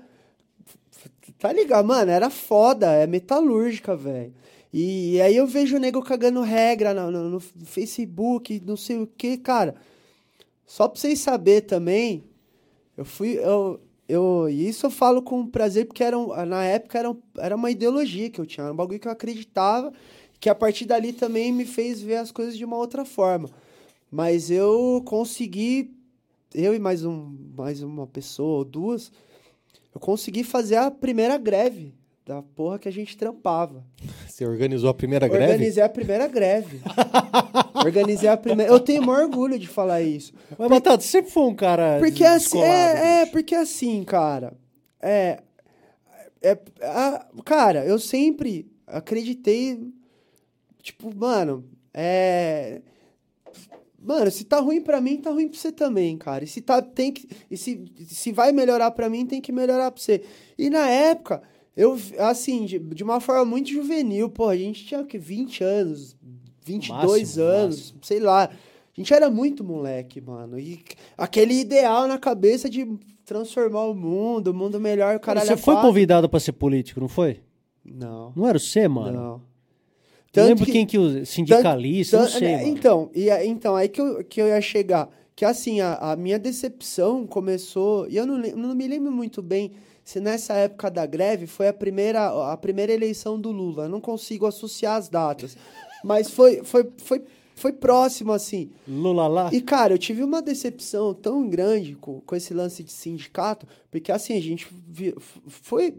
Tá ligado? Mano, era foda, é metalúrgica, velho. E, aí eu vejo o nego cagando regra no, no- no Facebook, não sei o que, cara. Só pra vocês saberem também, eu fui. Eu, eu, e isso eu falo com prazer, porque era na época era, era uma ideologia que eu tinha, era um bagulho que eu acreditava, que a partir dali também me fez ver as coisas de uma outra forma. Mas eu consegui, eu e mais, um, mais uma pessoa ou duas, eu consegui fazer a primeira greve da porra que a gente trampava. Você organizou a primeira greve? Organizei a primeira greve. Organizei a primeira. Eu tenho maior orgulho de falar isso. Mas, você sempre foi um cara. Porque assim, é, é, porque assim, cara, é, é a- cara, eu sempre acreditei, tipo, mano, é, mano, se tá ruim pra mim, tá ruim pra você também, cara. E se tá, tem que, e se, se vai melhorar pra mim, tem que melhorar pra você. E na época, eu, assim, de, de uma forma muito juvenil, pô, a gente tinha o que 20 anos, 22 Máximo, anos, máximo. sei lá. A gente era muito moleque, mano. E aquele ideal na cabeça de transformar o mundo, o mundo melhor, o caralho. Você é foi quatro. convidado pra ser político, não foi? Não. Não era você, mano? Não. Eu lembro quem que o sindicalista, Tanto- não sei, é, mano. Então, e, então, aí que eu, que eu ia chegar. Que assim, a, a minha decepção começou. E eu não, não me lembro muito bem se nessa época da greve foi a primeira, a primeira eleição do Lula. Eu não consigo associar as datas. Mas foi, foi, foi, foi próximo, assim. Lula lá. E, cara, eu tive uma decepção tão grande com, com esse lance de sindicato, porque, assim, a gente vi- foi.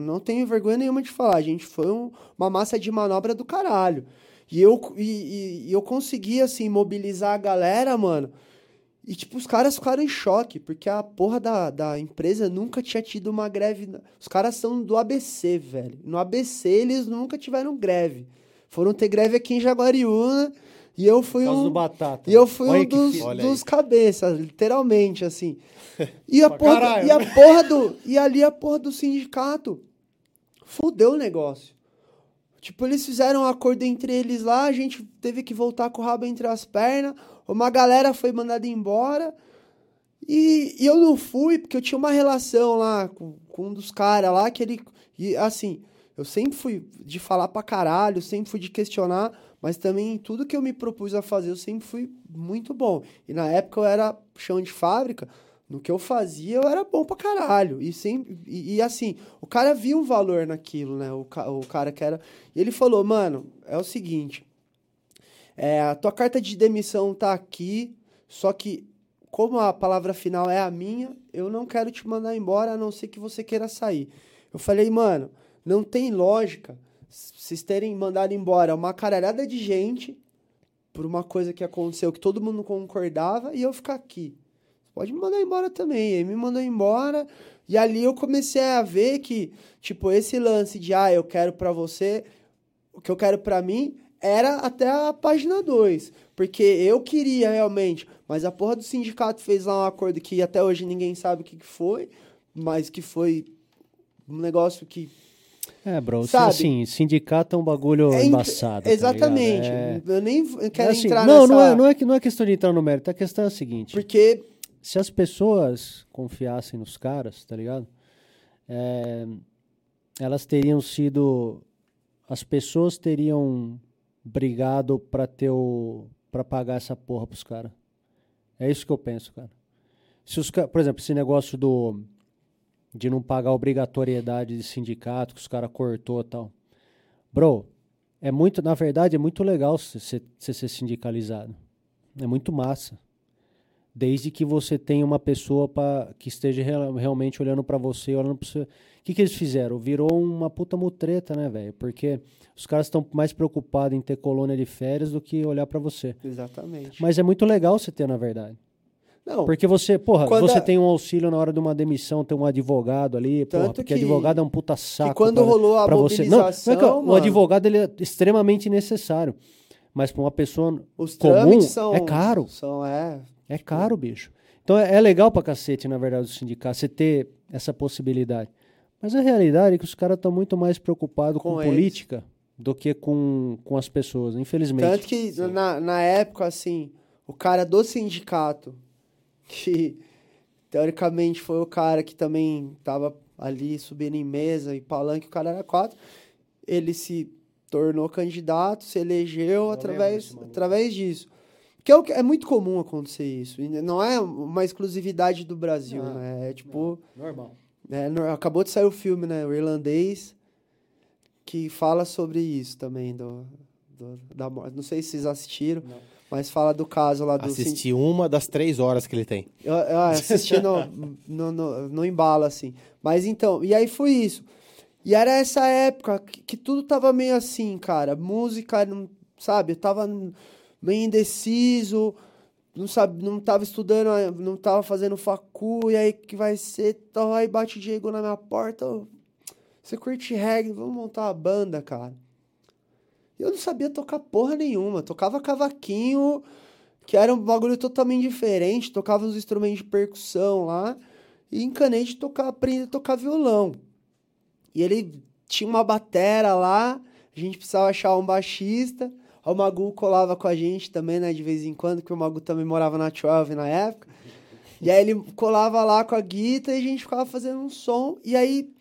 Não tenho vergonha nenhuma de falar, a gente foi um- uma massa de manobra do caralho. E eu, e, e- e eu consegui, assim, mobilizar a galera, mano. E, tipo, os caras ficaram em choque, porque a porra da, da empresa nunca tinha tido uma greve. Os caras são do ABC, velho. No ABC eles nunca tiveram greve. Foram ter greve aqui em Jaguariúna e eu fui um. do Batata. E eu fui Olha um dos, dos cabeças, literalmente, assim. E a, porra, caralho. e a porra do. E ali a porra do sindicato fudeu o negócio. Tipo, eles fizeram um acordo entre eles lá, a gente teve que voltar com o rabo entre as pernas, uma galera foi mandada embora. E, e eu não fui, porque eu tinha uma relação lá com, com um dos caras lá, que ele. E assim, eu sempre fui de falar pra caralho, sempre fui de questionar, mas também tudo que eu me propus a fazer, eu sempre fui muito bom. E na época eu era chão de fábrica, no que eu fazia eu era bom pra caralho. E, sempre, e, e assim, o cara via um valor naquilo, né? O, ca- o cara que era. E ele falou, mano, é o seguinte. É, a tua carta de demissão tá aqui, só que como a palavra final é a minha, eu não quero te mandar embora, a não ser que você queira sair. Eu falei, mano, não tem lógica vocês terem mandado embora uma caralhada de gente por uma coisa que aconteceu que todo mundo concordava e eu ficar aqui. Pode me mandar embora também. Aí me mandou embora e ali eu comecei a ver que, tipo, esse lance de, ah, eu quero pra você, o que eu quero pra mim, era até a página 2. Porque eu queria realmente, mas a porra do sindicato fez lá um acordo que até hoje ninguém sabe o que, que foi, mas que foi um negócio que. É, bro, Sabe? assim, sindicato é um bagulho é embaçado. tá Exatamente. ligado? Eu nem É, quero assim, entrar não, nessa. não, é, não, é que, não é questão de entrar no mérito, a questão é a seguinte. Porque. se as pessoas confiassem nos caras, tá ligado? É, elas teriam sido. As pessoas teriam brigado pra ter o. pra pagar essa porra pros caras. É isso que eu penso, cara. Se os, por exemplo, esse negócio do. de não pagar obrigatoriedade de sindicato, que os caras cortou e tal. Bro, é muito. Na verdade, é muito legal você ser- sindicalizado. É muito massa desde que você tenha uma pessoa pra, que esteja real- realmente olhando pra você, olhando para você. O que, que eles fizeram? Virou uma puta mutreta, né, velho? Porque os caras estão mais preocupados em ter colônia de férias do que olhar pra você. Exatamente. Mas é muito legal você ter, na verdade. Não, Porque você, porra, você a- tem um auxílio na hora de uma demissão, tem um advogado ali, porra, Tanto porque que- advogado é um puta saco. quando pra- rolou a pra você. Não, não é que mobilização, o advogado ele é extremamente necessário. Mas pra uma pessoa os comum, trâmites são... é caro. São, é... É caro, bicho. Então é, é legal pra cacete, na verdade, o sindicato, você ter essa possibilidade. Mas a realidade é que os caras estão muito mais preocupados com, Com política do que com, com as pessoas, infelizmente. Tanto que na, na época, assim, o cara do sindicato, que teoricamente foi o cara que também tava ali subindo em mesa e palanque, o cara era quatro, ele se tornou candidato, se elegeu através, através disso. Que é, o que- é muito comum acontecer isso. Não é uma exclusividade do Brasil, Não, né? É tipo. Normal. É, acabou de sair o filme, né? O irlandês, que fala sobre isso também, do, do- da morte. Não sei se vocês assistiram, Não. mas fala do caso lá do... Assisti uma das três horas que ele tem. Eu, eu assisti no, no, no, no embalo, assim. Mas então, e aí foi isso. E era essa época que, que tudo tava meio assim, cara. Música, não, sabe? Eu tava meio indeciso, não, sabe, não tava estudando, não tava fazendo facu, e aí que vai ser? Então, aí bate o Diego na minha porta. Você curte reggae? Vamos montar uma banda, cara. E Eu não sabia tocar porra nenhuma. Tocava cavaquinho, que era um bagulho totalmente diferente. Tocava uns instrumentos de percussão lá. E encanei de tocar, aprender a tocar violão. E ele tinha uma batera lá. A gente precisava achar um baixista. O Magu colava com a gente também, né? De vez em quando, que o Magu também morava na 12 na época. E aí ele colava lá com a guitarra e a gente ficava fazendo um som. E aí,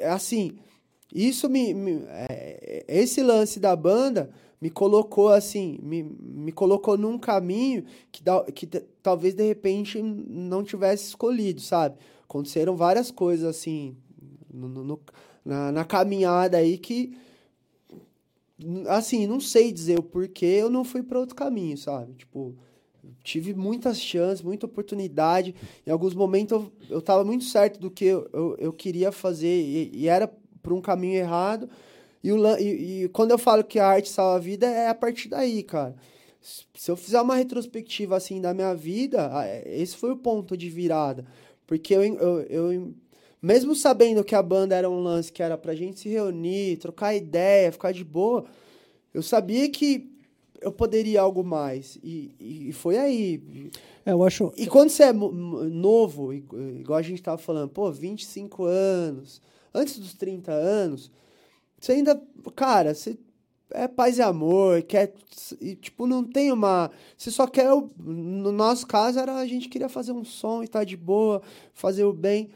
assim, isso me. me- é, esse lance da banda me colocou assim, me, me colocou num caminho que, da- que talvez de repente não tivesse escolhido, sabe? Aconteceram várias coisas assim no- no- na, na caminhada aí que assim, não sei dizer o porquê eu não fui para outro caminho, sabe? Tipo, tive muitas chances, muita oportunidade. Em alguns momentos eu, eu tava muito certo do que eu, eu, eu queria fazer e, e era por um caminho errado. E, o, e, e quando eu falo que a arte salva a vida, é a partir daí, cara. Se eu fizer uma retrospectiva assim da minha vida, esse foi o ponto de virada. Porque eu, eu, eu mesmo sabendo que a banda era um lance que era pra gente se reunir, trocar ideia, ficar de boa, eu sabia que eu poderia algo mais. E, e foi aí. É, eu acho. E quando você é novo, igual a gente tava falando, pô, 25 anos, antes dos 30 anos, você ainda, cara, você é paz e amor, quer, e, tipo, não tem uma, você só quer, no nosso caso, era a gente queria fazer um som e tá de boa, fazer o bem.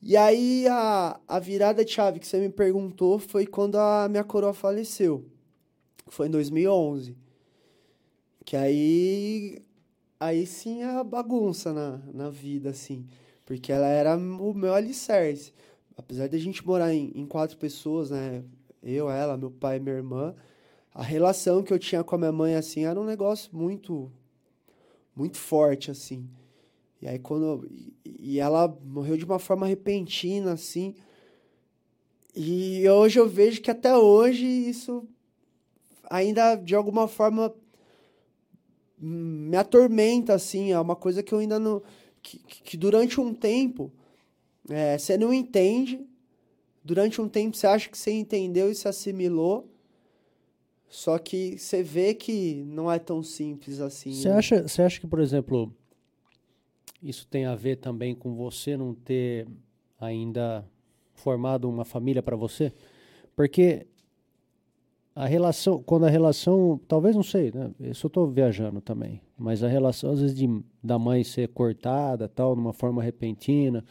E aí, a, a virada de chave que você me perguntou foi quando a minha coroa faleceu. Foi em 2011. Que aí aí sim é a bagunça na, na vida, assim. Porque ela era o meu alicerce. Apesar de a gente morar em, em quatro pessoas, né? Eu, ela, meu pai e minha irmã. A relação que eu tinha com a minha mãe, assim, era um negócio muito, muito forte, assim. E aí quando... E, e ela morreu de uma forma repentina, assim. E hoje eu vejo que até hoje isso ainda, de alguma forma, me atormenta, assim. É uma coisa que eu ainda não... Que, que que durante um tempo, é, você não entende. Durante um tempo você acha que você entendeu e se assimilou. Só que você vê que não é tão simples assim. Você né? acha, você acha que, por exemplo, isso tem a ver também com você não ter ainda formado uma família para você? Porque a relação, quando a relação, talvez não sei, né? Eu tô viajando também, mas a relação às vezes de, da mãe ser cortada, tal, numa forma repentina,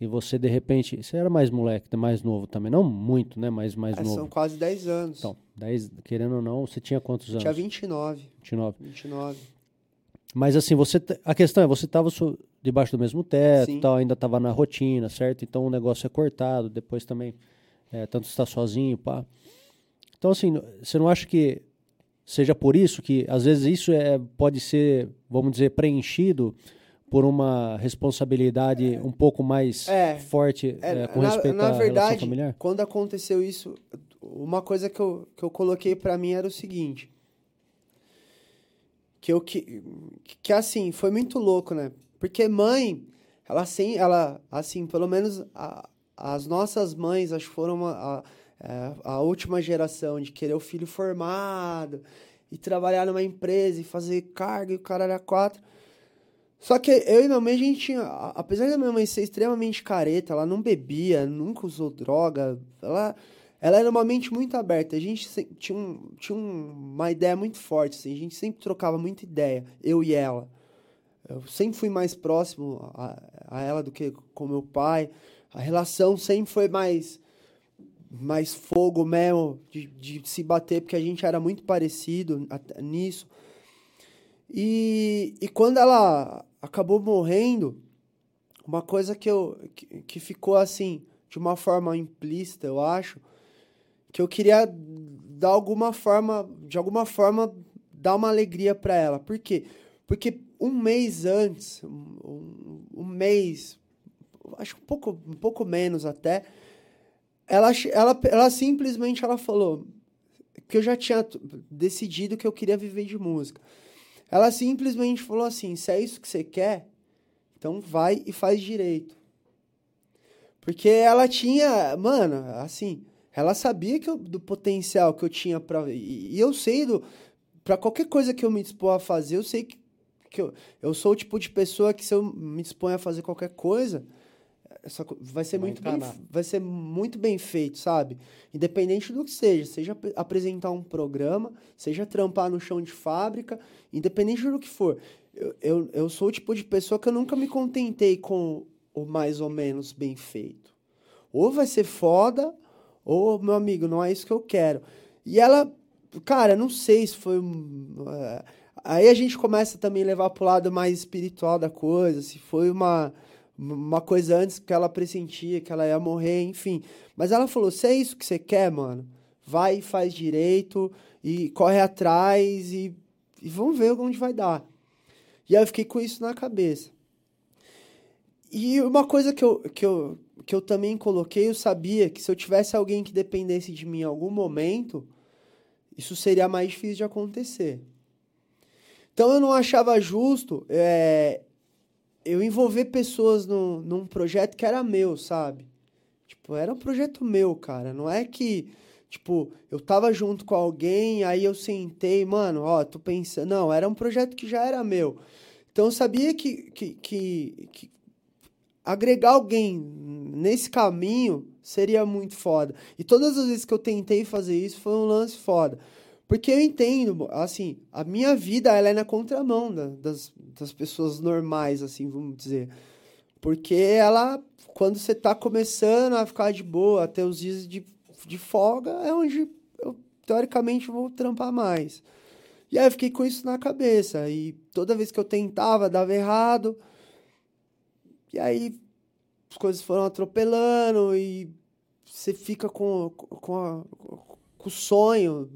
e você de repente, você era mais moleque, mais novo também, não muito, né, mas mais É, novo. são quase 10 anos. Então, 10, querendo ou não, você tinha quantos anos? Tinha 29. 29. 29. Mas assim, você a questão é, você estava debaixo do mesmo teto, Sim. tal, ainda estava na rotina, certo? Então o negócio é cortado, depois também, é, tanto está sozinho, pá. Então assim, você não acha que seja por isso que às vezes isso é, pode ser, vamos dizer, preenchido por uma responsabilidade um pouco mais É. forte É, é, com na, respeito na à relação verdade, familiar? quando aconteceu isso, uma coisa que eu, que eu coloquei pra mim era o seguinte. que eu que, que assim, foi muito louco, né? Porque mãe, ela sim, ela assim, pelo menos a, as nossas mães, acho que foram uma, a, é, a última geração de querer o filho formado e trabalhar numa empresa e fazer carga e o cara era quatro. Só que eu e minha mãe, a gente tinha. Apesar da minha mãe ser extremamente careta, ela não bebia, nunca usou droga, ela, ela era uma mente muito aberta. A gente tinha, um, tinha uma ideia muito forte, assim, a gente sempre trocava muita ideia, eu e ela. Eu sempre fui mais próximo a, a ela do que com meu pai. A relação sempre foi mais mais fogo mesmo, de, de se bater, porque a gente era muito parecido nisso. E, e quando ela acabou morrendo, uma coisa que, eu, que, que ficou assim, de uma forma implícita, eu acho, que eu queria dar alguma forma, de alguma forma, dar uma alegria para ela. Por quê? Porque um mês antes, um, um mês, acho um pouco, um pouco menos até, ela, ela, ela simplesmente ela falou que eu já tinha decidido que eu queria viver de música. Ela simplesmente falou assim: se é isso que você quer, então vai e faz direito. Porque ela tinha, mano, assim, ela sabia que eu, do potencial que eu tinha para e, e, eu sei do para qualquer coisa que eu me dispor a fazer, eu sei que, que eu, eu sou o tipo de pessoa que se eu me dispor a fazer qualquer coisa, essa, vai ser muito bem, vai ser muito bem feito, sabe? Independente do que seja, seja apresentar um programa, seja trampar no chão de fábrica, independente do que for. Eu, eu, eu sou o tipo de pessoa que eu nunca me contentei com o mais ou menos bem feito. Ou vai ser foda, ou, meu amigo, não é isso que eu quero. E ela, cara, não sei se foi. Uh, aí a gente começa também a levar pro lado mais espiritual da coisa, se foi uma uma coisa antes que ela pressentia que ela ia morrer, enfim. Mas ela falou: se é isso que você quer, mano, vai e faz direito e corre atrás e, e vamos ver onde vai dar. E aí eu fiquei com isso na cabeça. E uma coisa que eu, que eu, que eu também coloquei, eu sabia que se eu tivesse alguém que dependesse de mim em algum momento, isso seria mais difícil de acontecer. Então eu não achava justo é, eu envolver pessoas no, num projeto que era meu, sabe? Tipo, era um projeto meu, cara. Não é que, tipo, eu tava junto com alguém, aí eu sentei, mano, ó, tô pensando. Não, era um projeto que já era meu. Então eu sabia que, que, que, que agregar alguém nesse caminho seria muito foda. E todas as vezes que eu tentei fazer isso foi um lance foda. Porque eu entendo, assim, a minha vida ela é na contramão da, das, das pessoas normais, assim, vamos dizer. Porque ela, quando você tá começando a ficar de boa, até os dias de, de folga, é onde eu, teoricamente, vou trampar mais. E aí eu fiquei com isso na cabeça. E toda vez que eu tentava, dava errado. E aí as coisas foram atropelando e você fica com, com, a, com sonho.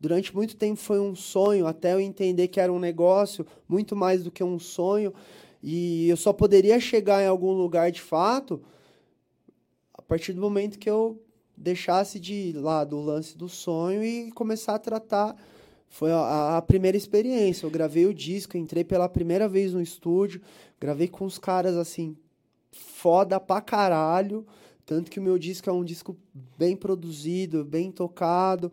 Durante muito tempo foi um sonho, até eu entender que era um negócio, muito mais do que um sonho. E eu só poderia chegar em algum lugar de fato a partir do momento que eu deixasse de lado o lance do sonho e começar a tratar. Foi a, a primeira experiência. Eu gravei o disco, entrei pela primeira vez no estúdio, gravei com os caras assim, foda pra caralho. Tanto que o meu disco é um disco bem produzido, bem tocado.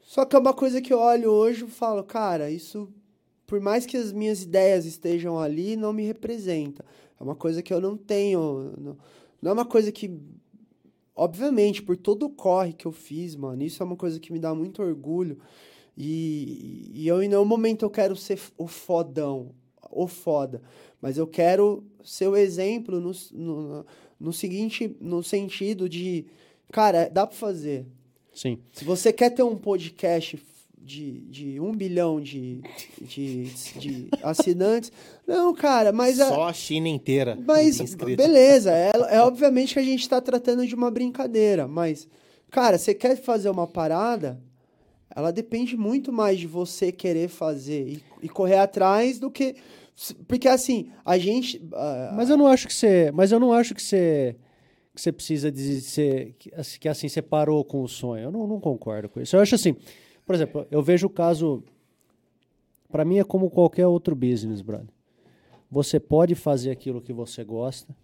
Só que é uma coisa que eu olho hoje e falo, cara, isso, por mais que as minhas ideias estejam ali, não me representa. É uma coisa que eu não tenho. Não, não é uma coisa que. Obviamente, por todo o corre que eu fiz, mano, isso é uma coisa que me dá muito orgulho. E, e eu, em nenhum momento, eu quero ser o fodão, o foda. Mas eu quero ser o exemplo no, no no seguinte, no sentido de, cara, dá para fazer. Sim. Se você quer ter um podcast de, de um bilhão de, de, de assinantes. Não, cara, mas. Só a China inteira. Mas, beleza. É, é obviamente que a gente está tratando de uma brincadeira. Mas, cara, você quer fazer uma parada, ela depende muito mais de você querer fazer e, e correr atrás do que porque assim, a gente. Uh... Mas eu não acho que você. Mas eu não acho que você. Que você precisa dizer que, que assim você parou com o sonho. Eu não, não concordo com isso. Eu acho assim, por exemplo, eu vejo o caso. Pra mim é como qualquer outro business, brother. Você pode fazer aquilo que você gosta,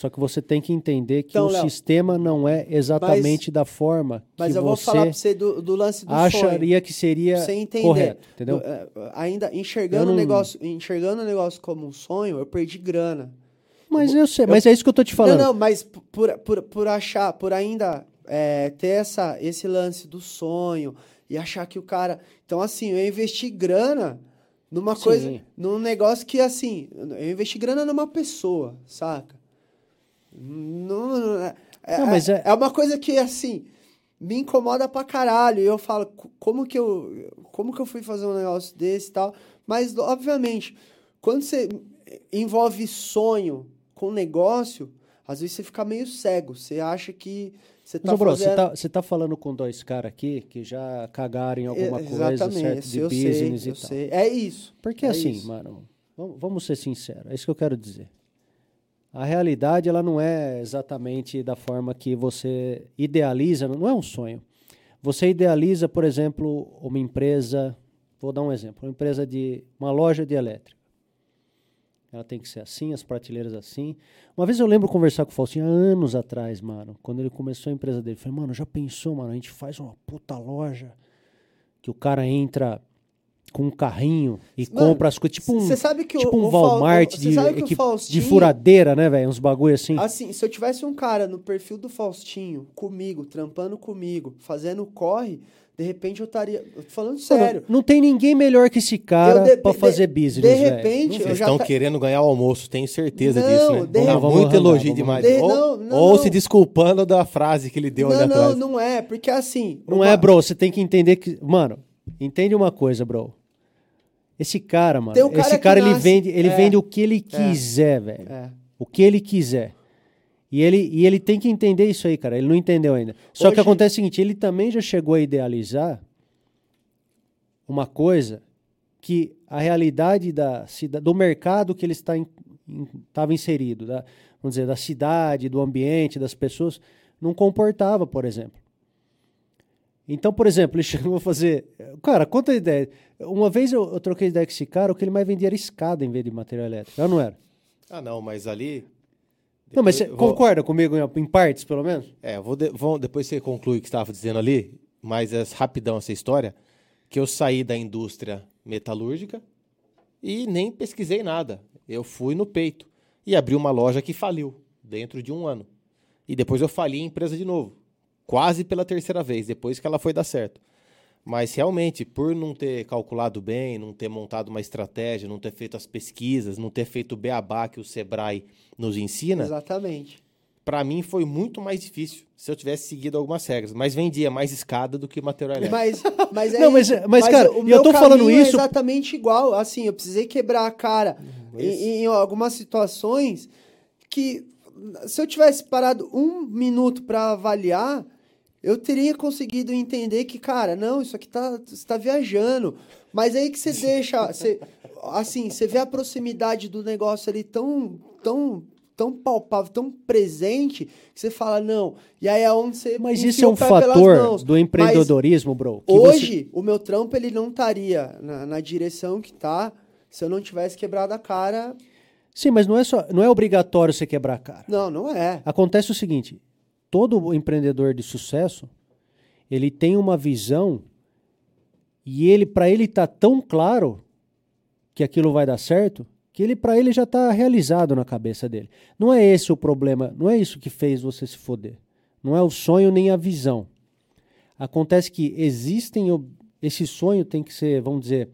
só que você tem que entender que Então, o Léo, sistema não é exatamente da forma Mas que eu vou falar pra você do, do lance do sonho. acharia que seria correto, entendeu? É, ainda enxergando Eu não- o negócio, enxergando o negócio como um sonho, eu perdi grana. Mas eu sei, mas é isso que eu tô te falando. Não, não, mas por, por, por achar, por ainda é, ter essa, esse lance do sonho e achar que o cara. Então, assim, eu investi grana numa Sim. coisa, num negócio que, assim, eu investi grana numa pessoa, saca? Não, não- é, Não, mas é, é- é uma coisa que, assim, me incomoda pra caralho. E eu falo, "Co- como que eu, como que eu fui fazer um negócio desse e tal? Mas, obviamente, quando você envolve sonho com negócio, às vezes você fica meio cego. Você acha que você Mas, tá ô, bro, fazendo... você tá, você tá falando com dois caras aqui que já cagaram em alguma É, coisa, certo? De eu business sei, e eu tal. sei. É isso. Porque é assim, isso. mano, vamos ser sinceros, é isso que eu quero dizer. A realidade, ela não é exatamente da forma que você idealiza, não é um sonho. Você idealiza, por exemplo, uma empresa, vou dar um exemplo, uma empresa de, uma loja de elétrica. Ela tem que ser assim, as prateleiras assim. Uma vez eu lembro conversar com o Faustinho há anos atrás, mano, quando ele começou a empresa dele. Eu Falei, mano, já pensou, mano, a gente faz uma puta loja que o cara entra com um carrinho e Mano, compra as coisas, tipo um, sabe que o- tipo um o Fal- Walmart de, sabe que o equi- de Faustinho- furadeira, né, velho? Uns bagulho assim. Assim, se eu tivesse um cara no perfil do Faustinho, comigo, trampando comigo, fazendo corre, de repente eu estaria. Falando sério. não tem ninguém melhor que esse cara de- pra de- fazer de business, velho. repente, eu Vocês estão tá- querendo ganhar o almoço, tenho certeza Não, disso, né? de- Tá Vamos muito elogio vamos demais. arrancar. ou Não, não, ou não. se desculpando da frase que ele deu ali Não, não, atrás. não é, porque assim. Não uma- é, bro, você tem que entender que. Mano, entende uma coisa, bro. Esse cara, mano. Um cara esse que cara, ele nasce- vende, ele é. vende o que ele quiser, velho. É. O que ele quiser. E ele, e ele tem que entender isso aí, cara. Ele não entendeu ainda. Só que Hoje- acontece o seguinte: ele também já chegou a idealizar uma coisa que a realidade da, do mercado que ele está estava inserido, da, vamos dizer, da cidade, do ambiente, das pessoas, não comportava, por exemplo. Então, por exemplo, ele chegou a fazer. Cara, conta a ideia. Uma vez eu, eu troquei ideia com esse cara, o que ele mais vendia era escada em vez de material elétrico. Eu não era. Ah, não, mas ali. Não, mas você vou- concorda comigo em, em partes, pelo menos? É, eu vou, de- vou- depois você conclui o que você estava dizendo ali, mas é rapidão essa história, que eu saí da indústria metalúrgica e nem pesquisei nada. Eu fui no peito e abri uma loja que faliu dentro de um ano. E depois eu fali a empresa de novo, quase pela terceira vez, depois que ela foi dar certo. Mas realmente, por não ter calculado bem, não ter montado uma estratégia, não ter feito as pesquisas, não ter feito o beabá que o Sebrae nos ensina, Exatamente. Pra mim foi muito mais difícil se eu tivesse seguido algumas regras. Mas vendia mais escada do que material elétrico. Mas, mas é Não, mas- isso. mas, cara, o e eu meu tô falando é isso- exatamente igual. Assim, eu precisei quebrar a cara em, em algumas situações que, se eu tivesse parado um minuto para avaliar, eu teria conseguido entender que, cara, não, isso aqui tá, você tá viajando. Mas aí que você deixa, você, assim, você vê a proximidade do negócio ali tão, tão, tão palpável, tão presente, que você fala, não. E aí é onde você Mas isso é um fator mãos. do Mas empreendedorismo, bro. que você- Hoje, o meu trampo ele não estaria na, na direção que tá se eu não tivesse quebrado a cara. Sim, mas não é, só, não é obrigatório você quebrar a cara. Não, não é. Acontece o seguinte: todo empreendedor de sucesso ele tem uma visão e ele, para ele tá tão claro que aquilo vai dar certo, que ele para ele já tá realizado na cabeça dele. Não é esse o problema, não é isso que fez você se foder. Não é o sonho nem a visão. Acontece que existem esse sonho tem que ser, vamos dizer,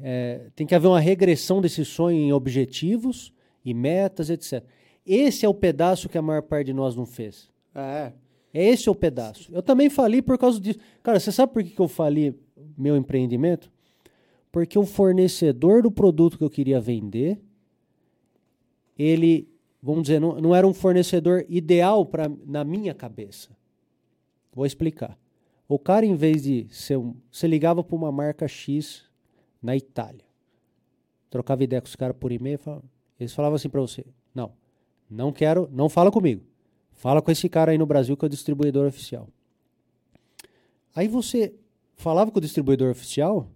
é, tem que haver uma regressão desse sonho em objetivos e metas, etc. Esse é o pedaço que a maior parte de nós não fez. É. É esse é o pedaço. Eu também fali por causa disso. Cara, você sabe por que que eu fali meu empreendimento? Porque o fornecedor do produto que eu queria vender, ele, vamos dizer, não, não era um fornecedor ideal para na minha cabeça. Vou explicar. O cara, em vez de ser um. Você ligava para uma marca X na Itália. Trocava ideia com os caras por e-mail. falava- Eles falavam assim para você: Não, não quero, não fala comigo. Fala com esse cara aí no Brasil que é o distribuidor oficial. Aí você falava com o distribuidor oficial,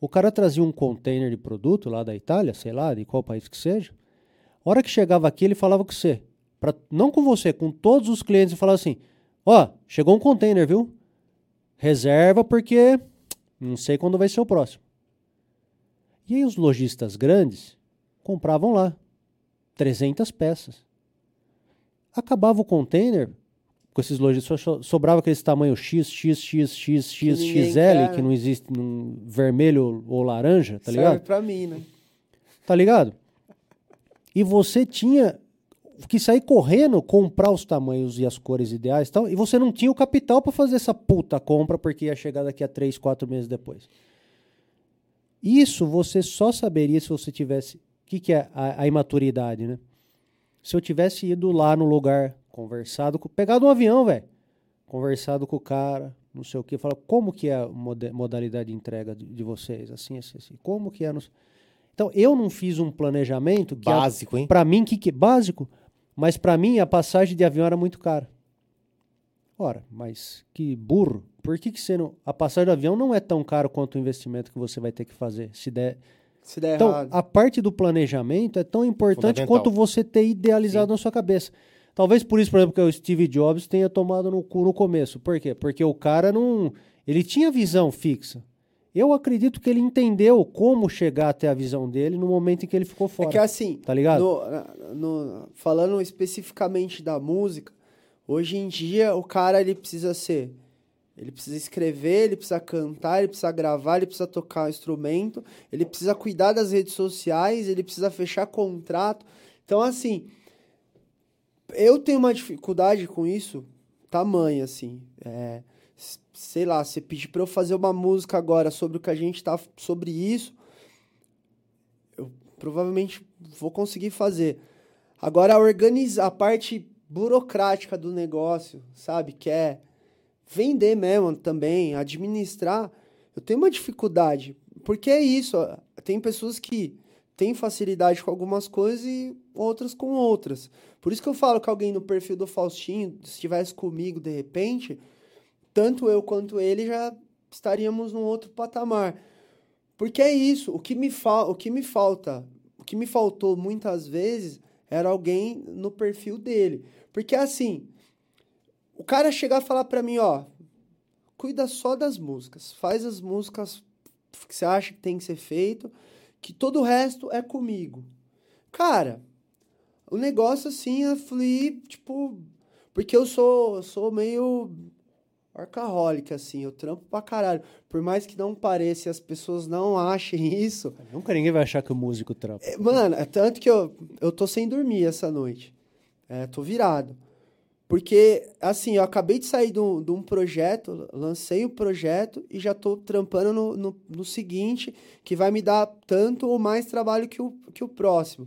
O cara trazia um container de produto lá da Itália, sei lá, de qual país que seja. A hora que chegava aqui, ele falava com você. Pra, não com você, com todos os clientes, e falava assim: Ó, chegou um container, viu? Reserva porque não sei quando vai ser o próximo. E aí os lojistas grandes compravam lá 300 peças. Acabava o container, com esses lojistas, só sobrava aquele tamanho X, X, X, X, X, ninguém XL, quer, que não existe num vermelho ou laranja, tá Serve ligado? pra mim, né? Tá ligado? E você tinha que sair correndo, comprar os tamanhos e as cores ideais e tal, e você não tinha o capital pra fazer essa puta compra porque ia chegar daqui a três, quatro meses depois. Isso você só saberia se você tivesse. O que, que é a, a imaturidade, né? Se eu tivesse ido lá no lugar, conversado com. Pegado um avião, velho. Conversado com o cara, não sei o que, falar como que é a modalidade de entrega de, de vocês, assim, assim, assim. Como que é. Não sei. Então, eu não fiz um planejamento que a- Básico, hein? Pra mim, que, que básico, mas pra mim a passagem de avião era muito cara. Ora, mas que burro. Por que, que você não. A passagem do avião não é tão caro quanto o investimento que você vai ter que fazer. Se der. Se der Então, errado. a parte do planejamento é tão importante quanto você ter idealizado na sua cabeça. Talvez por isso, por exemplo, que o Steve Jobs tenha tomado no cu no começo. Por quê? Porque o cara não. Ele tinha visão fixa. Eu acredito que ele entendeu como chegar até a visão dele no momento em que ele ficou É fora. que assim, Tá ligado? no- no- falando especificamente da música, hoje em dia o cara ele precisa ser. Ele precisa escrever, ele precisa cantar, ele precisa gravar, ele precisa tocar um instrumento, ele precisa cuidar das redes sociais, ele precisa fechar contrato. Então, assim, eu tenho uma dificuldade com isso, tamanho, assim. É, sei lá, você pedir pra eu fazer uma música agora sobre o que a gente tá, sobre isso, eu provavelmente vou conseguir fazer. Agora, organizar a parte burocrática do negócio, sabe? Que é vender mesmo também, administrar, eu tenho uma dificuldade. Porque é isso, tem pessoas que têm facilidade com algumas coisas e outras com outras. Por isso que eu falo que alguém no perfil do Faustinho, se estivesse comigo de repente, tanto eu quanto ele já estaríamos num outro patamar. Porque é isso, o que me, fa o que me falta, o que me faltou muitas vezes era alguém no perfil dele. Porque assim, o cara chegar e falar pra mim, ó, cuida só das músicas, faz as músicas que você acha que tem que ser feito, que todo o resto é comigo. Cara, o negócio assim é fluir, tipo, porque eu sou, sou meio arcaholic, assim, eu trampo pra caralho. Por mais que não pareça e as pessoas não achem isso, Nunca ninguém vai achar que o músico trampa. é, Mano, é tanto que eu, eu tô sem dormir essa noite. É, tô virado. Porque, assim, eu acabei de sair de um, de um projeto, lancei o projeto e já tô trampando no, no, no seguinte, que vai me dar tanto ou mais trabalho que o, que o próximo.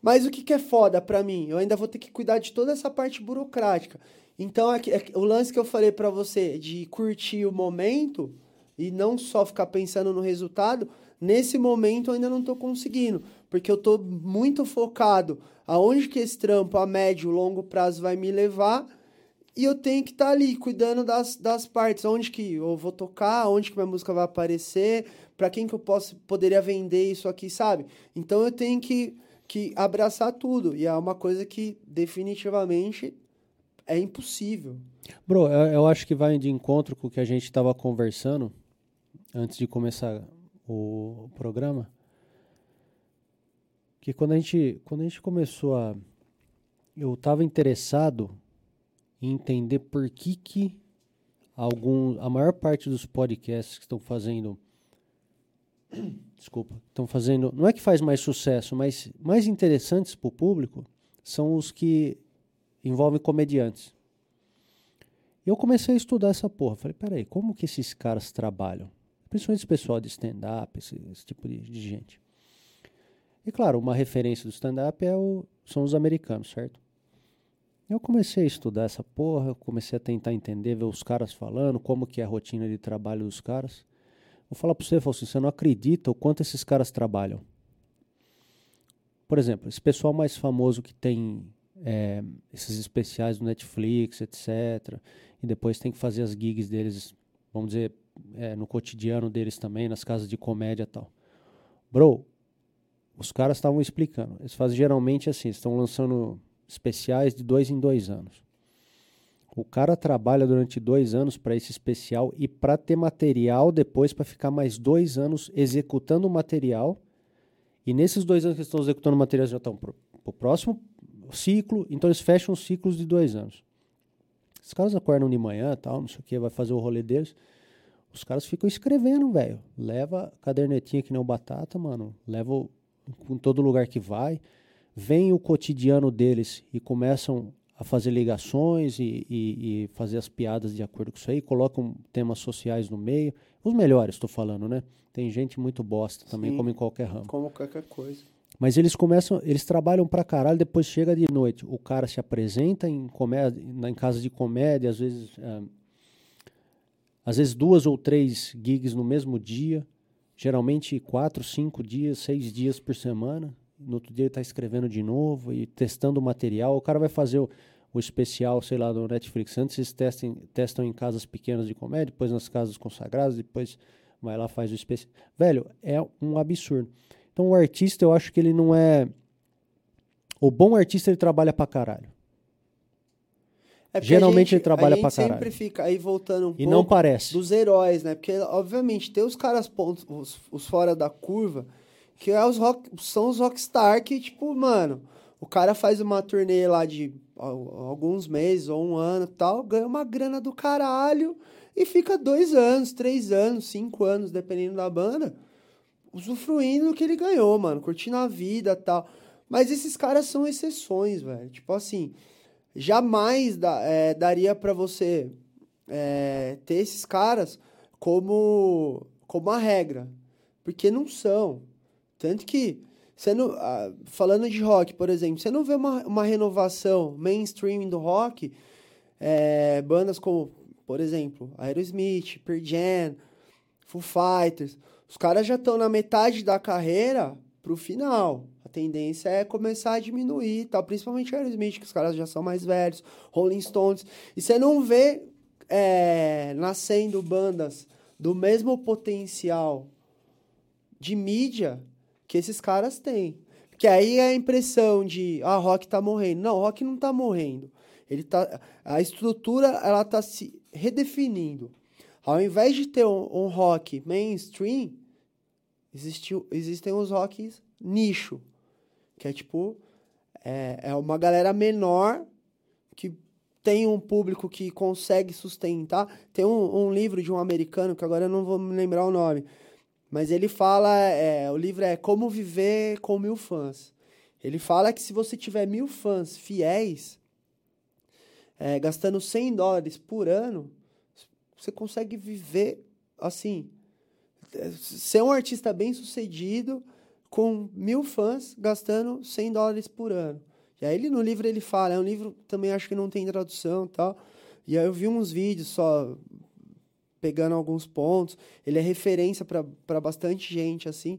Mas o que, que é foda pra mim? Eu ainda vou ter que cuidar de toda essa parte burocrática. Então, é é o lance que eu falei pra você de curtir o momento e não só ficar pensando no resultado, nesse momento eu ainda não tô conseguindo, porque eu tô muito focado aonde que esse trampo a médio longo prazo vai me levar e eu tenho que estar ali cuidando das, das partes, onde que eu vou tocar, onde que minha música vai aparecer, pra quem que eu posso poderia vender isso aqui, sabe? Então eu tenho que, que abraçar tudo e é uma coisa que definitivamente é impossível. Bro, eu, eu acho que vai de encontro com o que a gente estava conversando antes de começar o programa. Que quando a gente, quando a gente começou a. Eu estava interessado em entender por que, que algum, a maior parte dos podcasts que estão fazendo. Desculpa, estão fazendo. Não é que faz mais sucesso, mas mais interessantes para o público são os que envolvem comediantes. E eu comecei a estudar essa porra. Falei, peraí, como que esses caras trabalham? Principalmente esse pessoal de stand-up, esse, esse tipo de, de gente. E claro, uma referência do stand-up é o, são os americanos, certo? Eu comecei a estudar essa porra, comecei a tentar entender, ver os caras falando, como que é a rotina de trabalho dos caras. Vou falar pra você, Falso, você não acredita o quanto esses caras trabalham. Por exemplo, esse pessoal mais famoso que tem é, esses especiais do Netflix, etc. E depois tem que fazer as gigs deles, vamos dizer, é, no cotidiano deles também, nas casas de comédia e tal. Bro, os caras estavam explicando. Eles fazem geralmente assim, estão lançando especiais de dois em dois anos. O cara trabalha durante dois anos para esse especial e para ter material depois para ficar mais dois anos executando o material. E nesses dois anos que estão executando o material já estão para o próximo ciclo, então eles fecham os ciclos de dois anos. Os caras acordam de manhã, tal, não sei o que, vai fazer o rolê deles. Os caras ficam escrevendo, velho. Leva cadernetinha que nem o batata, mano. Leva em todo lugar que vai. Vem o cotidiano deles e começam a fazer ligações e, e, e, fazer as piadas de acordo com isso aí, colocam temas sociais no meio. Os melhores, estou falando, né? Tem gente muito bosta também, Sim, como em qualquer ramo. Como qualquer coisa. Mas eles começam, eles trabalham pra caralho, depois chega de noite, o cara se apresenta em comédia, em casa de comédia, às vezes, é, às vezes duas ou três gigs no mesmo dia, geralmente quatro, cinco dias, seis dias por semana. No outro dia ele está escrevendo de novo e testando o material. O cara vai fazer o, o especial, sei lá, do Netflix. Antes eles testem, testam em casas pequenas de comédia, depois nas casas consagradas, depois vai lá faz o especial. Velho, é um absurdo. Então o artista, eu acho que ele não é. O bom artista ele trabalha pra caralho. É Geralmente gente, ele trabalha pra caralho. sempre fica aí voltando um e não parece. dos heróis, né? Porque, obviamente, tem os caras pontos, os, os fora da curva, que é os rock, são os rockstar que, tipo, mano, o cara faz uma turnê lá de alguns meses ou um ano tal, ganha uma grana do caralho e fica dois anos, três anos, cinco anos, dependendo da banda, usufruindo do que ele ganhou, mano, curtindo a vida tal. Mas esses caras são exceções, velho. Tipo assim, jamais é, daria para você é, ter esses caras como, como a regra. Porque não são. Tanto que, ah, falando de rock, por exemplo, você não vê uma, uma renovação mainstream do rock, é, bandas como, por exemplo, Aerosmith, Pearl Jam, Foo Fighters. Os caras já estão na metade da carreira pro final. Tendência é começar a diminuir, tal, principalmente Aerosmith, que os caras já são mais velhos, Rolling Stones. E você não vê é, nascendo bandas do mesmo potencial de mídia que esses caras têm. Porque aí é a impressão de, ah, rock tá morrendo. Não, rock não tá morrendo. Ele tá, a estrutura, ela tá se redefinindo. Ao invés de ter um, um rock mainstream, existiu, existem os rocks nicho, que é tipo é, é uma galera menor que tem um público que consegue sustentar. Tem um, um, livro de um americano que agora eu não vou me lembrar o nome, mas ele fala, é, o livro é Como Viver com Mil Fãs. Ele fala que se você tiver mil fãs fiéis, é, gastando 100 dólares por ano, você consegue viver assim ser um artista bem sucedido com mil fãs gastando 100 dólares por ano. E aí ele no livro ele fala, é um livro também acho que não tem tradução tal. E aí eu vi uns vídeos só pegando alguns pontos. Ele é referência para bastante gente assim.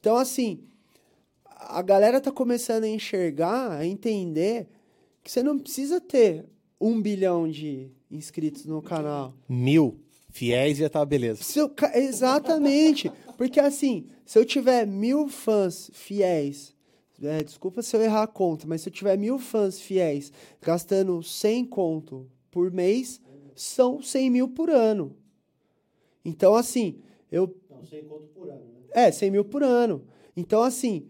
Então assim, a galera tá começando a enxergar, a entender que você não precisa ter um bilhão de inscritos no canal. Mil fiéis já tá beleza. Se eu, exatamente. Porque assim, se eu tiver mil fãs fiéis, é, desculpa se eu errar a conta, mas se eu tiver mil fãs fiéis gastando 100 conto por mês, são 100 mil por ano. Então, assim, eu. Não, 100 conto por ano, né? É, 100 mil por ano. Então, assim,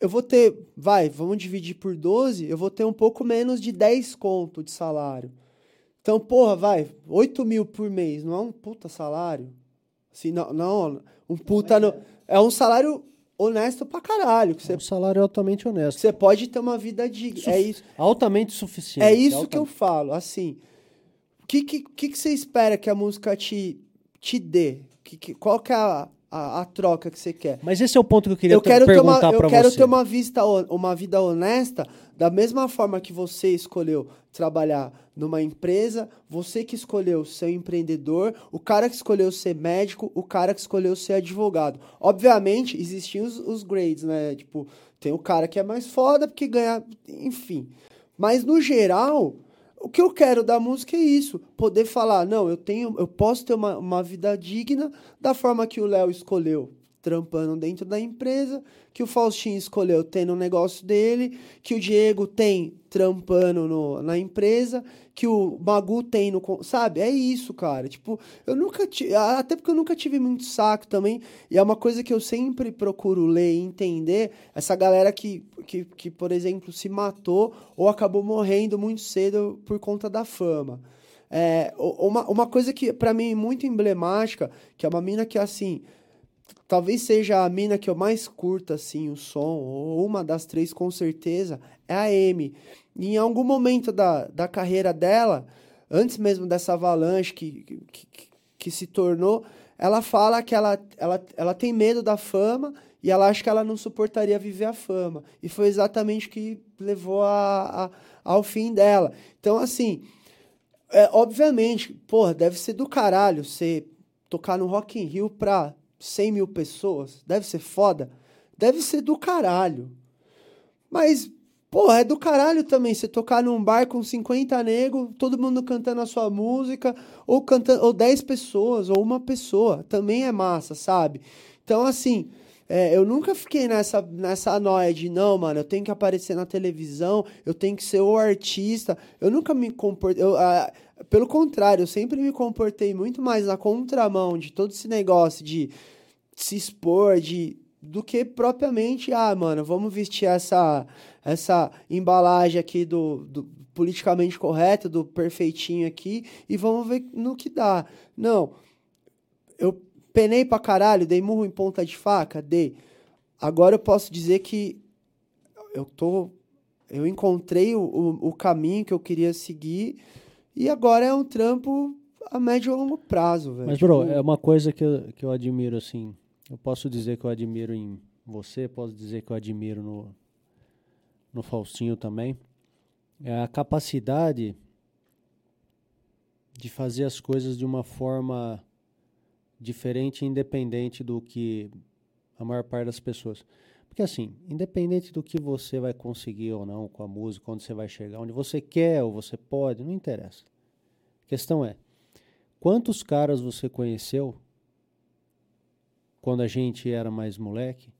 eu vou ter. Vai, vamos dividir por 12, eu vou ter um pouco menos de 10 conto de salário. Então, porra, vai, 8 mil por mês, não é um puta salário? Assim, não, não um puta. No, é um salário honesto pra caralho. Que é um salário altamente honesto. Você pode ter uma vida digna. é isso. Altamente suficiente. É isso altamente. que eu falo. Assim, o que, que, que, você espera que a música te, te dê? Que, que, qual que é a, a, a, troca que você quer? Mas esse é o ponto que eu queria eu quero perguntar para você. Eu quero ter uma, vista, uma vida honesta da mesma forma que você escolheu trabalhar numa empresa, você que escolheu ser empreendedor, o cara que escolheu ser médico, o cara que escolheu ser advogado. Obviamente, existiam os, os grades, né? Tipo, tem o cara que é mais foda porque ganha, enfim. Mas no geral, O que eu quero da música é isso, poder falar, não, eu tenho, eu posso ter uma, uma vida digna da forma que o Léo escolheu, trampando dentro da empresa, que o Faustinho escolheu tendo um negócio dele, que o Diego tem trampando no, na empresa, que o Magu tem no. Sabe? É isso, cara. Tipo, eu nunca tive. Até porque eu nunca tive muito saco também. E é uma coisa que eu sempre procuro ler e entender. Essa galera que, que, que por exemplo, se matou ou acabou morrendo muito cedo por conta da fama. É, uma, uma coisa que, para mim, é muito emblemática, que é uma mina que, assim, talvez seja a mina que eu mais curta, assim, o som, ou uma das três com certeza, é a Amy. E em algum momento da, da carreira dela, antes mesmo dessa avalanche que, que, que, que se tornou, ela fala que ela, ela, ela tem medo da fama e ela acha que ela não suportaria viver a fama. E foi exatamente o que levou a, a, ao fim dela. Então, assim, é, obviamente, porra, deve ser do caralho você tocar no Rock in Rio pra 100 mil pessoas, deve ser foda, deve ser do caralho. Mas, porra, é do caralho também você tocar num bar com 50 negros, todo mundo cantando a sua música, ou, cantando, ou 10 pessoas, ou uma pessoa, também é massa, sabe? Então, assim, é, eu nunca fiquei nessa, nessa noia de, não, mano, eu tenho que aparecer na televisão, eu tenho que ser o artista. Eu nunca me comportei. Eu, ah, pelo contrário, eu sempre me comportei muito mais na contramão de todo esse negócio de se expor, de do que propriamente, ah, mano, vamos vestir essa essa embalagem aqui do, do politicamente correto, do perfeitinho aqui e vamos ver no que dá. Não. Eu penei pra caralho, dei murro em ponta de faca, dei. Agora eu posso dizer que eu tô eu encontrei o, o, o caminho que eu queria seguir e agora é um trampo a médio e longo prazo, velho. Mas, bro, tipo... é uma coisa que eu, que eu admiro, assim. Eu posso dizer que eu admiro em você, posso dizer que eu admiro no, no Faustinho também. É a capacidade de fazer as coisas de uma forma diferente e independente do que a maior parte das pessoas. Porque assim, independente do que você vai conseguir ou não com a música, onde você vai chegar, onde você quer ou você pode, não interessa. A questão é, quantos caras você conheceu quando a gente era mais moleque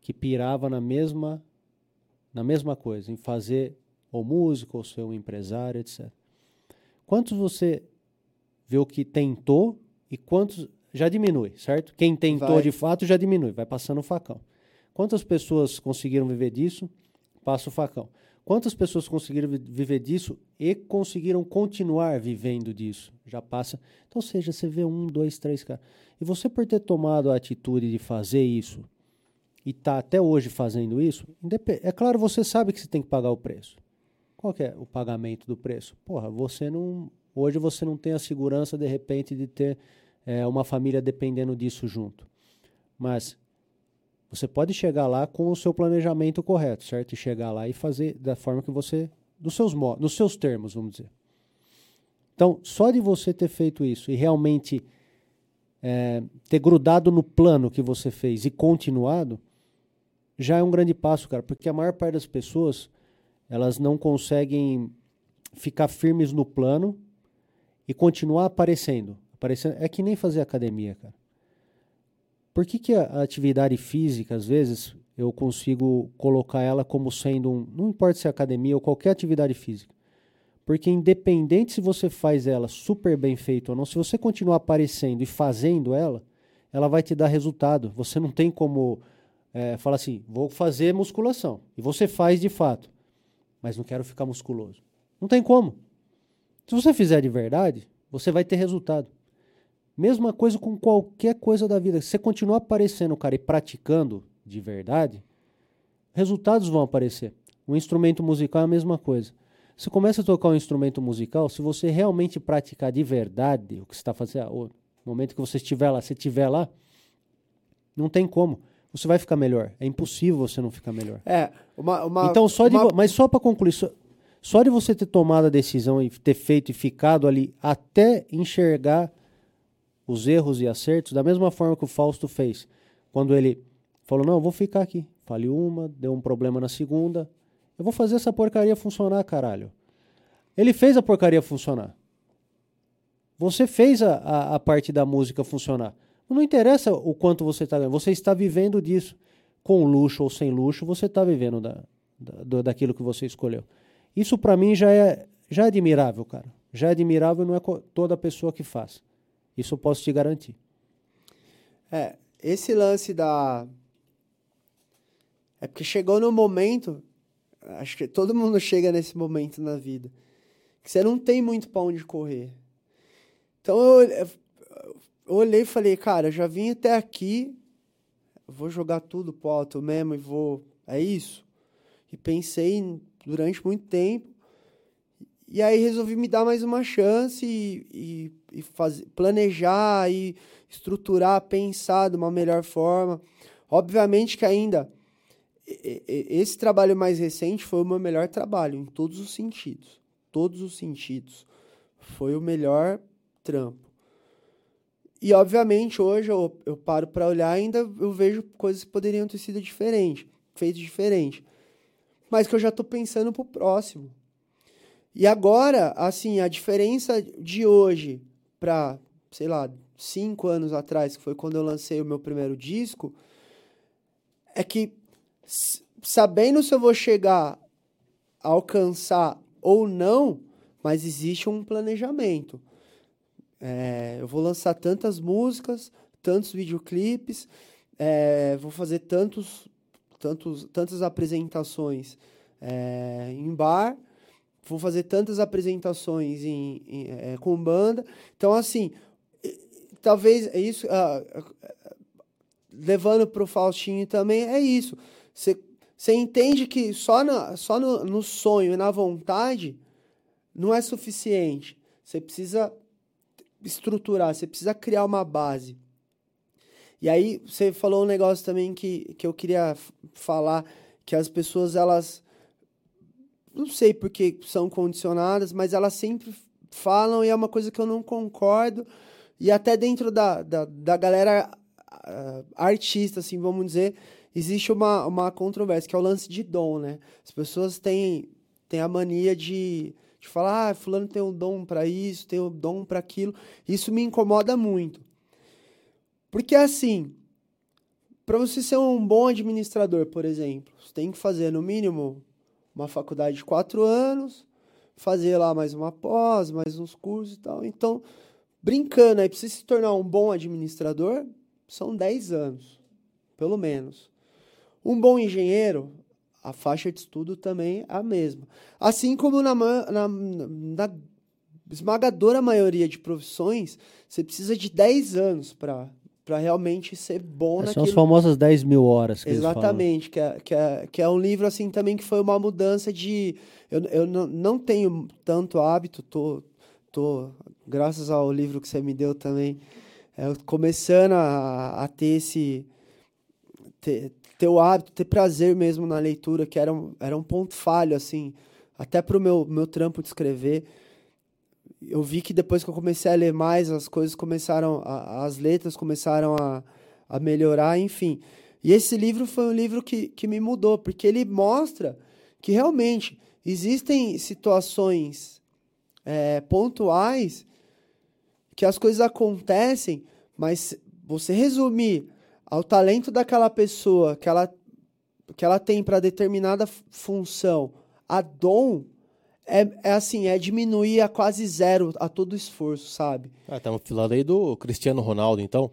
que pirava na mesma na mesma coisa, em fazer ou músico ou ser um empresário, etc. Quantos você viu que tentou e quantos já diminui, certo? Quem tentou vai. de fato já diminui, vai passando o facão. Quantas pessoas conseguiram viver disso? Passa o facão. Quantas pessoas conseguiram viver disso e conseguiram continuar vivendo disso? Já passa. Então, seja, você vê um, dois, três caras. E você, por ter tomado a atitude de fazer isso e tá até hoje fazendo isso, é claro, você sabe que você tem que pagar o preço. Qual é o pagamento do preço? Porra, você não. Hoje você não tem a segurança, de repente, de ter é, uma família dependendo disso junto. Mas você pode chegar lá com o seu planejamento correto, certo? E chegar lá e fazer da forma que você, dos seus nos seus termos, vamos dizer. Então, só de você ter feito isso e realmente é, ter grudado no plano que você fez e continuado, já é um grande passo, cara, porque a maior parte das pessoas elas não conseguem ficar firmes no plano e continuar aparecendo. aparecendo. É que nem fazer academia, cara. Por que, que a atividade física, às vezes, eu consigo colocar ela como sendo um. Não importa se é academia ou qualquer atividade física. Porque, independente se você faz ela super bem feita ou não, se você continuar aparecendo e fazendo ela, ela vai te dar resultado. Você não tem como é, falar assim: vou fazer musculação. E você faz de fato, mas não quero ficar musculoso. Não tem como. Se você fizer de verdade, você vai ter resultado. Mesma coisa com qualquer coisa da vida. Se você continuar aparecendo, cara, e praticando de verdade, resultados vão aparecer. O instrumento musical é a mesma coisa. Você começa a tocar um instrumento musical, se você realmente praticar de verdade o que você está fazendo, no momento que você estiver lá, se estiver lá, não tem como. Você vai ficar melhor. É impossível você não ficar melhor. É, uma, uma então só uma... de, mas só para concluir, só, só de você ter tomado a decisão e ter feito e ficado ali até enxergar os erros e acertos da mesma forma que o Fausto fez. Quando ele falou: Não, vou ficar aqui. Falei uma, deu um problema na segunda. Eu vou fazer essa porcaria funcionar, caralho. Ele fez a porcaria funcionar. Você fez a, a, a parte da música funcionar. Não interessa o quanto você está ganhando, você está vivendo disso. Com luxo ou sem luxo, você está vivendo da, da, daquilo que você escolheu. Isso para mim já é, já é admirável, cara. Já é admirável, não é toda pessoa que faz. Isso eu posso te garantir. É, esse lance da. É porque chegou no momento. Acho que todo mundo chega nesse momento na vida. Que você não tem muito pra onde correr. Então eu, eu olhei e falei, cara, já vim até aqui. Vou jogar tudo pro alto mesmo e vou. É isso. E pensei durante muito tempo. E aí resolvi me dar mais uma chance e, e, e fazer, planejar e estruturar, pensar de uma melhor forma. Obviamente que ainda esse trabalho mais recente foi o meu melhor trabalho em todos os sentidos. Todos os sentidos. Foi o melhor trampo. E obviamente hoje eu, eu paro para olhar ainda eu vejo coisas que poderiam ter sido diferentes, feitas diferente. Mas que eu já estou pensando pro próximo. E agora, assim, a diferença de hoje para, sei lá, cinco anos atrás, que foi quando eu lancei o meu primeiro disco, é que sabendo se eu vou chegar a alcançar ou não, mas existe um planejamento. É, eu vou lançar tantas músicas, tantos videoclipes, é, vou fazer tantos, tantos, tantas apresentações é, em bar vou fazer tantas apresentações em, em é, com banda. Então, assim, talvez é isso. Uh, levando para o Faustinho também, é isso. Você entende que só, na, só no, no sonho e na vontade não é suficiente. Você precisa estruturar, você precisa criar uma base. E aí você falou um negócio também que, que eu queria falar, que as pessoas elas não sei porque são condicionadas, mas elas sempre falam e é uma coisa que eu não concordo. E até dentro da, da, da galera uh, artista, assim, vamos dizer, existe uma, uma controvérsia, que é o lance de dom, né? As pessoas têm, têm a mania de, de falar, ah, fulano tem um dom para isso, tem um dom para aquilo. Isso me incomoda muito. Porque, assim, para você ser um bom administrador, por exemplo, você tem que fazer, no mínimo, uma faculdade de quatro anos, fazer lá mais uma pós, mais uns cursos e tal. Então, brincando aí, para você se tornar um bom administrador, são 10 anos, pelo menos. Um bom engenheiro, a faixa de estudo também é a mesma. Assim como na, na, na esmagadora maioria de profissões, você precisa de 10 anos para para realmente ser bom Essas naquilo. São as famosas 10 mil horas que Exatamente, que é, que, é, que é um livro assim também que foi uma mudança de... Eu, eu não, não tenho tanto hábito, tô, tô, graças ao livro que você me deu também, é, começando a, a ter esse... Ter, ter o hábito, ter prazer mesmo na leitura, que era um, era um ponto falho, assim, até para o meu, meu trampo de escrever eu vi que depois que eu comecei a ler mais, as coisas começaram, a, as letras começaram a, a melhorar, enfim. E esse livro foi um livro que, que me mudou, porque ele mostra que realmente existem situações é, pontuais que as coisas acontecem, mas você resumir ao talento daquela pessoa que ela, que ela tem para determinada função, a dom, é, é assim, é diminuir a quase zero a todo esforço, sabe? Ah, estamos falando aí do Cristiano Ronaldo, então.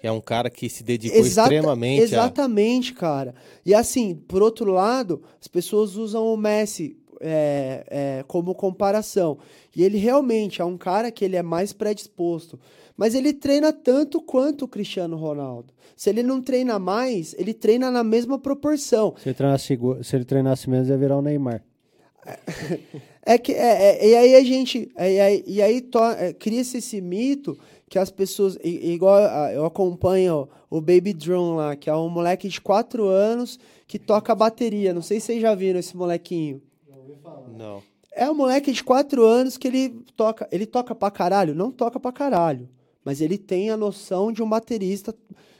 Que é um cara que se dedicou Exata, extremamente Exatamente, a... cara. E assim, por outro lado, as pessoas usam o Messi é, é, como comparação. E ele realmente é um cara que ele é mais predisposto. Mas ele treina tanto quanto o Cristiano Ronaldo. Se ele não treina mais, ele treina na mesma proporção. Se ele treinasse, se ele treinasse menos, ia virar o Neymar. É que é, é, e aí a gente e aí, e aí to, é, cria-se esse mito que as pessoas igual eu acompanho o Baby Drum lá, que é um moleque de 4 anos que toca bateria. Não sei se vocês já viram esse molequinho. Não. É um moleque de 4 anos que ele toca, ele toca pra caralho, não toca pra caralho, mas ele tem a noção de um baterista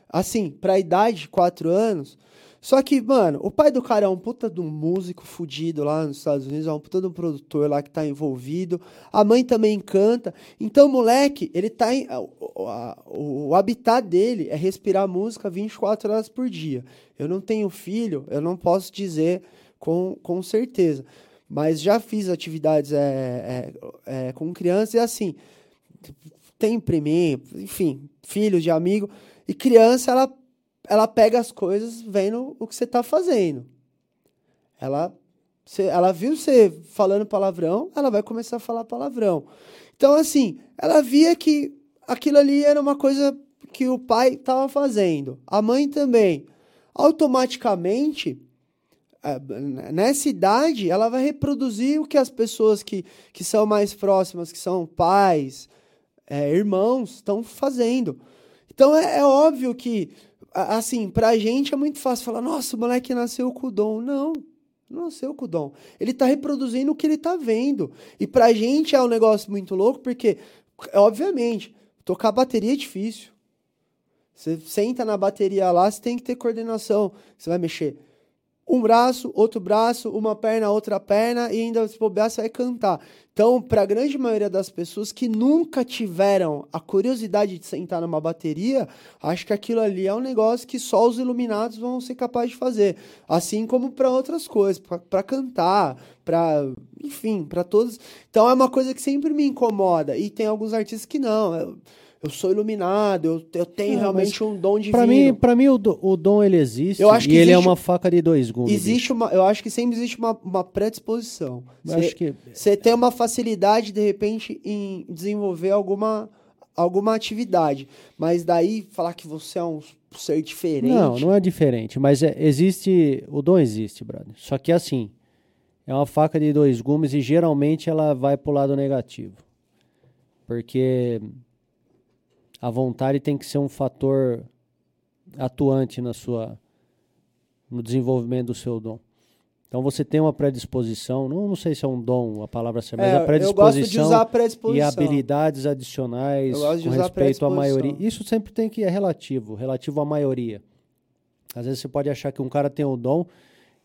assim, pra idade de 4 anos, Só que, mano, o pai do cara é um puta de um músico fudido lá nos Estados Unidos, é um puta de um produtor lá que tá envolvido. A mãe também canta. Então, moleque, ele tá em. O, o, habitat dele é respirar música 24 horas por dia. Eu não tenho filho, eu não posso dizer com, com certeza. Mas já fiz atividades é, é, é, com crianças e assim tem priminho, enfim, filhos de amigo. E criança, ela, ela pega as coisas vendo o que você tá fazendo. Ela, cê- ela viu você falando palavrão, ela vai começar a falar palavrão. Então, assim, ela via que aquilo ali era uma coisa que o pai estava fazendo. A mãe também. Automaticamente, eh, nessa idade, ela vai reproduzir o que as pessoas que, que são mais próximas, que são pais, é, irmãos estão fazendo. Então é, é óbvio que, assim, pra gente é muito fácil falar, nossa, o moleque nasceu com o dom. Não, nasceu com o dom. Ele tá reproduzindo o que ele tá vendo. E pra gente é um negócio muito louco, porque, obviamente, tocar bateria é difícil. Você senta na bateria lá, você tem que ter coordenação. Você vai mexer um braço, outro braço, uma perna, outra perna, e ainda se bobear, você vai cantar. Então, para a grande maioria das pessoas que nunca tiveram a curiosidade de sentar numa bateria, acho que aquilo ali é um negócio que só os iluminados vão ser capazes de fazer. Assim como para outras coisas, para cantar, para, enfim, para todos. Então, é uma coisa que sempre me incomoda. E tem alguns artistas que não. Eu, eu sou iluminado, eu, eu tenho Não, realmente um dom divino. Pra mim, pra mim o, do- o dom ele existe Eu acho que e ele é existe- uma faca de dois gumes. Existe uma, eu acho que sempre existe uma, uma predisposição. Você tem uma facilidade, de repente, em desenvolver alguma, alguma atividade. Mas daí falar que você é um ser diferente. Não, não é diferente, mas é- existe, o dom existe, brother. Só que assim, é uma faca de dois gumes e geralmente ela vai pro lado negativo. Porque a vontade tem que ser um fator atuante na sua no desenvolvimento do seu dom. Então você tem uma predisposição, não, não sei se é um dom a palavra certa, mas É, a eu predisposição gosto de usar a predisposição. e habilidades adicionais com respeito à maioria. Isso sempre tem que é relativo, relativo à maioria. Às vezes você pode achar que um cara tem o dom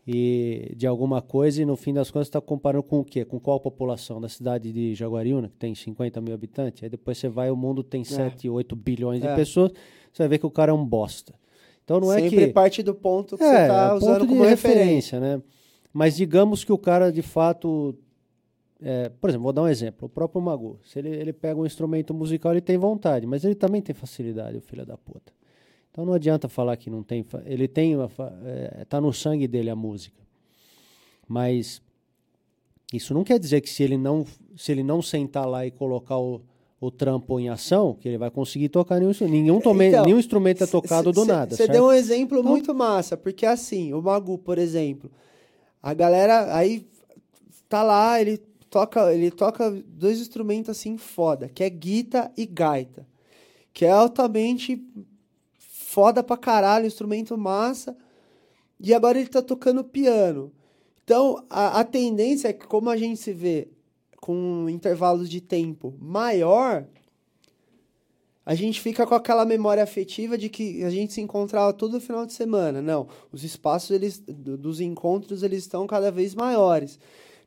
e de alguma coisa e no fim das contas está comparando com o quê? Com qual população? Da cidade de Jaguariúna, que tem 50 mil habitantes. Aí depois você vai, o mundo tem 7, 8 bilhões de É. pessoas, você vai ver que o cara é um bosta. Então não é Sempre que... parte do ponto que É, você está é usando ponto de como referência. referência, né? Mas digamos que o cara de fato. é, por exemplo, vou dar um exemplo. O próprio Magu. Se ele, ele pega um instrumento musical, ele tem vontade, mas ele também tem facilidade, o filho da puta. Então não adianta falar que não tem. Ele tem. Fa- é, no sangue dele a música. Mas isso não quer dizer que se ele não, se ele não sentar lá e colocar o, o trampo em ação, que ele vai conseguir tocar nenhum instrumento. Nenhum, tome- Então, nenhum instrumento é tocado do nada. Você deu um exemplo Então- muito massa, porque assim, o Magu, por exemplo, a galera aí tá lá, ele toca, ele toca dois instrumentos assim foda, que é guita e gaita, que é altamente foda pra caralho, instrumento massa. E agora ele tá tocando piano. Então, a, a tendência é que como a gente se vê com intervalos de tempo maior, a gente fica com aquela memória afetiva de que a gente se encontrava todo final de semana. Não, os espaços eles, do- dos encontros eles estão cada vez maiores.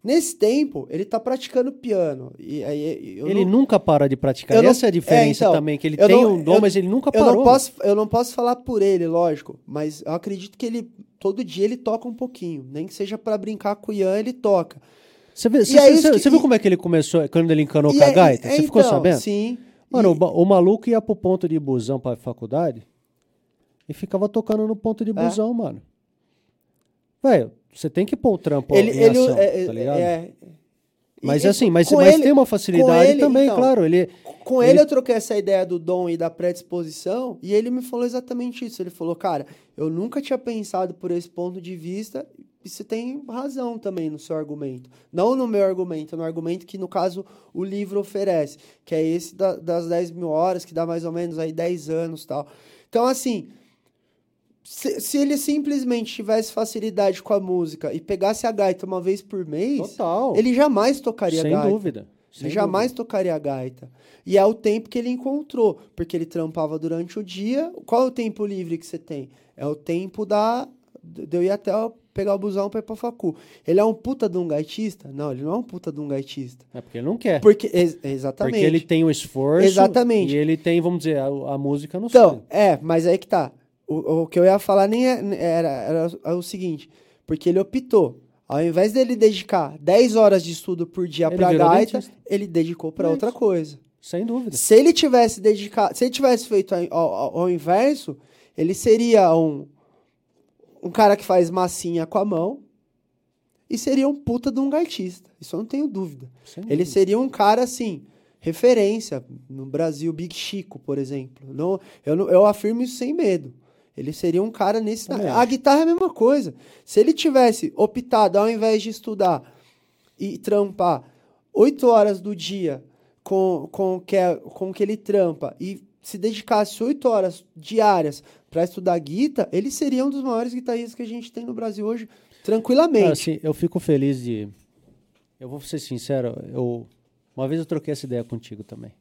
Nesse tempo, ele tá praticando piano. E, aí eu Ele não, nunca para de praticar. Eu não- Essa é a diferença é, então, também, que ele eu tem não- um dom, eu- mas ele nunca eu parou. não posso, eu não posso falar por ele, lógico, mas eu acredito que ele todo dia ele toca um pouquinho, nem que seja pra brincar com o Ian, ele toca. Você, vê, você, é você- que- você viu como é que ele começou, quando ele encanou com a é- gaita? é, Você ficou então, sabendo? Sim. Mano, E- o, o maluco ia pro ponto de busão pra faculdade e ficava tocando no ponto de É. busão, mano. Velho, você tem que pôr o trampo ele, em ele ação, é, tá ligado? é- mas e- assim, mas, mas ele- tem uma facilidade ele, também, então, claro. Ele, Com Ele- ele eu troquei essa ideia do dom e da predisposição e ele me falou exatamente isso. Ele falou, cara, eu nunca tinha pensado por esse ponto de vista e você tem razão também no seu argumento. Não no meu argumento, no argumento que, no caso, o livro oferece, que é esse da- das 10 mil horas, que dá mais ou menos aí 10 anos tal. Então, assim, se, se ele simplesmente tivesse facilidade com a música e pegasse a gaita uma vez por mês, total. ele jamais tocaria sem gaita. dúvida. Ele sem jamais tocaria a gaita. E é o tempo que ele encontrou, porque ele trampava durante o dia. Qual é o tempo livre que você tem? É o tempo da, de eu ir até pegar o busão pra ir pra facu. Ele é um puta de um gaitista? Não, ele não é um puta de um gaitista. É porque ele não quer. Porque, ex- exatamente. Porque ele tem o esforço. Exatamente. E ele tem, vamos dizer, a, a música no Então, é, mas aí que tá. O, o que eu ia falar nem é- era, era o seguinte, porque ele optou. Ao invés dele dedicar 10 horas de estudo por dia Ele pra gaita, dentista. ele dedicou pra É outra coisa. Sem dúvida. Se ele tivesse dedicado, se ele tivesse feito ao, ao- ao inverso, ele seria um, um cara que faz massinha com a mão e seria um puta de um gaitista. Isso eu não tenho dúvida. Sem Ele dúvida. seria um cara assim, referência no Brasil, Big Chico, por exemplo. Não, eu, eu afirmo isso sem medo. Ele seria um cara nesse. A guitarra é a mesma coisa. Se ele tivesse optado, ao invés de estudar e trampar oito horas do dia com, com, o que é- com que ele trampa e se dedicasse oito horas diárias para estudar guitarra, ele seria um dos maiores guitarristas que a gente tem no Brasil hoje, tranquilamente. Cara, assim, eu fico feliz de. Eu vou ser sincero, eu. Uma vez eu troquei essa ideia contigo também.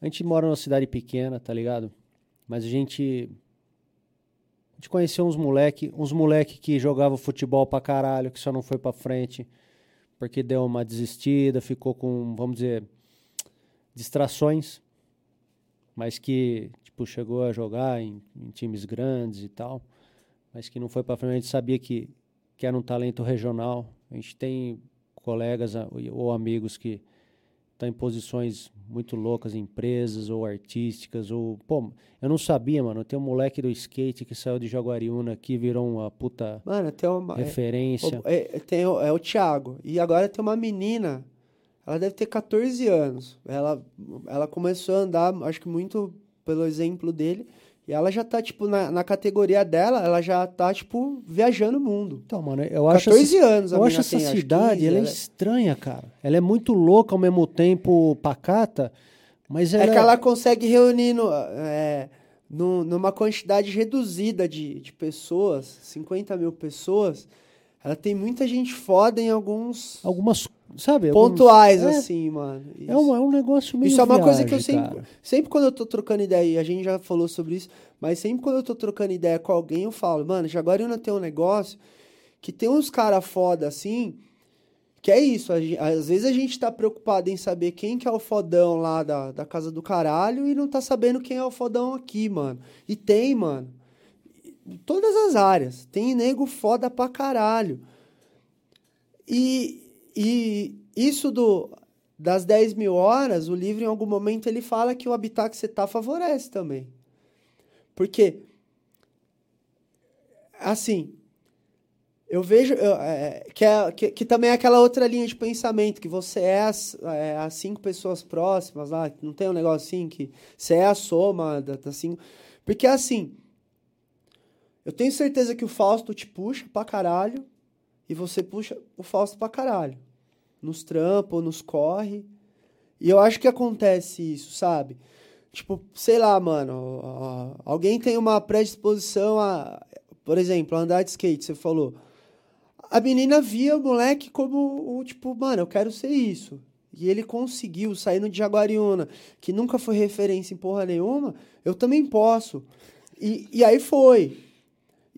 A gente mora numa cidade pequena, tá ligado? Mas a gente. A gente conheceu uns moleque, uns moleque que jogavam futebol pra caralho, que só não foi pra frente, porque deu uma desistida, ficou com, vamos dizer, distrações, mas que, tipo, chegou a jogar em, em times grandes e tal mas que não foi para frente. A gente sabia que, que era um talento regional. A gente tem colegas ou amigos que estão em posições muito loucas, em empresas ou artísticas. Ou, pô, eu não sabia, mano. Tem um moleque do skate que saiu de Jaguariúna que virou uma puta Mano, tem uma. é- referência. O- É, tem o, é o Thiago. E agora tem uma menina, ela deve ter 14 anos. Ela, ela começou a andar, acho que muito pelo exemplo dele. E ela já tá, tipo, na, na categoria dela, ela já tá, tipo, viajando o mundo. Então, mano, eu acho 14 essa, anos eu acho essa tem, acho cidade, 15, ela é ela- estranha, cara. Ela é muito louca ao mesmo tempo pacata, mas ela É que ela consegue reunir no, é, no- numa quantidade reduzida de, de pessoas, 50 mil pessoas. Ela tem muita gente foda em alguns algumas, sabe? alguns- pontuais, é, assim, mano. É um, é um negócio meio Isso é uma coisa que eu viagem, sempre, cara. sempre quando eu tô trocando ideia, e a gente já falou sobre isso, mas sempre quando eu tô trocando ideia com alguém, eu falo, mano, Jaguariúna tem um negócio que tem uns cara foda assim, que é isso, a gen- às vezes a gente tá preocupado em saber quem que é o fodão lá da, da casa do caralho e não tá sabendo quem é o fodão aqui, mano. E tem, mano, em todas as áreas, tem nego foda pra caralho. E, e isso do, das 10 mil horas, o livro em algum momento ele fala que o habitat que você tá favorece também. Porque, assim, eu vejo eu, é, que, é, que, que também é aquela outra linha de pensamento, que você é as, é, as cinco pessoas próximas lá, não tem um negócio assim, que você é a soma da- das cinco. Porque, assim, eu tenho certeza que o Fausto te puxa pra caralho e você puxa o Fausto pra caralho. Nos trampos, nos corre. E eu acho que acontece isso, sabe? Tipo, sei lá, mano. Alguém tem uma predisposição a, por exemplo, andar de skate, você falou. A menina via o moleque como o tipo, mano, eu quero ser isso. E ele conseguiu sair no Jaguariúna, que nunca foi referência em porra nenhuma, eu também posso. E, e aí foi.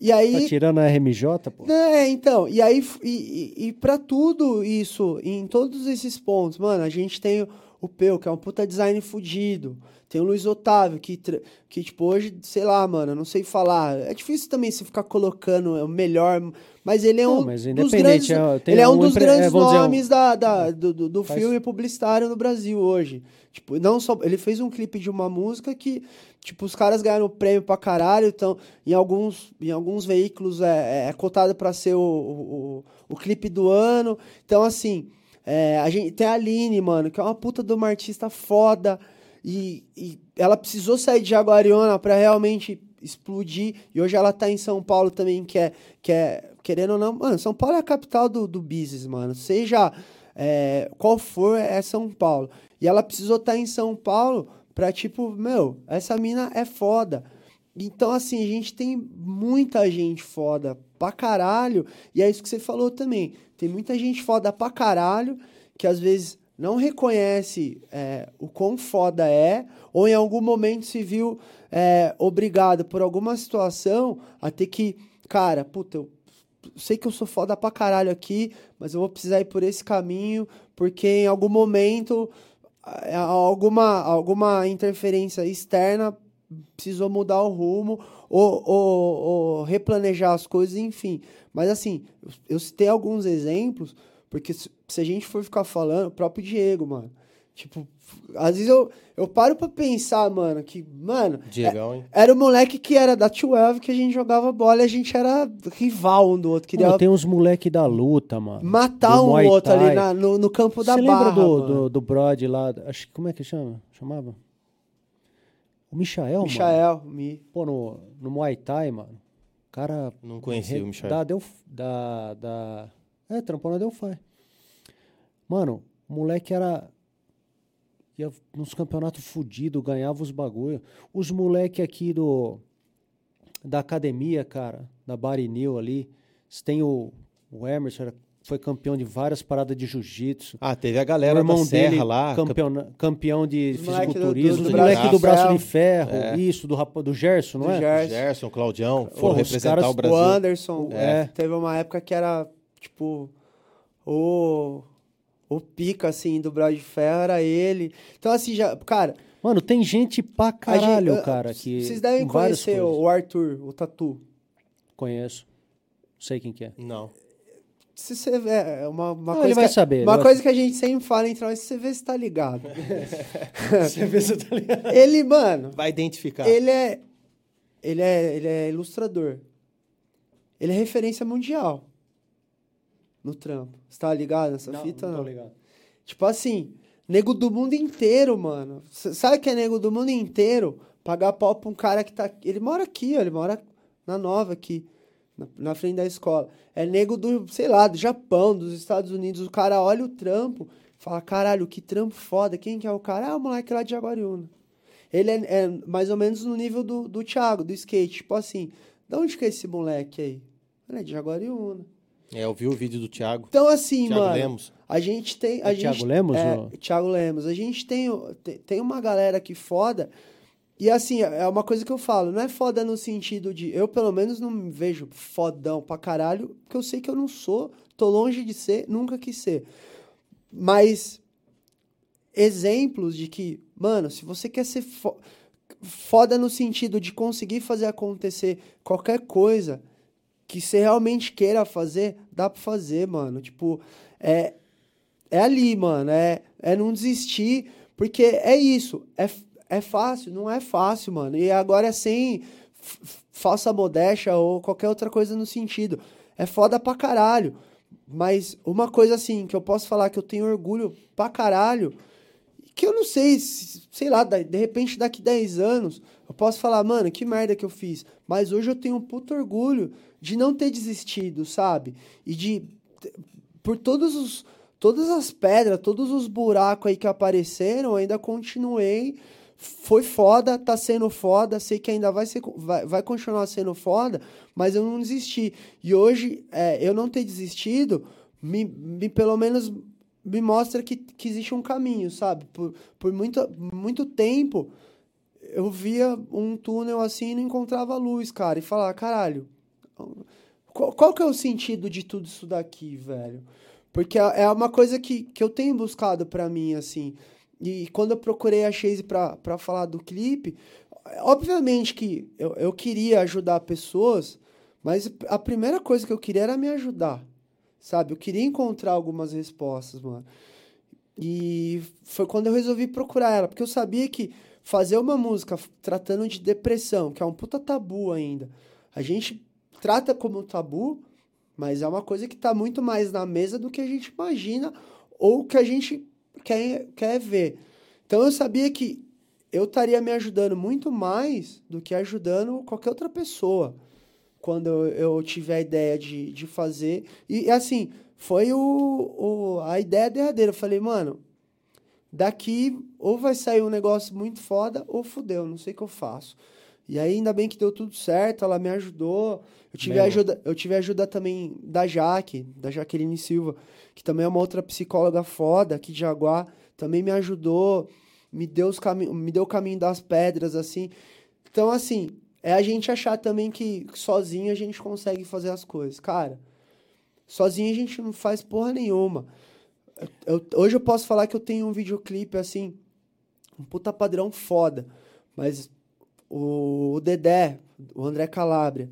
E aí. Tá tirando a RMJ, pô. É, então, e aí, e, e, e pra tudo isso, em todos esses pontos, mano, a gente tem o Peu, que é um puta design fudido, tem o Luiz Otávio, que, que tipo, hoje, sei lá, mano, eu não sei falar, é difícil também se ficar colocando o melhor, mas ele é Não, um dos grandes, é, ele é um um dos empre- grandes é, dizer, um- nomes da, da- do, do, do Faz- filme publicitário no Brasil hoje. Tipo, não só. Ele fez um clipe de uma música que, tipo, os caras ganharam prêmio pra caralho. Então, em alguns, em alguns veículos é, é cotado pra ser o, o, o, o clipe do ano. Então, assim, é, a gente tem a Aline, mano, que é uma puta de uma artista foda. E, e ela precisou sair de Jaguariúna pra realmente explodir. E hoje ela tá em São Paulo também, que é, que é querendo ou não. Mano, São Paulo é a capital do, do business, mano. Seja é, qual for, é São Paulo. E ela precisou estar em São Paulo pra, tipo, meu, essa mina é foda. Então, assim, a gente tem muita gente foda pra caralho. E é isso que você falou também. Tem muita gente foda pra caralho que às vezes não reconhece é, o quão foda é, ou em algum momento se viu é, obrigado por alguma situação a ter que, cara, puta, eu sei que eu sou foda pra caralho aqui, mas eu vou precisar ir por esse caminho, porque em algum momento alguma, alguma interferência externa precisou mudar o rumo ou, ou, ou replanejar as coisas, enfim. Mas assim, eu citei alguns exemplos, porque se, se a gente for ficar falando, o próprio Diego, mano. Tipo, às vezes eu, eu paro pra pensar, mano, que, mano. Diegão, hein? É, era o moleque que era da 12 que a gente jogava bola e a gente era rival um do outro. Queria Mano, tem uns moleque da luta, mano. matar um Muay outro ali Thai. na- no, no campo da Você barra. lembra do, mano. do, do Brod lá? Acho que como é que chama? Chamava? O Michael, mano. Michael, Mi. Pô, no, no Muay Thai, mano. O cara. Não conhecia o Michael. Da, Delf, da, da. É, trampou na Delphi. Mano, o moleque era. Ia nos campeonatos fudidos, ganhava os bagulho. Os moleque aqui do. Da academia, cara, da Barinil ali. Você tem o, o Emerson, era- foi campeão de várias paradas de jiu-jitsu. Ah, teve a O galera da irmão Serra dele, lá. campeão, campeão de do- fisiculturismo. do- Os do moleque braço do de braço de ferro. É. Isso, do, rapa- do Gerson, não Do é? Gerson. Gerson, Claudião, foram os representar caras- o Brasil. O Anderson. É. Teve uma época que era, tipo, o. O pica, assim, do Brasil de Ferro era ele. Então, assim, já. Cara. Mano, tem gente pra gente- caralho, ah, cara. Que Vocês devem conhecer coisas. o Arthur, o Tatu. Conheço. Sei quem que é. Não. Se você vê, é uma, uma Não, coisa. ele vai que, saber, ele Uma vai coisa que a gente sempre fala entre nós, você vê se tá ligado. Você vê se tá ligado. ele, mano, Vai identificar. ele é. Ele é, ele é ilustrador. Ele é referência mundial. No trampo. Você tá ligado nessa fita? Não, ligado. Tipo assim, nego do mundo inteiro, mano. S- Sabe que é nego do mundo inteiro? Pagar pau pra um cara que tá. Ele mora aqui, ó, ele mora na nova aqui, na, na frente da escola. É nego do, sei lá, do Japão, dos Estados Unidos. O cara olha o trampo, fala: caralho, que trampo foda. Quem que é o cara? Ah, o moleque lá de Jaguariúna. Ele é, é mais ou menos no nível do, do Thiago, do skate. Tipo assim, de onde que é esse moleque aí? Ele é de Jaguariúna. É, eu vi o vídeo do Thiago. Então, assim, Thiago mano. Lemos. A gente tem. A É gente, Thiago Lemos, É, ou- Thiago Lemos. A gente tem, tem uma galera aqui foda. E assim, é uma coisa que eu falo, não é foda no sentido de. Eu, pelo menos, não me vejo fodão pra caralho, porque eu sei que eu não sou, tô longe de ser, nunca quis ser. Mas exemplos de que, mano, se você quer ser fo- foda no sentido de conseguir fazer acontecer qualquer coisa que você realmente queira fazer, dá pra fazer, mano. Tipo, é, é ali, mano. É, é não desistir, porque é isso. É, é fácil? Não é fácil, mano. E agora é sem falsa modéstia ou qualquer outra coisa no sentido. É foda pra caralho. Mas uma coisa assim, que eu posso falar que eu tenho orgulho pra caralho, que eu não sei, se- sei lá, de repente daqui 10 anos, eu posso falar, mano, que merda que eu fiz. Mas hoje eu tenho um puto orgulho de não ter desistido, sabe? E de, por todos os, todas as pedras, todos os buracos aí que apareceram, eu ainda continuei. Foi foda, tá sendo foda, sei que ainda vai, ser, vai, vai continuar sendo foda, mas eu não desisti. E hoje, é, eu não ter desistido, me, me pelo menos me mostra que, que existe um caminho, sabe? Por, por muito, muito tempo, eu via um túnel assim e não encontrava luz, cara. E falava, caralho, qual, qual que é o sentido de tudo isso daqui, velho? Porque é é uma coisa que, que eu tenho buscado pra mim, assim. E quando eu procurei a Chase pra falar do clipe, obviamente que eu, eu queria ajudar pessoas, mas a primeira coisa que eu queria era me ajudar, sabe? Eu queria encontrar algumas respostas, mano. E foi quando eu resolvi procurar ela, porque eu sabia que fazer uma música tratando de depressão, que é um puta tabu ainda, a gente trata como tabu, mas é uma coisa que tá muito mais na mesa do que a gente imagina ou que a gente quer, quer ver. Então eu sabia que eu estaria me ajudando muito mais do que ajudando qualquer outra pessoa quando eu, tive a ideia de, de fazer. E assim, foi o, o, a ideia derradeira. Eu falei, mano, daqui ou vai sair um negócio muito foda ou fudeu, não sei o que eu faço. E aí, ainda bem que deu tudo certo, ela me ajudou. Eu tive, Mesmo? ajuda, eu tive ajuda também da Jaque, da Jaqueline Silva, que também é uma outra psicóloga foda aqui de Jaguar. Também me ajudou, me deu, os cami me deu o caminho das pedras, assim. Então, assim, é a gente achar também que sozinho a gente consegue fazer as coisas. Cara, sozinho a gente não faz porra nenhuma. Eu- hoje eu posso falar que eu tenho um videoclipe, assim, um puta padrão foda. Mas o, o Dedé, o André Calabria,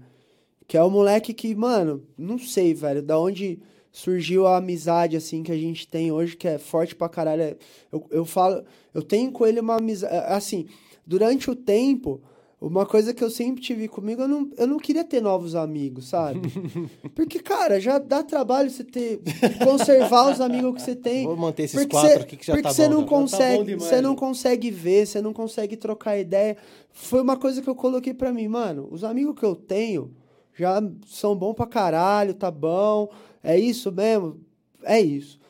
que é o moleque que, mano, não sei, velho, da onde surgiu a amizade, assim, que a gente tem hoje, que é forte pra caralho. É- Eu, eu falo, eu tenho com ele uma amizade, assim, durante o tempo, uma coisa que eu sempre tive comigo, eu não, eu não queria ter novos amigos, sabe? Porque, cara, já dá trabalho você ter, conservar os amigos que você tem. Vou manter esses Porque quatro cê- aqui que já porque tá você bom. não já. consegue, você não né? consegue ver, você não consegue trocar ideia. Foi uma coisa que eu coloquei pra mim, mano. Os amigos que eu tenho já são bons pra caralho, tá bom. É isso mesmo? É isso.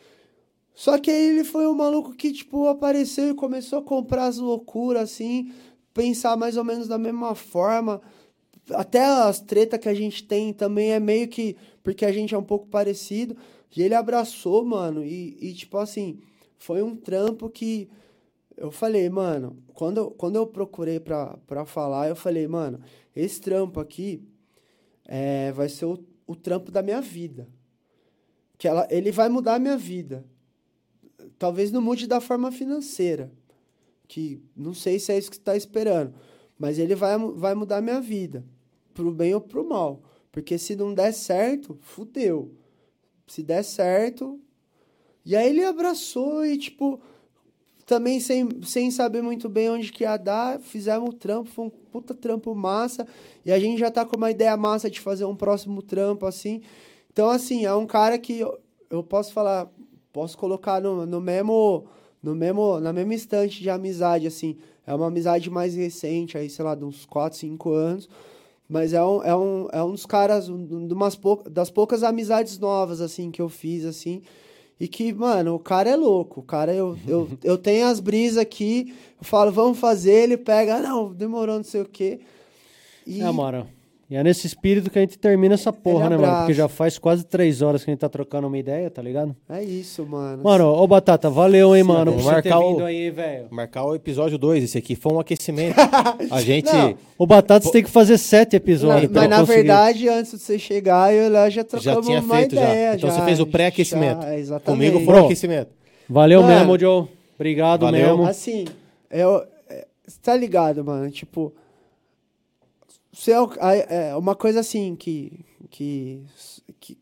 Só que aí ele foi um maluco que, tipo, apareceu e começou a comprar as loucuras, assim, pensar mais ou menos da mesma forma. Até as tretas que a gente tem também é meio que. Porque a gente é um pouco parecido. E ele abraçou, mano. E, e, tipo assim, foi um trampo que. Eu falei, mano, quando eu, quando eu procurei pra, pra falar, eu falei, mano, esse trampo aqui é, vai ser o, o trampo da minha vida. Que ela, ele vai mudar a minha vida. Talvez não mude da forma financeira. Que não sei se é isso que você tá esperando. Mas ele vai, vai mudar minha vida. Pro bem ou pro mal. Porque se não der certo, fudeu. Se der certo. E aí ele abraçou e, tipo, também sem, sem saber muito bem onde que ia dar, fizemos o trampo, foi um puta trampo massa. E a gente já tá com uma ideia massa de fazer um próximo trampo, assim. Então, assim, é um cara que eu, eu posso falar, posso colocar no, no mesmo, no mesmo, na mesma instante de amizade, assim. É uma amizade mais recente, aí, sei lá, de uns 4, 5 anos. Mas é um, é um, é um dos caras, um, de umas pou, das poucas amizades novas, assim, que eu fiz, assim. E que, mano, o cara é louco. O cara, eu, eu, eu tenho as brisas aqui, eu falo, vamos fazer, ele pega, não, demorou, não sei o quê. E, É, mano. E é nesse espírito que a gente termina essa porra, né, mano? Porque já faz quase três horas que a gente tá trocando uma ideia, tá ligado? É isso, mano. Mano, ô Batata, valeu, hein, mano, por marcar o- vindo aí, velho. Marcar o episódio 2. Esse aqui foi um aquecimento. A gente. Não. O Batata você tem que fazer sete episódios. então mas na conseguir. verdade, antes de você chegar, eu lá já trocamos tinha uma feito já. ideia. Então você fez o pré-aquecimento. já, exatamente. Comigo foi o aquecimento. Valeu Mano. mesmo, Joe. Obrigado Valeu. mesmo. Assim, eu, é, você tá ligado, mano? Tipo, você é, é uma coisa assim que que que,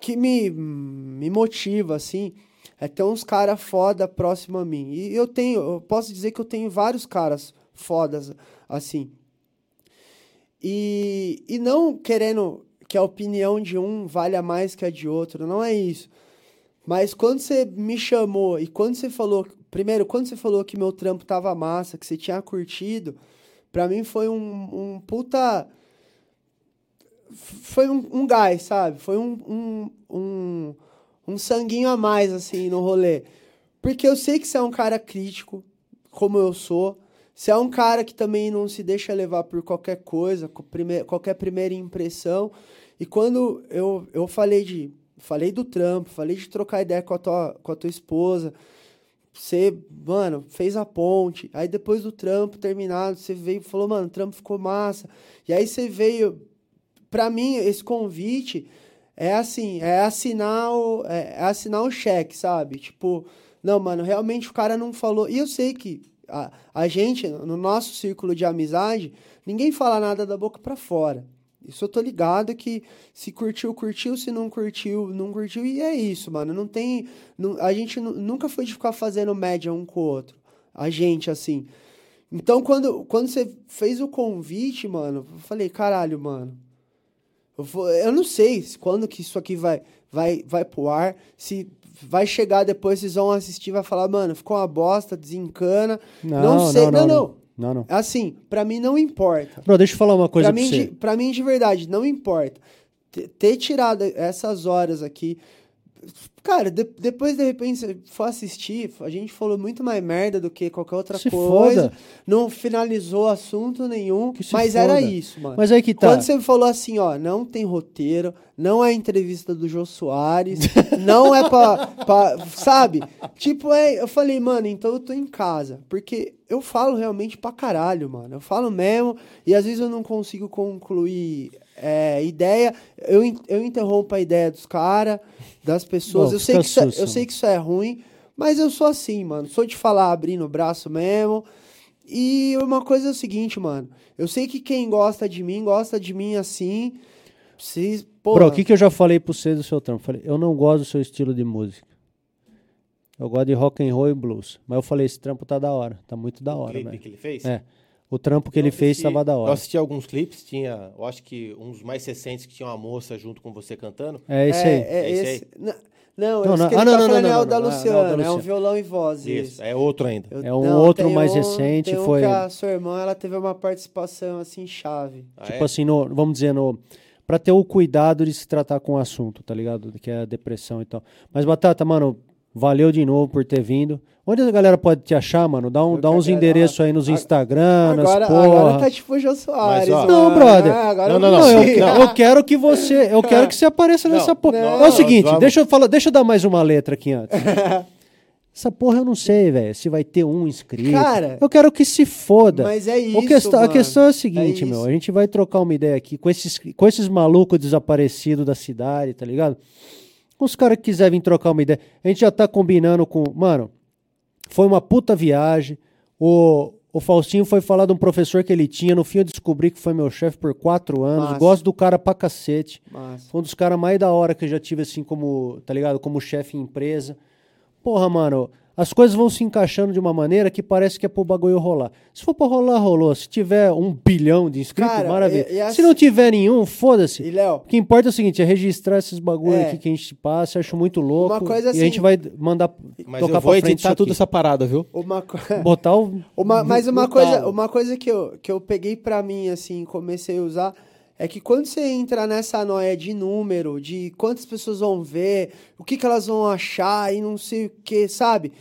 que me, me motiva assim, é ter uns caras foda próximo a mim. E eu tenho, eu posso dizer que eu tenho vários caras fodas assim. E, e não querendo que a opinião de um valha mais que a de outro, não é isso. Mas quando você me chamou e quando você falou, primeiro, quando você falou que meu trampo tava massa, que você tinha curtido, pra mim foi um, um puta. Foi um, um gás, sabe? Foi um, um, um, um sanguinho a mais, assim, no rolê. Porque eu sei que você é um cara crítico, como eu sou. Você é um cara que também não se deixa levar por qualquer coisa, qualquer primeira impressão. E quando eu, eu falei de. Falei do trampo, falei de trocar ideia com a tua, com a tua esposa. Você, mano, fez a ponte. Aí depois do trampo terminado, você veio e falou, mano, o trampo ficou massa. E aí você veio. Pra mim, esse convite é assim, é assinar o, é, é assinar o cheque, sabe? Tipo, não, mano, realmente o cara não falou. E eu sei que a, a gente, no nosso círculo de amizade, ninguém fala nada da boca pra fora. Isso eu tô ligado que se curtiu, curtiu, se não curtiu, não curtiu. E é isso, mano. Não tem. não- a gente nu- nunca foi de ficar fazendo média um com o outro. A gente, assim. Então, quando, quando você fez o convite, mano, eu falei, caralho, mano. Eu, vou- eu não sei se- quando que isso aqui vai, vai, vai pro ar. Se vai chegar depois, vocês vão assistir vai falar, mano, ficou uma bosta, desencana. Não, sei. Não, não. Não, não. Assim, pra mim não importa. Bro, deixa eu falar uma coisa Pra pra, mim, você. de, pra mim, de verdade, não importa. Ter tirado essas horas aqui, Cara, de- depois de repente você for assistir, a gente falou muito mais merda do que qualquer outra Se coisa. foda. Não finalizou assunto nenhum. Mas era foda. isso, mano. Mas aí que tá. Quando você falou assim, ó, não tem roteiro, não é entrevista do Jô Soares, não é pra, pra- Sabe? Tipo, é, eu falei, mano, então eu tô em casa. Porque eu falo realmente pra caralho, mano. Eu falo mesmo, e às vezes eu não consigo concluir é, ideia. Eu, eu interrompo a ideia dos caras, das pessoas. Bom, eu, sei que isso é, eu sei que isso é ruim, mas eu sou assim, mano. Sou de falar abrindo o braço mesmo. E uma coisa é o seguinte, mano. Eu sei que quem gosta de mim, gosta de mim assim. Se, porra, Bro, o que, que eu já falei pra você do seu trampo? Falei, eu não gosto do seu estilo de música. Eu gosto de rock and roll e blues. Mas eu falei, esse trampo tá da hora. Tá muito da O hora, clipe velho. que ele fez? É. O trampo que Eu ele fez assisti- tava da Eu hora. assisti alguns clipes, tinha, eu acho que uns mais recentes que tinha uma moça junto com você cantando. É esse é, aí. é É esse esse. Não, não, Não, esse não. que Ah, não, tá não, não, é o não, da não. Ah, não, Luciana, da é um violão e voz. Isso, é outro ainda. Eu- É um outro tem mais um- recente, tem um foi- que a sua irmã, ela teve uma participação assim chave. Ah, Tipo é? assim, no, vamos dizer, no, pra ter o cuidado de se tratar com o assunto, tá ligado? Que é a depressão e tal. Mas, Batata, mano, valeu de novo por ter vindo. Onde a galera pode te achar, mano? Dá, um, dá uns endereços aí nos Agora- Instagram, nas Agora, porra. agora tá tipo Jô Soares. Mas, ó- Não, brother. Ah, agora Não, não, Não, não. eu, consigo. eu quero que você, eu quero que você apareça Não, nessa porra. não, é o seguinte, vamos. deixa eu falar, deixa eu dar mais uma letra aqui antes. Essa porra eu não sei, velho, se vai ter um inscrito. Cara, eu quero que se foda. Mas é isso, O questão- a questão é a seguinte, É meu, a gente vai trocar uma ideia aqui com esses, com esses malucos desaparecidos da cidade, tá ligado? Os caras que quiserem vir trocar uma ideia. A gente já tá combinando com. Mano, foi uma puta viagem. O, o Faustinho foi falar de um professor que ele tinha. No fim eu descobri que foi meu chefe por quatro anos. Massa. Gosto do cara pra cacete. Massa. Foi um dos caras mais da hora que eu já tive, assim, como, tá ligado? Como chefe em empresa. Porra, mano, as coisas vão se encaixando de uma maneira que parece que é pro bagulho rolar. Se for pra rolar, rolou. Se tiver um bilhão de inscritos, Cara, maravilha. e- e assim- Se não tiver nenhum, foda-se. E, Léo, O que importa é o seguinte, é registrar esses bagulho É. aqui que a gente passa, acho muito louco. Uma coisa e a assim- gente vai mandar Mas tocar eu vou pra frente editar tudo essa parada, viu? uma coisa... Botar o... Uma, mas uma coisa, uma coisa que eu, que eu peguei pra mim, assim, comecei a usar, é que quando você entra nessa noia de número, de quantas pessoas vão ver, o que, que elas vão achar e não sei o que, sabe?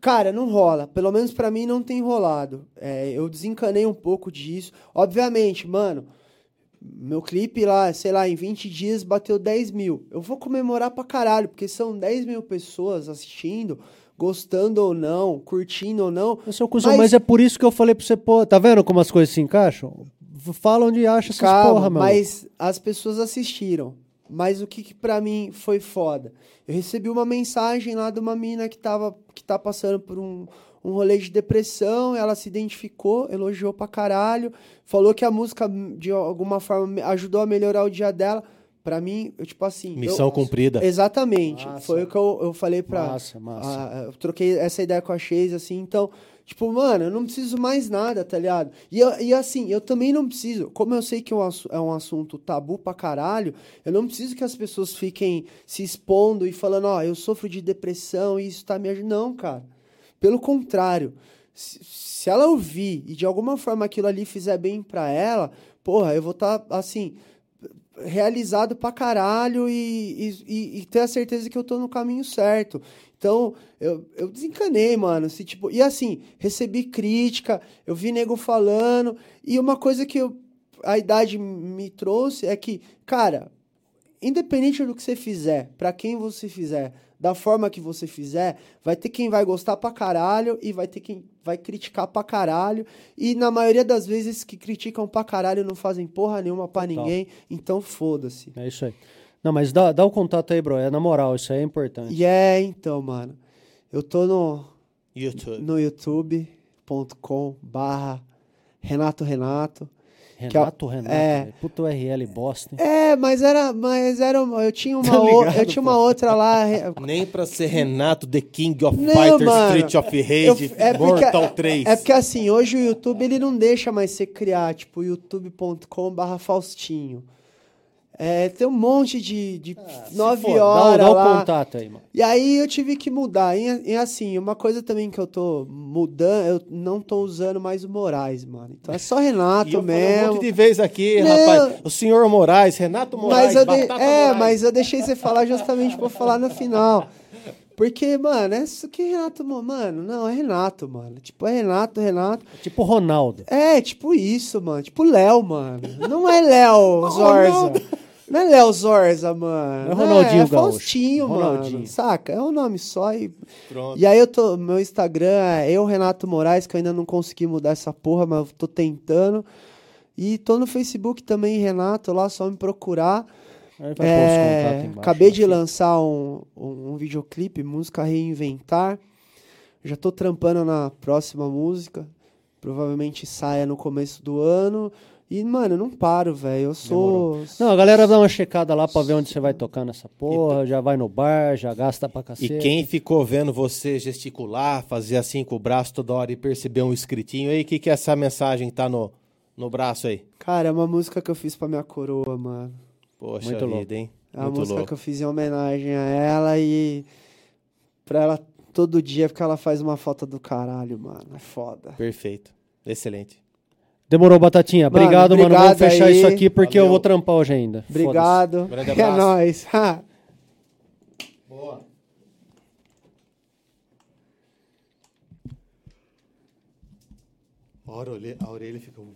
Cara, não rola. Pelo menos pra mim não tem rolado. É, eu desencanei um pouco disso. Obviamente, mano, meu clipe lá, sei lá, em 20 dias bateu 10 mil. Eu vou comemorar pra caralho, porque são 10 mil pessoas assistindo, gostando ou não, curtindo ou não. Cuzão, Mas- mas... é por isso que eu falei pra você, pô, tá vendo como as coisas se encaixam? Fala onde acha essas Calma, porra, meu. mas as pessoas assistiram. Mas o que, que para mim foi foda? Eu recebi uma mensagem lá de uma mina que, tava, que tá passando por um, um rolê de depressão, ela se identificou, elogiou pra caralho, falou que a música, de alguma forma, me- ajudou a melhorar o dia dela. Pra mim, eu, tipo assim. Missão eu- cumprida. Exatamente. Massa. Foi o que eu, eu falei pra. Massa, massa. Ah, eu troquei essa ideia com a Chase, assim, então, tipo, mano, eu não preciso mais nada, tá ligado? E, e assim, eu também não preciso, como eu sei que é um, é um assunto tabu pra caralho, eu não preciso que as pessoas fiquem se expondo e falando, ó, eu sofro de depressão e isso tá me ajudando. Não, cara. Pelo contrário, se, ela ouvir e de alguma forma aquilo ali fizer bem pra ela, porra, eu vou estar, assim, realizado pra caralho e, e, e- ter a certeza que eu tô no caminho certo. Então, eu, eu desencanei, mano. Se, tipo, e assim, recebi crítica, eu vi nego falando, e uma coisa que eu- a idade me trouxe é que, cara, independente do que você fizer, pra quem você fizer, da forma que você fizer, vai ter quem vai gostar pra caralho e vai ter quem vai criticar pra caralho. E na maioria das vezes que criticam pra caralho não fazem porra nenhuma pra Total. ninguém, então foda-se. É isso aí. Não, mas dá, dá o contato aí, bro. É na moral, isso aí é importante. E é, então, mano. Eu tô no, YouTube. no youtube.com barra Renato Renato. Renato, Renato. é. URL bosta. hein? É, mas era, mas era, eu tinha uma, Tá o- ligado, eu tinha uma outra lá, Nem pra ser Renato, The King of Não, Fighters, mano. Street of Eu- Rage, é porque- Mortal 3. É porque assim, hoje o YouTube ele não deixa mais você criar, tipo, youtube.com barra Faustinho. É, tem um monte de, de Ah, nove for, dá o- horas Dá, o lá. contato aí, mano. E aí eu tive que mudar. E, e assim, uma coisa também que eu tô mudando, eu não tô usando mais o Moraes, mano. Então é só Renato falei um mesmo. monte de vez aqui, Não. rapaz. O senhor Moraes, Renato Moraes, Mas eu de- É, Moraes. mas eu deixei você falar justamente pra eu falar no final. Porque, mano, é isso que Renato, mano, não, é Renato, mano. Tipo, é Renato, Renato. Tipo Ronaldo. É, tipo isso, mano. Tipo Léo, mano. Não é Léo Zorza. Não é Léo Zorza, mano. É Ronaldinho é Gaúcho. Faustinho, Ronaldinho. mano. Saca? É um nome só e... Pronto. E aí eu tô... Meu Instagram é eu, Renato Moraes, que eu ainda não consegui mudar essa porra, mas eu tô tentando. E tô no Facebook também, Renato, lá, só me procurar. É, embaixo, acabei né? de lançar um, um, um videoclipe, música Reinventar. Já tô trampando na próxima música. Provavelmente saia no começo do ano. E, mano, eu não paro, velho. Eu sou. Não, a galera dá uma checada lá pra ver onde você vai tocar nessa porra, já vai no bar, já gasta pra cacete. E quem ficou vendo você gesticular, fazer assim com o braço toda hora e perceber um escritinho aí, o que, que é essa mensagem que tá no, no braço aí? Cara, é uma música que eu fiz pra minha coroa, mano. Poxa Muito vida, louco. hein? É uma Muito música louco. que eu fiz em homenagem a ela e. Pra ela todo dia, porque ela faz uma foto do caralho, mano. É foda. Perfeito. Excelente. Demorou, Batatinha. Mano, obrigado, mano. Vamos fechar aí. isso aqui porque Valeu. eu vou trampar hoje ainda. Obrigado. É nóis. Boa. A orelha, a orelha ficou.